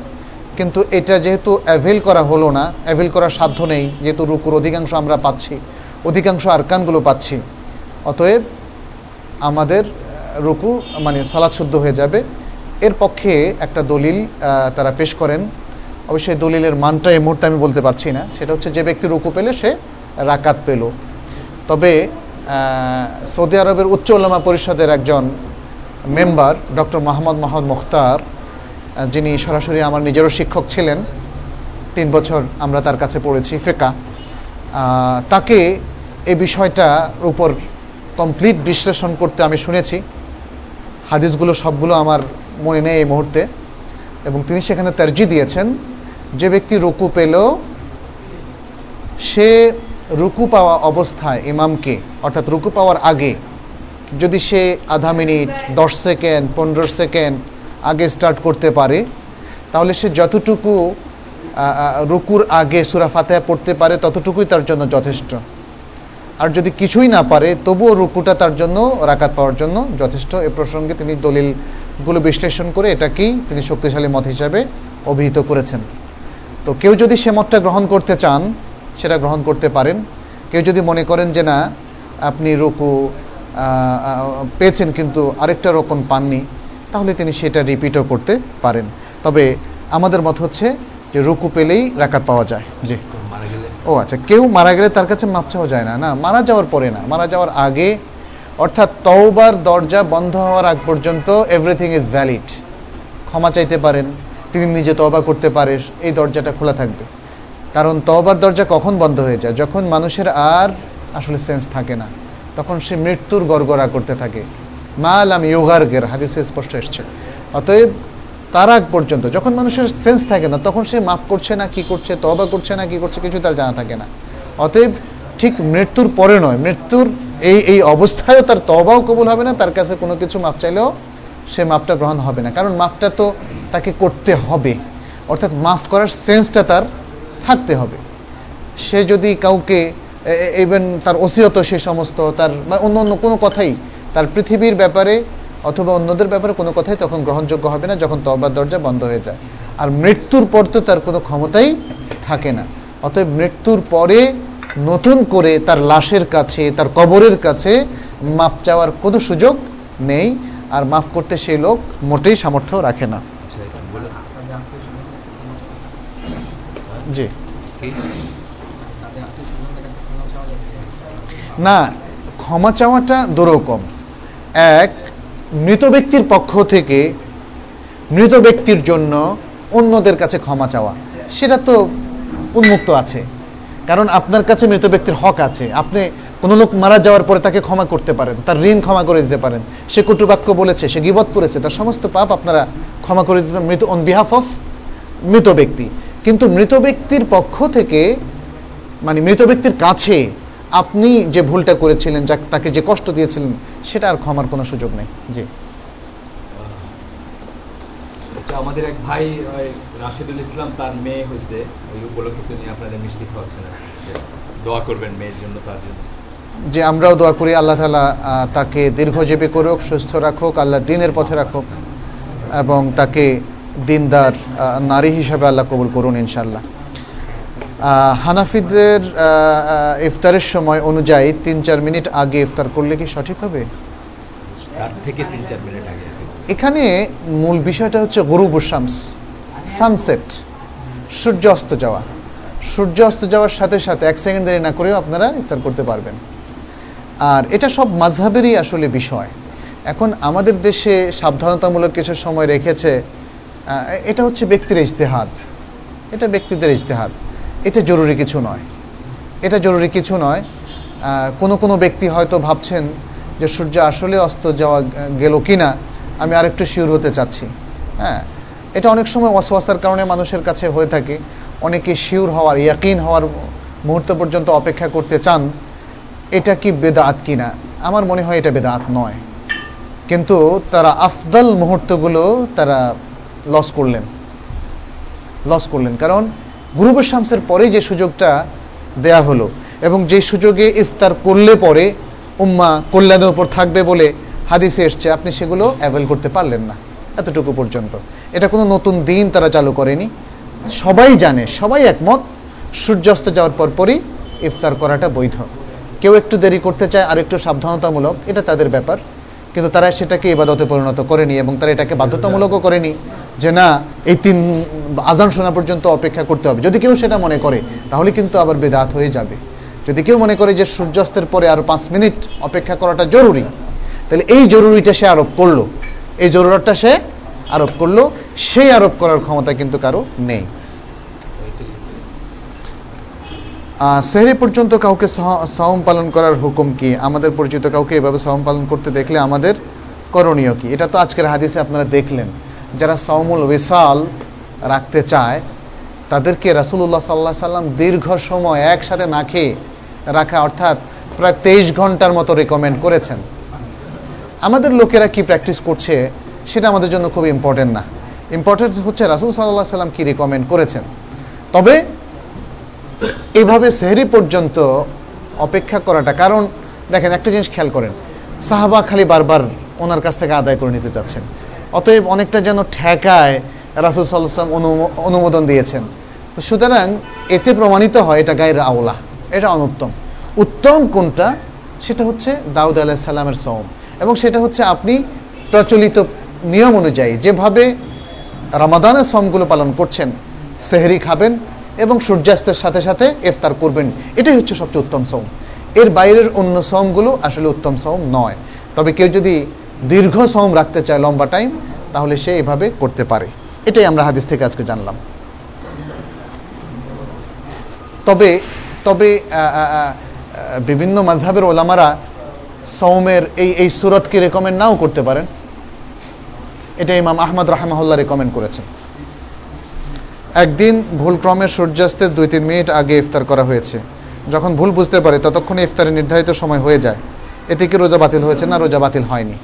কিন্তু এটা যেহেতু অ্যাভেল করা হলো না অ্যাভেল করার সাধ্য নেই, যেহেতু রুকুর অধিকাংশ আমরা পাচ্ছি, অধিকাংশ আরকানগুলো পাচ্ছি। অতএব আমাদের রুকু মানে সালাদ শুদ্ধ হয়ে যাবে। এর পক্ষে একটা দলিল তারা পেশ করেন। অবশ্যই দলিলের মানটা এই মুহূর্তে আমি বলতে পারছি না। সেটা হচ্ছে যে ব্যক্তি রুকু পেলে সে রাকাত পেল। তবে সৌদি আরবের উচ্চ উল্লামা পরিষদের একজন মেম্বার, ডক্টর মোহাম্মদ মোহাম্মদ মুখতার যিনি সরাসরি আমার নিজেরও শিক্ষক ছিলেন। তিন বছর আমরা তার কাছে পড়েছি, ফেকা। তাকে এই বিষয়টার উপর কমপ্লিট বিশ্লেষণ করতে আমি শুনেছি। হাদিসগুলো সবগুলো আমার মনে নেই এই মুহূর্তে। এবং তিনি সেখানে তার্জি দিয়েছেন, যে ব্যক্তি রুকু পেল সে রুকু পাওয়া অবস্থায় ইমামকে, অর্থাৎ রুকু পাওয়ার আগে যদি সে আধা মিনিট, দশ সেকেন্ড, পনেরো সেকেন্ড আগে স্টার্ট করতে পারে, তাহলে সে যতটুকু রুকুর আগে সুরা ফাতেহা পড়তে পারে, ততটুকুই তার জন্য যথেষ্ট। আর যদি কিছুই না পারে, তবুও রুকুটা তার জন্য, রাকাত পাওয়ার জন্য যথেষ্ট। এ প্রসঙ্গে তিনি দলিলগুলো বিশ্লেষণ করে এটাকেই তিনি শক্তিশালী মত হিসাবে অভিহিত করেছেন। তো কেউ যদি সে মতটা গ্রহণ করতে চান, সেটা গ্রহণ করতে পারেন। কেউ যদি মনে করেন যে না, আপনি রুকু পেয়েছেন কিন্তু আরেকটা রকম পাননি তাহলে তিনি সেটা রিপিটও করতে পারেন। তবে আমাদের মত হচ্ছে যে রুকু পেলেই রাকাত পাওয়া যায়। জি। ও আচ্ছা কেউ মারা গেলে তার কাছে মাপ চাওয়া যায় না। না মারা যাওয়ার পরে না মারা যাওয়ার আগে অর্থাৎ তওবার দরজা বন্ধ হওয়ার আগ পর্যন্ত এভরিথিং ইজ ভ্যালিড ক্ষমা চাইতে পারেন তিনি নিজে তবা করতে পারে এই দরজাটা খোলা থাকবে। কারণ তবার দরজা কখন বন্ধ হয়ে যায়? যখন মানুষের আর আসলে সেন্স থাকে না। তখন সে মৃত্যুর গড়গড়া করতে থাকে। মাল আমি গের হাদিসে স্পষ্ট এসছে। অতএব তার আগ পর্যন্ত যখন মানুষের সেন্স থাকে না, তখন সে মাফ করছে না, কি করছে তবা করছে না, কি করছে, কিছু তার জানা থাকে না। অতএব ঠিক মৃত্যুর পরে নয়, মৃত্যুর এই এই অবস্থায়ও তার তবাও কবুল হবে না, তার কাছে কোনো কিছু মাপ চাইলেও সে মাপটা গ্রহণ হবে না। কারণ মাফটা তো তাকে করতে হবে। অর্থাৎ মাফ করার সেন্সটা তার থাকতে হবে। সে যদি কাউকে ইভেন তার ওসিয়ত সে সমস্ত তার বা অন্য অন্য কোনো কথাই তার পৃথিবীর ব্যাপারে অথবা অন্যদের ব্যাপারে কোনো কথাই তখন গ্রহণযোগ্য হবে না যখন তবার দরজা বন্ধ হয়ে যায়। আর মৃত্যুর পর তো তার কোনো ক্ষমতাই থাকে না। অতএব মৃত্যুর পরে নতুন করে তার লাশের কাছে তার কবরের কাছে মাপ চাওয়ার কোনো সুযোগ নেই। আর মাফ করতে সেই লোক মোটেই সামর্থ্য রাখে না। জি। না, ক্ষমা চাওয়াটা দুরকম। এক, মৃত ব্যক্তির পক্ষ থেকে মৃত ব্যক্তির জন্য অন্যদের কাছে ক্ষমা চাওয়া, সেটা তো উন্মুক্ত আছে। কারণ আপনার কাছে মৃত ব্যক্তির হক আছে। আপনি কোনো লোক মারা যাওয়ার পরে তাকে ক্ষমা করতে পারেন, তার ঋণ ক্ষমা করে দিতে পারেন। সে কটুবাক্য বলেছে, সে গিবত করেছে, তার সমস্ত পাপ আপনারা ক্ষমা করে দিতে মৃত অন বিহাফ অফ মৃত ব্যক্তি। কিন্তু মৃত ব্যক্তির পক্ষ থেকে মানে মৃত ব্যক্তির কাছে আপনি যে ভুলটা করেছিলেন যা তাকে যে কষ্ট দিয়েছিলেন সেটা আর ক্ষমার কোনো সুযোগ নেই। জি। আমাদের এক ভাই রাশিদুল ইসলাম তার মেয়ে হয়েছে। ওই উপলক্ষে তিনি আপনাদের মিষ্টি খাওয়াচ্ছেন দোয়া করবেন মেয়ের জন্য তার জন্য। যে আমরাও দোয়া করি আল্লাহ তালা তাকে দীর্ঘজীবী করুক সুস্থ রাখুক আল্লাহ দিনের পথে রাখুক এবং তাকে দিনদার নারী হিসাবে আল্লাহ কবুল করুন ইনশাল্লাহ হানাফিদের ইফতারের সময় অনুযায়ী তিন চার মিনিট আগে ইফতার করলে কি সঠিক হবে? থেকে তিন চার মিনিট আগে। এখানে মূল বিষয়টা হচ্ছে গরুব শামস সানসেট সূর্য অস্ত যাওয়া। সূর্য অস্ত যাওয়ার সাথে সাথে এক সেকেন্ড দেরি না করেও আপনারা ইফতার করতে পারবেন। আর এটা সব মাঝহাবেরই আসলে বিষয়। এখন আমাদের দেশে সাবধানতামূলক কিছু সময় রেখেছে এটা হচ্ছে ব্যক্তির ইজতেহাদ। এটা ব্যক্তিদের ইজতেহাদ। এটা জরুরি কিছু নয়। এটা জরুরি কিছু নয়। কোনো কোনো ব্যক্তি হয়তো ভাবছেন যে সূর্য আসলে অস্ত যাওয়া গেল কিনা, আমি আরেকটু শিওর হতে চাচ্ছি। হ্যাঁ এটা অনেক সময় অসওয়াসার কারণে মানুষের কাছে হয়ে থাকে। অনেকে শিওর হওয়ার, ইয়াকিন হওয়ার মুহূর্ত পর্যন্ত অপেক্ষা করতে চান, এটা কি বেদাত কিনা? আমার মনে হয় এটা বেদাত নয়। কিন্তু তারা আফদল মুহূর্তগুলো তারা লস করলেন। লস করলেন। কারণ গুরুবের শামসের পরে যে সুযোগটা দেয়া হলো এবং যে সুযোগে ইফতার করলে পরে উম্মা কল্যাণের উপর থাকবে বলে হাদিসে এসছে, আপনি সেগুলো অ্যাভেল করতে পারলেন না এতটুকু পর্যন্ত। এটা কোনো নতুন দিন তারা চালু করেনি। সবাই জানে, সবাই একমত, সূর্যাস্ত যাওয়ার পর পরই ইফতার করাটা বৈধ। কেউ একটু দেরি করতে চায় আর একটু সাবধানতামূলক, এটা তাদের ব্যাপার। কিন্তু তারা সেটাকে ইবাদতে পরিণত করেনি এবং তারা এটাকে বাধ্যতামূলকও করেনি যে না, এই তিন আজান শোনা পর্যন্ত অপেক্ষা করতে হবে। যদি কেউ সেটা মনে করে, তাহলে কিন্তু আবার বেদাত হয়ে যাবে। যদি কেউ মনে করে যে সূর্যাস্তের পরে আরও পাঁচ মিনিট অপেক্ষা করাটা জরুরি, তাহলে এই জরুরিটা সে আরোপ করল। এই জরুরতটা সে আরোপ করল। সেই আরোপ করার ক্ষমতা কিন্তু কারও নেই আহ, সেহরি পর্যন্ত কাউকে সাওম পালন করার হুকুম কি? আমাদের পরিচিত কাউকে এভাবে সাওম পালন করতে দেখলে আমাদের করণীয় কি? এটা তো আজকের হাদিসে আপনারা দেখলেন। যারা সাওমুল বিশাল রাখতে চায়, তাদেরকে রাসূলুল্লাহ সাল্লাহ সাল্লাম দীর্ঘ সময় একসাথে না খেয়ে রাখা, অর্থাৎ প্রায় তেইশ ঘণ্টার মতো রেকমেন্ড করেছেন। আমাদের লোকেরা কি প্র্যাকটিস করছে, সেটা আমাদের জন্য খুব ইম্পর্টেন্ট না। ইম্পর্টেন্ট হচ্ছে রাসুল সাল্লাহ সাল্লাম কি রেকমেন্ড করেছেন। তবে এইভাবে সেহরি পর্যন্ত অপেক্ষা করাটা, কারণ দেখেন একটা জিনিস খেয়াল করেন, সাহাবা খালি বারবার ওনার কাছ থেকে আদায় করে নিতে চাচ্ছেন। অতএব অনেকটা যেন ঠেকায় রাসুল সাল্লাম অনুমোদন দিয়েছেন। তো সুতরাং এতে প্রমাণিত হয় এটা গায়ের আওলা, এটা অনুত্তম। উত্তম কোনটা? সেটা হচ্ছে দাউদ আলাহ সাল্লামের সৌম এবং সেটা হচ্ছে আপনি প্রচলিত নিয়ম অনুযায়ী যেভাবে রামাদানের সমগুলো পালন করছেন, সেহরি খাবেন এবং সূর্যাস্তের সাথে সাথে ইফতার করবেন। এটাই হচ্ছে সবচেয়ে উত্তম সৌম এর বাইরের অন্য সৌমগুলো আসলে উত্তম সৌম নয়। তবে কেউ যদি দীর্ঘ সৌম রাখতে চায় লম্বা টাইম, তাহলে সে এভাবে করতে পারে। এটাই আমরা হাদিস থেকে আজকে জানলাম। তবে তবে বিভিন্ন মাঝহাবের ওলামারা সৌমের এই এই সুরটকে রেকমেন্ড নাও করতে পারেন। এটা ইমাম আহমদ রাহমাহুল্লাহ রেকমেন্ড করেছেন। একদিন ভুলক্রমে সূর্যাস্তের দুই তিন মিনিট আগে ইফতার করা হয়েছে। যখন ভুল বুঝতে পারে ততক্ষণে ইফতারের নির্ধারিত সময় হয়ে যায়। এতে কি রোজা বাতিল হয়েছে না রোজা বাতিল হয়নি?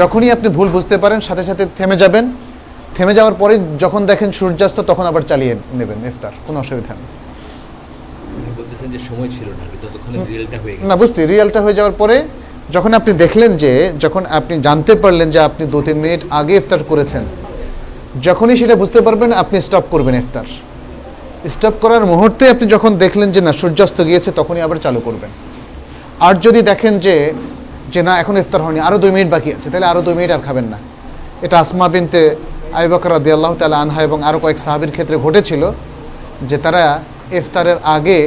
যখনই আপনি ভুল বুঝতে পারেন সাথে সাথে থেমে যাবেন। থেমে যাওয়ার পরে যখন দেখেন সূর্যাস্ত তখন আবার চালিয়ে নেবেন ইফতার। কোনো অসুবিধা নেই। না বুঝতে রিয়ালটা হয়ে যাওয়ার পরে যখন আপনি দেখলেন যে যখন আপনি জানতে পারলেন যে আপনি দু তিন মিনিট আগে ইফতার করেছেন যখনই সেটা বুঝতে পারবেন, আপনি স্টপ করবেন ইফতার। স্টপ করার মুহূর্তে আপনি যখন দেখলেন যে না, সূর্যাস্ত গিয়েছে, তখনই আবার চালু করবেন। আর যদি দেখেন যে যে না, এখন ইফতার হয়নি আরও দুই মিনিট বাকি আছে, তাহলে আরও দুই মিনিট আর খাবেন না। এটা আসমা বিনতে আইবাকর রাদি আল্লাহ তালা আনহা এবং আরও কয়েক সাহাবির ক্ষেত্রে ঘটেছিল যে তারা ইফতারের আগে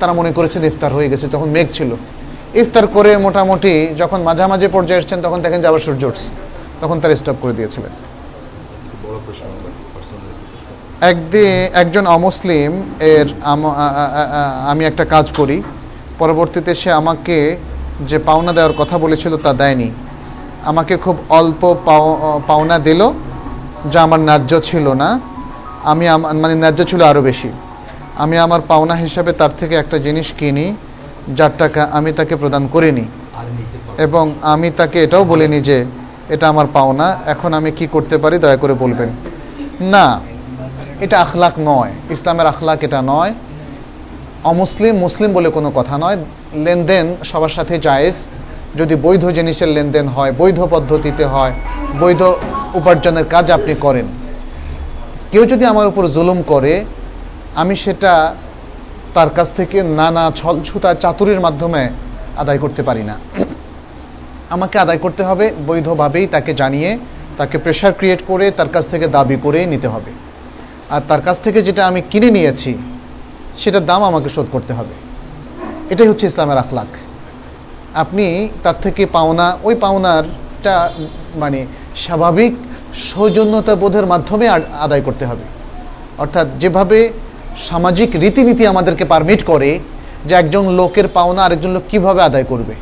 তারা মনে করেছেন ইফতার হয়ে গেছে, তখন মেঘ ছিল। ইফতার করে মোটামুটি যখন মাঝামাঝি পর্যায়ে এসছেন, তখন দেখেন যে আবার সূর্য উঠছে, তখন তারা স্টপ করে দিয়েছিলেন একটু বড় প্রশ্ন পার্সোনাল একদিন একজন অমুসলিম এর আম- একটা কাজ করি। পরবর্তীতে সে আমাকে যে পাওনা দেওয়ার কথা বলেছিল তা দেয়নি। আমাকে খুব অল্প পাও- পাওনা দিল যা আমার ন্যায্য ছিল না। আমি মানে ন্যায্য ছিল আরও বেশি। আমি আমার পাওনা হিসাবে তার থেকে একটা জিনিস কিনি যার টাকা আমি তাকে প্রদান করিনি। এবং আমি তাকে এটাও বলিনি যে এটা আমার পাওনা, এখন আমি কি করতে পারি দয়া করে বলবেন। না, এটা আখলাক নয়, ইসলামের আখলাক এটা নয়। অমুসলিম, মুসলিম বলে কোনো কথা নয়। লেনদেন সবার সাথে জায়েজ। যদি বৈধ জিনিসের লেনদেন হয়, বৈধ পদ্ধতিতে হয়, বৈধ উপার্জনের কাজ আপনি করেন। কেউ যদি আমার উপর জুলুম করে, আমি সেটা তার কাছ থেকে নানা ছল ছুতা চাতুরির মাধ্যমে আদায় করতে পারি না। আমাকে আদায় করতে হবে, বৈধভাবেই তাকে জানিয়ে, তাকে প্রেশার ক্রিয়েট করে তার কাছ থেকে দাবি করে নিতে হবে। আর তার কাছ থেকে যেটা আমি কিনে নিয়েছি, সেটার দাম আমাকে শোধ করতে হবে। এটাই হচ্ছে ইসলামের আখলাক। আপনি তার থেকে পাওনা, ওই পাওনারটা মানে স্বাভাবিক সৌজন্যতা বোধের মাধ্যমে আদায় করতে হবে। অর্থাৎ যেভাবে সামাজিক রীতিনীতি আমাদেরকে পারমিট করে যে একজন লোকের পাওনা আরেকজন লোক কীভাবে আদায় করবে।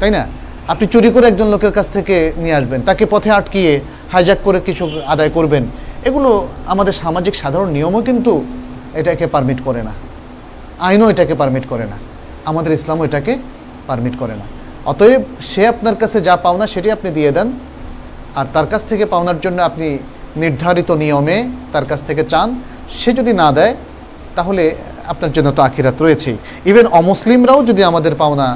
তাই না? আপনি চুরি করে একজন লোকের কাছ থেকে নিয়ে আসবেন, তাকে পথে আটকিয়ে হাইজ্যাক করে কিছু আদায় করবেন, এগুলো আমাদের সামাজিক সাধারণ নিয়মও কিন্তু এটাকে পারমিট করে না। আইনও এটাকে পারমিট করে না। আমাদের ইসলামও এটাকে পারমিট করে না। অতএব সে আপনার কাছে যা পাওনা সেটি আপনি দিয়ে দেন, আর তার কাছ থেকে পাওনার জন্য আপনি নির্ধারিত নিয়মে তার কাছ থেকে চান। সে যদি না দেয়, তাহলে আপনার জন্য তো আখিরাত রয়েছেই। ইভেন অমুসলিমরাও যদি আমাদের পাওনা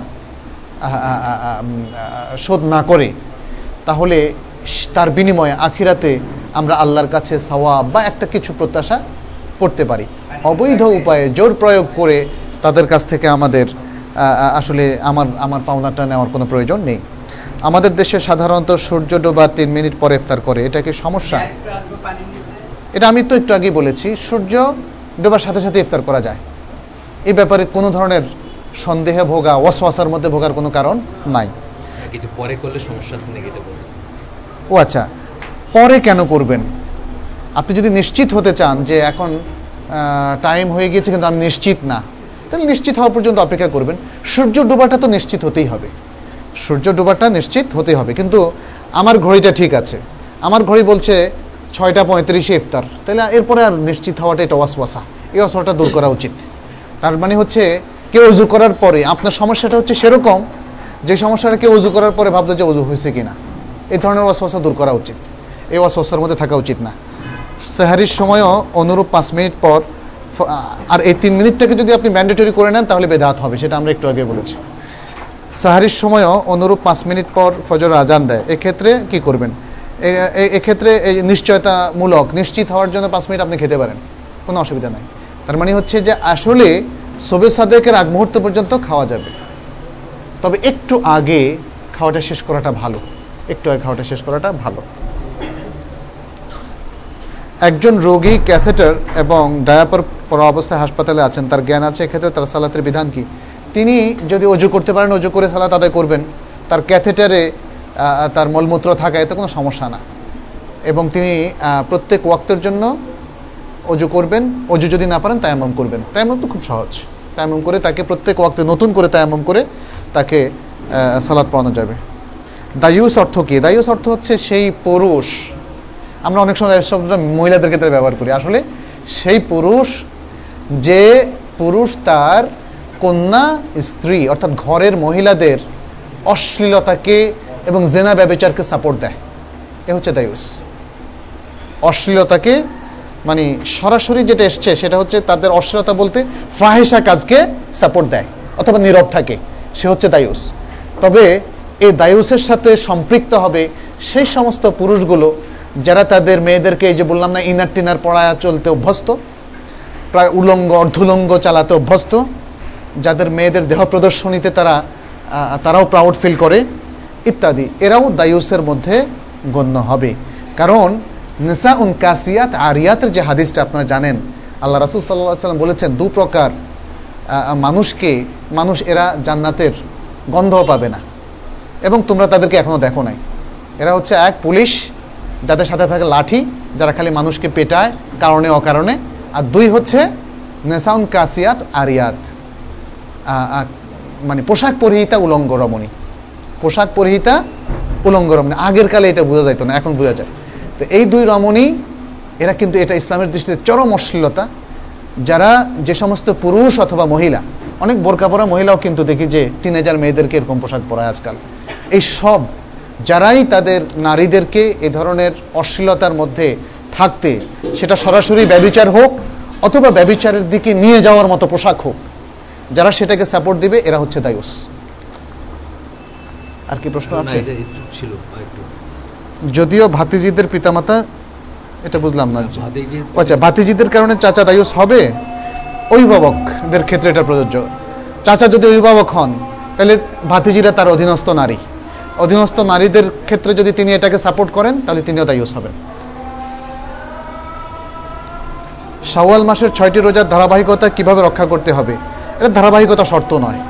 শোধ না করে, তাহলে তার বিনিময়ে আখিরাতে আমরা আল্লাহর কাছে সওয়াব বা একটা কিছু প্রত্যাশা করতে পারি। অবৈধ উপায়ে জোর প্রয়োগ করে তাদের কাছ থেকে আমাদের আসলে আমার আমার পাওনাটা নেওয়ার কোনো প্রয়োজন নেই। আমাদের দেশে সাধারণত সূর্য ডোবার তিন মিনিট পরে ইফতার করে, এটা কি সমস্যা? এটা আমি তো একটু আগেই বলেছি, সূর্য ডোবার সাথে সাথে ইফতার করা যায়। এই ব্যাপারে কোনো ধরনের সন্দেহে ভোগা ওয়াসওয়াসার মধ্যে ভোগার কোনো কারণ নাই। কিন্তু পরে করলে সমস্যা আছে নাকি এটা বলতেছে? ও আচ্ছা পরে কেন করবেন? আপনি যদি নিশ্চিত হতে চান যে এখন টাইম হয়ে গিয়েছে কিন্তু আমি নিশ্চিত না তাহলে নিশ্চিত হওয়া পর্যন্ত অপেক্ষা করবেন। সূর্য ডোবাটা তো নিশ্চিত হতেই হবে। সূর্য ডোবাটা নিশ্চিত হতেই হবে। কিন্তু আমার ঘড়িটা ঠিক আছে। আমার ঘড়ি বলছে ছয়টা পঁয়ত্রিশে ইফতার। তাহলে এরপরে আর নিশ্চিত হওয়াটা এটা ওয়াসওয়াসা। এই অসরটা দূর করা উচিত। তার মানে হচ্ছে কেউ উজু করার পরে, আপনার সমস্যাটা হচ্ছে সেরকম যে সমস্যাটা কেউ উজু করার পরে ভাবলো যে উজু হয়েছে কিনা। এই ধরনের ওয়াসওয়াসা দূর করা উচিত। এই ওয়াসওয়াসার মধ্যে থাকা উচিত না। সেহারির সময়ও অনুরূপ পাঁচ মিনিট পর আর এই তিন মিনিটটাকে যদি আপনি ম্যান্ডেটরি করে নেন, তাহলে বেদাত হবে, সেটা আমরা একটু আগে বলেছি। সাহারির সময়ও অনুরূপ পাঁচ মিনিট পর ফজর আজান দেয়। এক্ষেত্রে কি করবেন? এক্ষেত্রে এই নিশ্চয়তামূলক, নিশ্চিত হওয়ার জন্য পাঁচ মিনিট আপনি খেতে পারেন। কোনো অসুবিধা নাই। তার মানে হচ্ছে যে আসলে সবে সাদেকের আগ মুহূর্ত পর্যন্ত খাওয়া যাবে। তবে একটু আগে খাওয়াটা শেষ করাটা ভালো। একটু আগে খাওয়াটা শেষ করাটা ভালো। একজন রোগী, ক্যাথেটার এবং ডায়াপার পরা অবস্থায় হাসপাতালে আছেন, তার জ্ঞান আছে, এক্ষেত্রে তার সালাতের বিধান কি? তিনি যদি অজু করতে পারেন, অজু করে সালাত আদায় করবেন। তার ক্যাথেটারে তার মলমূত্র থাকা এতে কোনো সমস্যা না। এবং তিনি প্রত্যেক ওয়াক্তের জন্য অজু করবেন, অজু যদি না পারেন তায়াম্মম করবেন। তায়াম্মম তো খুব সহজ। তায়াম্মম করে তাকে প্রত্যেক ওয়াক্তে নতুন করে তায়াম্মম করে তাকে সালাদ পড়ানো যাবে। দায়ুস অর্থ কী? দায়ুস অর্থ হচ্ছে সেই পুরুষ, আমরা অনেক সময় শব্দটা মহিলাদের ক্ষেত্রে ব্যবহার করি। আসলে সেই পুরুষ, যে পুরুষ তার কন্যা, স্ত্রী, অর্থাৎ ঘরের মহিলাদের অশ্লীলতাকে এবং জেনা ব্যবচারকে সাপোর্ট দেয়। এ হচ্ছে দায়ুস। অশ্লীলতাকে মানে সরাসরি যেটা এসছে, সেটা হচ্ছে তাদের অশ্লীলতা বলতে ফাহেসা কাজকে সাপোর্ট দেয়, অথবা নীরব থাকে, সে হচ্ছে দায়ুস। তবে এই দায়ুসের সাথে সম্পৃক্ত হবে সেই সমস্ত পুরুষগুলো যারা তাদের মেয়েদেরকে এই যে বললাম না ইনার টিনার পড়ায় চলতে অভ্যস্ত, প্রায় উলঙ্গ, অর্ধুলঙ্গ চালাতে অভ্যস্ত, যাদের মেয়েদের দেহ প্রদর্শনীতে তারা তারাও প্রাউড ফিল করে, ইত্যাদি। এরাও দায়ুসের মধ্যে গণ্য হবে। কারণ নিসা উন কাসিয়াত আরিয়াতের যে হাদিসটা আপনারা জানেন, আল্লাহ রাসুল সাল্লাহ সাল্লাম বলেছেন, দু প্রকার মানুষকে, মানুষ এরা জান্নাতের গন্ধও পাবে না এবং তোমরা তাদেরকে এখনও দেখো নাই। এরা হচ্ছে এক পুলিশ, যাদের সাথে থাকে লাঠি, যারা খালি মানুষকে পেটায়, কারণে, অকারণে। আর দুই হচ্ছে নেসাউন কাসিয়াত আরিয়াত মানে পোশাক পরিহিতা উলঙ্গ রমণী। পোশাক পরিহিতা উলঙ্গ রমণী। আগের কালে এটা বোঝা যাইতো না, এখন বোঝা যায়। তো এই দুই রমণী এরা কিন্তু এটা ইসলামের দৃষ্টিতে চরম অশ্লীলতা। যারা যে সমস্ত পুরুষ অথবা মহিলা অনেক বোরকা পরা মহিলাও কিন্তু দেখি যে টিনেজার মেয়েদেরকে এরকম পোশাক পরায় আজকাল। এই সব যারাই তাদের নারীদেরকে এ ধরনের অশ্লীলতার মধ্যে থাকতে সেটা সরাসরি ব্যবিচার হোক অথবা ব্যবিচারের দিকে নিয়ে যাওয়ার মতো পোশাক হোক যারা সেটাকে সাপোর্ট দিবে এরা হচ্ছে দায়ুস। আর কি প্রশ্ন আছে? ছিল। যদিও ভাতিজিদের পিতামাতা এটা বুঝলাম না। আচ্ছা ভাতিজিদের কারণে চাচা দায়ুস হবে? অভিভাবকদের ক্ষেত্রে এটা প্রযোজ্য। চাচা যদি অভিভাবক হন তাহলে ভাতিজিরা তার অধীনস্থ নারী। অধীনস্থ নারীদের ক্ষেত্রে যদি তিনি এটাকে সাপোর্ট করেন তাহলে তিনিও দায়ুস হবেন। শাওয়াল মাসের ছয়টি রোজার ধারাবাহিকতা কীভাবে রক্ষা করতে হবে? এটা ধারাবাহিকতা শর্ত নয়।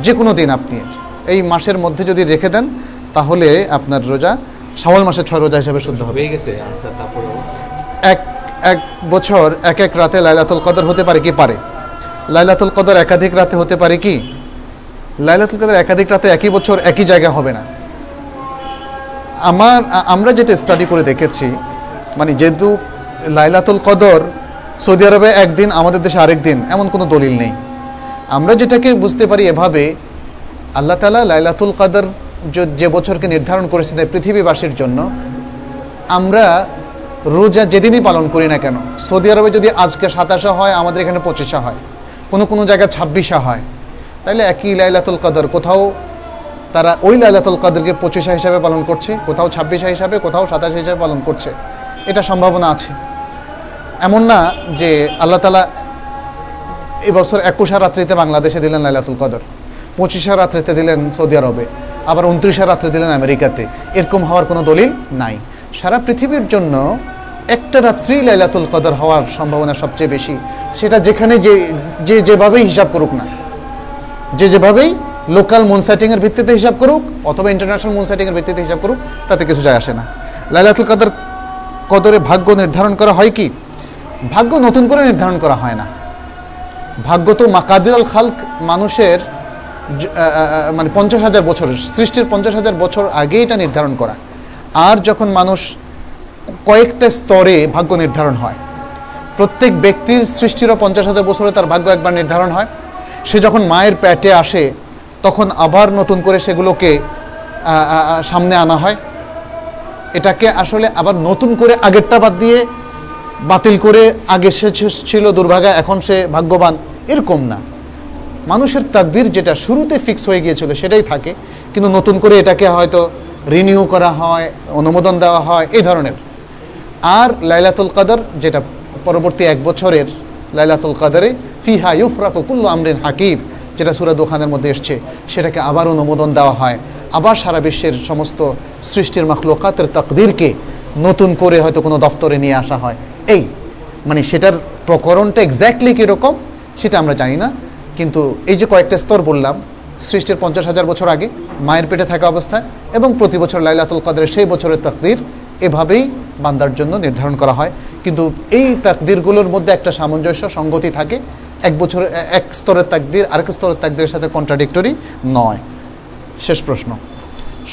যে কোনো দিন আপনি এই মাসের মধ্যে যদি রেখে দেন তাহলে আপনার রোজা শাওয়াল মাসের ছয় রোজা হিসেবে শুদ্ধ হবে। গেছে এক এক বছর এক এক রাতে লাইলাতুল কদর হতে পারে কি? পারে। লাইলাতুল কদর একাধিক রাতে হতে পারে কি? লাইলাতুল কদর একাধিক রাতে একই বছর একই জায়গায় হবে না। আমার আমরা যেটা স্টাডি করে দেখেছি মানে যেহেতু লাইলাতুল কদর সৌদি আরবে একদিন আমাদের দেশে আরেক দিন এমন কোনো দলিল নেই। আমরা যেটাকে বুঝতে পারি এভাবে আল্লাহ তালা লাইলাতুল কদর যে- বছরকে নির্ধারণ করেছিলেন পৃথিবীবাসীর জন্য, আমরা রোজা যেদিনই পালন করি না কেন, সৌদি আরবে যদি আজকে সাতাশা হয়, আমাদের এখানে পঁচিশা হয়, কোনো কোনো জায়গায় ছাব্বিশা হয়, তাইলে একই লাইলাতুল কদর। কোথাও তারা ওই লাইলাতুল কদরকে পঁচিশা হিসাবে পালন করছে, কোথাও ছাব্বিশা হিসাবে, কোথাও সাতাশ হিসাবে পালন করছে। এটা সম্ভাবনা আছে। এমন না যে আল্লাহ তালা এবছর একুশা রাত্রিতে বাংলাদেশে দিলেন লাইলাতুল কদর। পঁচিশা রাত্রিতে দিলেন সৌদি আরবে, আবার উনত্রিশা রাত্রে দিলেন আমেরিকাতে। এরকম হওয়ার কোনো দলিল নাই। সারা পৃথিবীর জন্য একটা রাত্রি লাইলাতুল কদর হওয়ার সম্ভাবনা সবচেয়ে বেশি। সেটা যেখানে যে যে যেভাবেই হিসাব করুক না যে যেভাবেই লোকাল মুন সেটিংয়ের ভিত্তিতে হিসাব করুক, অথবা ইন্টারন্যাশনাল মুন সেটিংয়ের ভিত্তিতে হিসাব করুক, তাতে কিছু যায় আসে না। লাইলাতুল কদর, কদরে ভাগ্য নির্ধারণ করা হয় কি? ভাগ্য নতুন করে নির্ধারণ করা হয় না। ভাগ্য তো মাকাদির আল খালক মানুষের মানে পঞ্চাশ হাজার বছর, সৃষ্টির পঞ্চাশ হাজার বছর আগে এটা নির্ধারণ করা। আর যখন মানুষ কয়েকটা স্তরে ভাগ্য নির্ধারণ হয়, প্রত্যেক ব্যক্তির সৃষ্টিরও পঞ্চাশ হাজার বছরে তার ভাগ্য একবার নির্ধারণ হয়। সে যখন মায়ের প্যাটে আসে, তখন আবার নতুন করে সেগুলোকে সামনে আনা হয়। এটাকে আসলে আবার নতুন করে আগেরটা বাদ দিয়ে বাতিল করে আগে সে ছিল দুর্ভাগা, এখন সে ভাগ্যবান, এরকম না। মানুষের তাকদির যেটা শুরুতে ফিক্স হয়ে গিয়েছিল সেটাই থাকে, কিন্তু নতুন করে এটাকে হয়তো রিনিউ করা হয়, অনুমোদন দেওয়া হয়, এই ধরনের। আর লাইলাতুল কদর, যেটা পরবর্তী এক বছরের লাইলাতুল কদরে, ফিহা ইউফরাকু কুল্লু আমরিন হাকিব যেটা সুরা দোকানের মধ্যে এসছে, সেটাকে আবার অনুমোদন দেওয়া হয়। আবার সারা বিশ্বের সমস্ত সৃষ্টির মাখলুকাতের তাকদিরকে নতুন করে হয়তো কোনো দফতরে নিয়ে আসা হয়। এই মানে সেটার প্রকরণটা এক্স্যাক্টলি কীরকম, সেটা আমরা জানি না। কিন্তু এই যে কয়েকটা স্তর বললাম, সৃষ্টির পঞ্চাশ হাজার বছর আগে মায়ের পেটে থাকা অবস্থায় এবং প্রতি বছর লাইলাতুল কদরের সেই বছরের তাকদির এভাবেই বান্দার জন্য নির্ধারণ করা হয়। কিন্তু এই তাকদিরগুলোর মধ্যে একটা সামঞ্জস্য সঙ্গতি থাকে, এক বছরের এক স্তরের তাকদির আরেক স্তরের তাকদিরের সাথে কন্ট্রাডিক্টরি নয়। শেষ প্রশ্ন।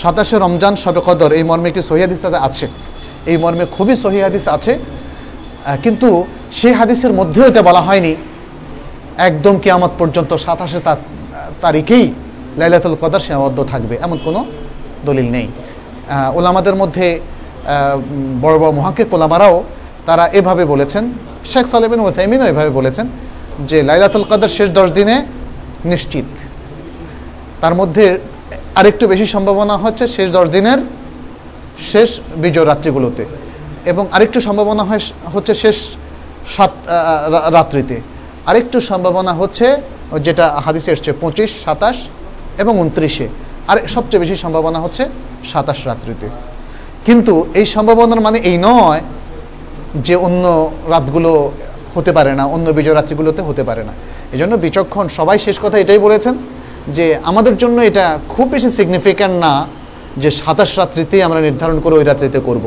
সাতাশে রমজান সবে কদর, এই মর্মে কি সহি হাদিস আছে? এই মর্মে খুবই সহি হাদিস আছে কিন্তু সেই হাদিসের মধ্যেও এটা বলা হয়নি একদম কিয়ামত পর্যন্ত সাতাশে তারিখেই লাইলাতুল কদর সীমাবদ্ধ থাকবে, এমন কোনো দলিল নেই। ওলামাদের মধ্যে বড় বড় মহাকে কোলামারাও তারা এভাবে বলেছেন, শেখ সালেবিন ওসাইমিনও এভাবে বলেছেন যে লাইলাতুল কদর শেষ দশ দিনে নিশ্চিত। তার মধ্যে আরেকটু বেশি সম্ভাবনা হচ্ছে শেষ দশ দিনের শেষ বিজয় রাত্রিগুলোতে এবং আরেকটু সম্ভাবনা হয় হচ্ছে শেষ সাত রাত্রিতে। আরেকটু সম্ভাবনা হচ্ছে, যেটা হাদিসে এসছে, পঁচিশ, সাতাশ এবং উনত্রিশে। আর সবচেয়ে বেশি সম্ভাবনা হচ্ছে সাতাশ রাত্রিতে। কিন্তু এই সম্ভাবনার মানে এই নয় যে অন্য রাতগুলো হতে পারে না, অন্য বিজয় রাত্রিগুলোতে হতে পারে না। এই জন্য বিচক্ষণ সবাই শেষ কথা এটাই বলেছেন যে আমাদের জন্য এটা খুব বেশি সিগনিফিক্যান্ট না যে সাতাশ রাত্রিতেই আমরা নির্ধারণ করে ওই রাত্রিতে করব।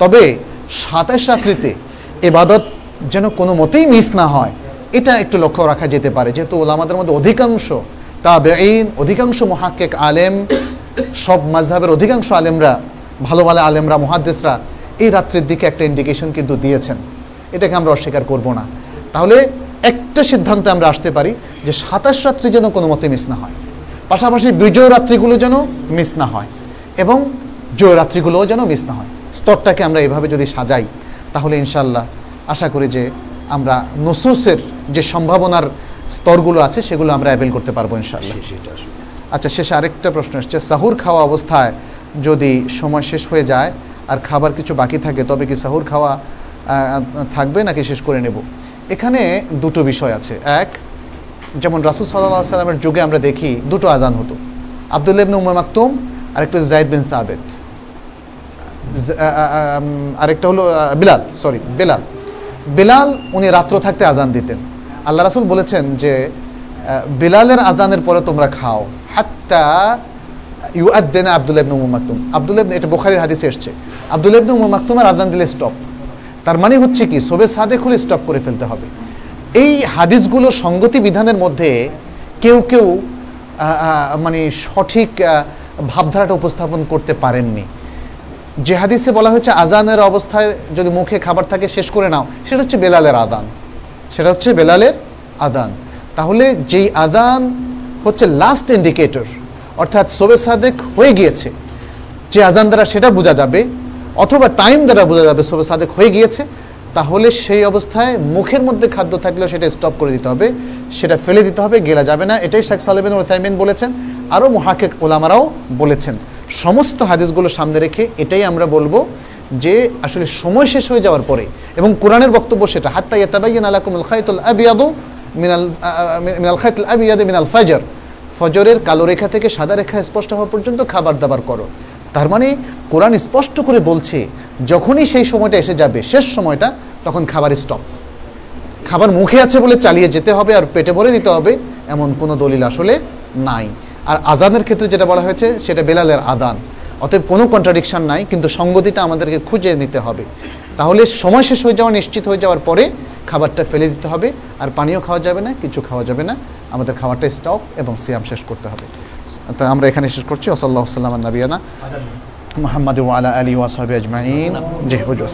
তবে সাতাশ রাত্রিতে এবাদত যেন কোনো মতেই মিস না হয় এটা একটু লক্ষ্য রাখা যেতে পারে, যেহেতু ওলামাদের মধ্যে অধিকাংশ তা অধিকাংশ মহাক্কেক আলেম, সব মাঝহাবের অধিকাংশ আলেমরা, ভালো ভালো আলেমরা মহাদ্দেশরা এই রাত্রির দিকে একটা ইন্ডিকেশন কিন্তু দিয়েছেন। এটাকে আমরা অস্বীকার করব না। তাহলে একটা সিদ্ধান্তে আমরা আসতে পারি যে সাতাশ রাত্রি যেন কোনো মতে মিস না হয়। পাশাপাশি বিজয় রাত্রিগুলো যেন মিস না হয় এবং জয় রাত্রিগুলোও যেন মিস না হয়। স্তরটাকে আমরা এভাবে যদি সাজাই, তাহলে ইনশাল্লাহ আশা করি যে আমরা নসুসের যে সম্ভাবনার স্তরগুলো আছে সেগুলো আমরা অ্যাভেল করতে পারব আসলে। আচ্ছা শেষে আরেকটা প্রশ্ন এসছে। সাহুর খাওয়া অবস্থায় যদি সময় শেষ হয়ে যায় আর খাবার কিছু বাকি থাকে তবে কি সাহুর খাওয়া থাকবে নাকি শেষ করে নেব? এখানে দুটো বিষয় আছে। এক যেমন রাসুল সাল্লাহ সাল্লামের যুগে আমরা দেখি দুটো আজান হতো। আবদুল্লাহ ইবনে উমর মাকতুম আরেকটা জায়দ বিন সাবেদ আরেকটা হলো বিলাল সরি বেলাল। বেলাল, উনি রাত্র থাকতে আজান দিতেন। আল্লাহ রাসুল বলেছেন যে বেলালের আজানের পরে তোমরা খাও। হাত্তা ইউ আদ্দেন আবদুল্লাহ ইবনে মাকতুম। আবদুল্লাহ ইবনে- এটা বুখারীর হাদিসে এসছে। আবদুল্লাহ ইবনে মাকতুমের আজান দিলে স্টপ তার মানে হচ্ছে কি, সোবে সাদে খুলে স্টপ করে ফেলতে হবে। এই হাদিসগুলোর সঙ্গতি বিধানের মধ্যে কেউ কেউ মানে সঠিক ভাবধারাটা উপস্থাপন করতে পারেননি। যে হাদিসে বলা হয়েছে আজানের অবস্থায় যদি মুখে খাবার থাকে শেষ করে নাও, সেটা হচ্ছে বেলালের আদান। সেটা হচ্ছে বেলালের আদান। তাহলে যেই আদান হচ্ছে লাস্ট ইন্ডিকেটর অর্থাৎ সোবে সাদেক হয়ে গিয়েছে, যে আজান দ্বারা সেটা বোঝা যাবে, অথবা টাইম দ্বারা বোঝা যাবে সোবে সাদেক হয়ে গিয়েছে, তাহলে সেই অবস্থায় মুখের মধ্যে খাদ্য থাকলেও সেটা স্টপ করে দিতে হবে, সেটা ফেলে দিতে হবে, গেলা যাবে না। এটাই শেখ সালেবেন ওতাইমিন বলেছেন আরও মহাকেক ওলামারাও বলেছেন। সমস্ত হাদিসগুলো সামনে রেখে এটাই আমরা বলব যে আসলে সময় শেষ হয়ে যাওয়ার পরে এবং কোরআনের বক্তব্য সেটা, হাত্তা ইয়াতাবাইয়ান আলাকুমুল খাইতুল আবিয়াদু মিনাল মিনাল খাইতুল আবিয়াদু মিনাল ফাজর। ফজরের কালো রেখা থেকে সাদা রেখা স্পষ্ট হওয়া পর্যন্ত খাবার দাবার করো। তার মানে কোরআন স্পষ্ট করে বলছে, যখনই সেই সময়টা এসে যাবে, শেষ সময়টা, তখন খাবার স্টপ খাবার মুখে আছে বলে চালিয়ে যেতে হবে আর পেটে ভরে দিতে হবে, এমন কোনো দলিল আসলে নাই। আর আজানের ক্ষেত্রে যেটা বলা হয়েছে, সেটা বেলালের আদান। অতএব কোনো কন্ট্রাডিকশান নাই, কিন্তু সঙ্গতিটা আমাদেরকে খুঁজে নিতে হবে। তাহলে সময় শেষ হয়ে যাওয়া, নিশ্চিত হয়ে যাওয়ার পরে খাবারটা ফেলে দিতে হবে, আর পানীয় খাওয়া যাবে না, কিছু খাওয়া যাবে না। আমাদের খাবারটা স্টপ এবং সিয়াম শেষ করতে হবে। তা আমরা এখানে শেষ করছি। ওসল্লাহ সাল্লাম নবিয়ানা মোহাম্মদ ওয়ালা আলী ওয়াসাবি আজমাইন। জি হুজুর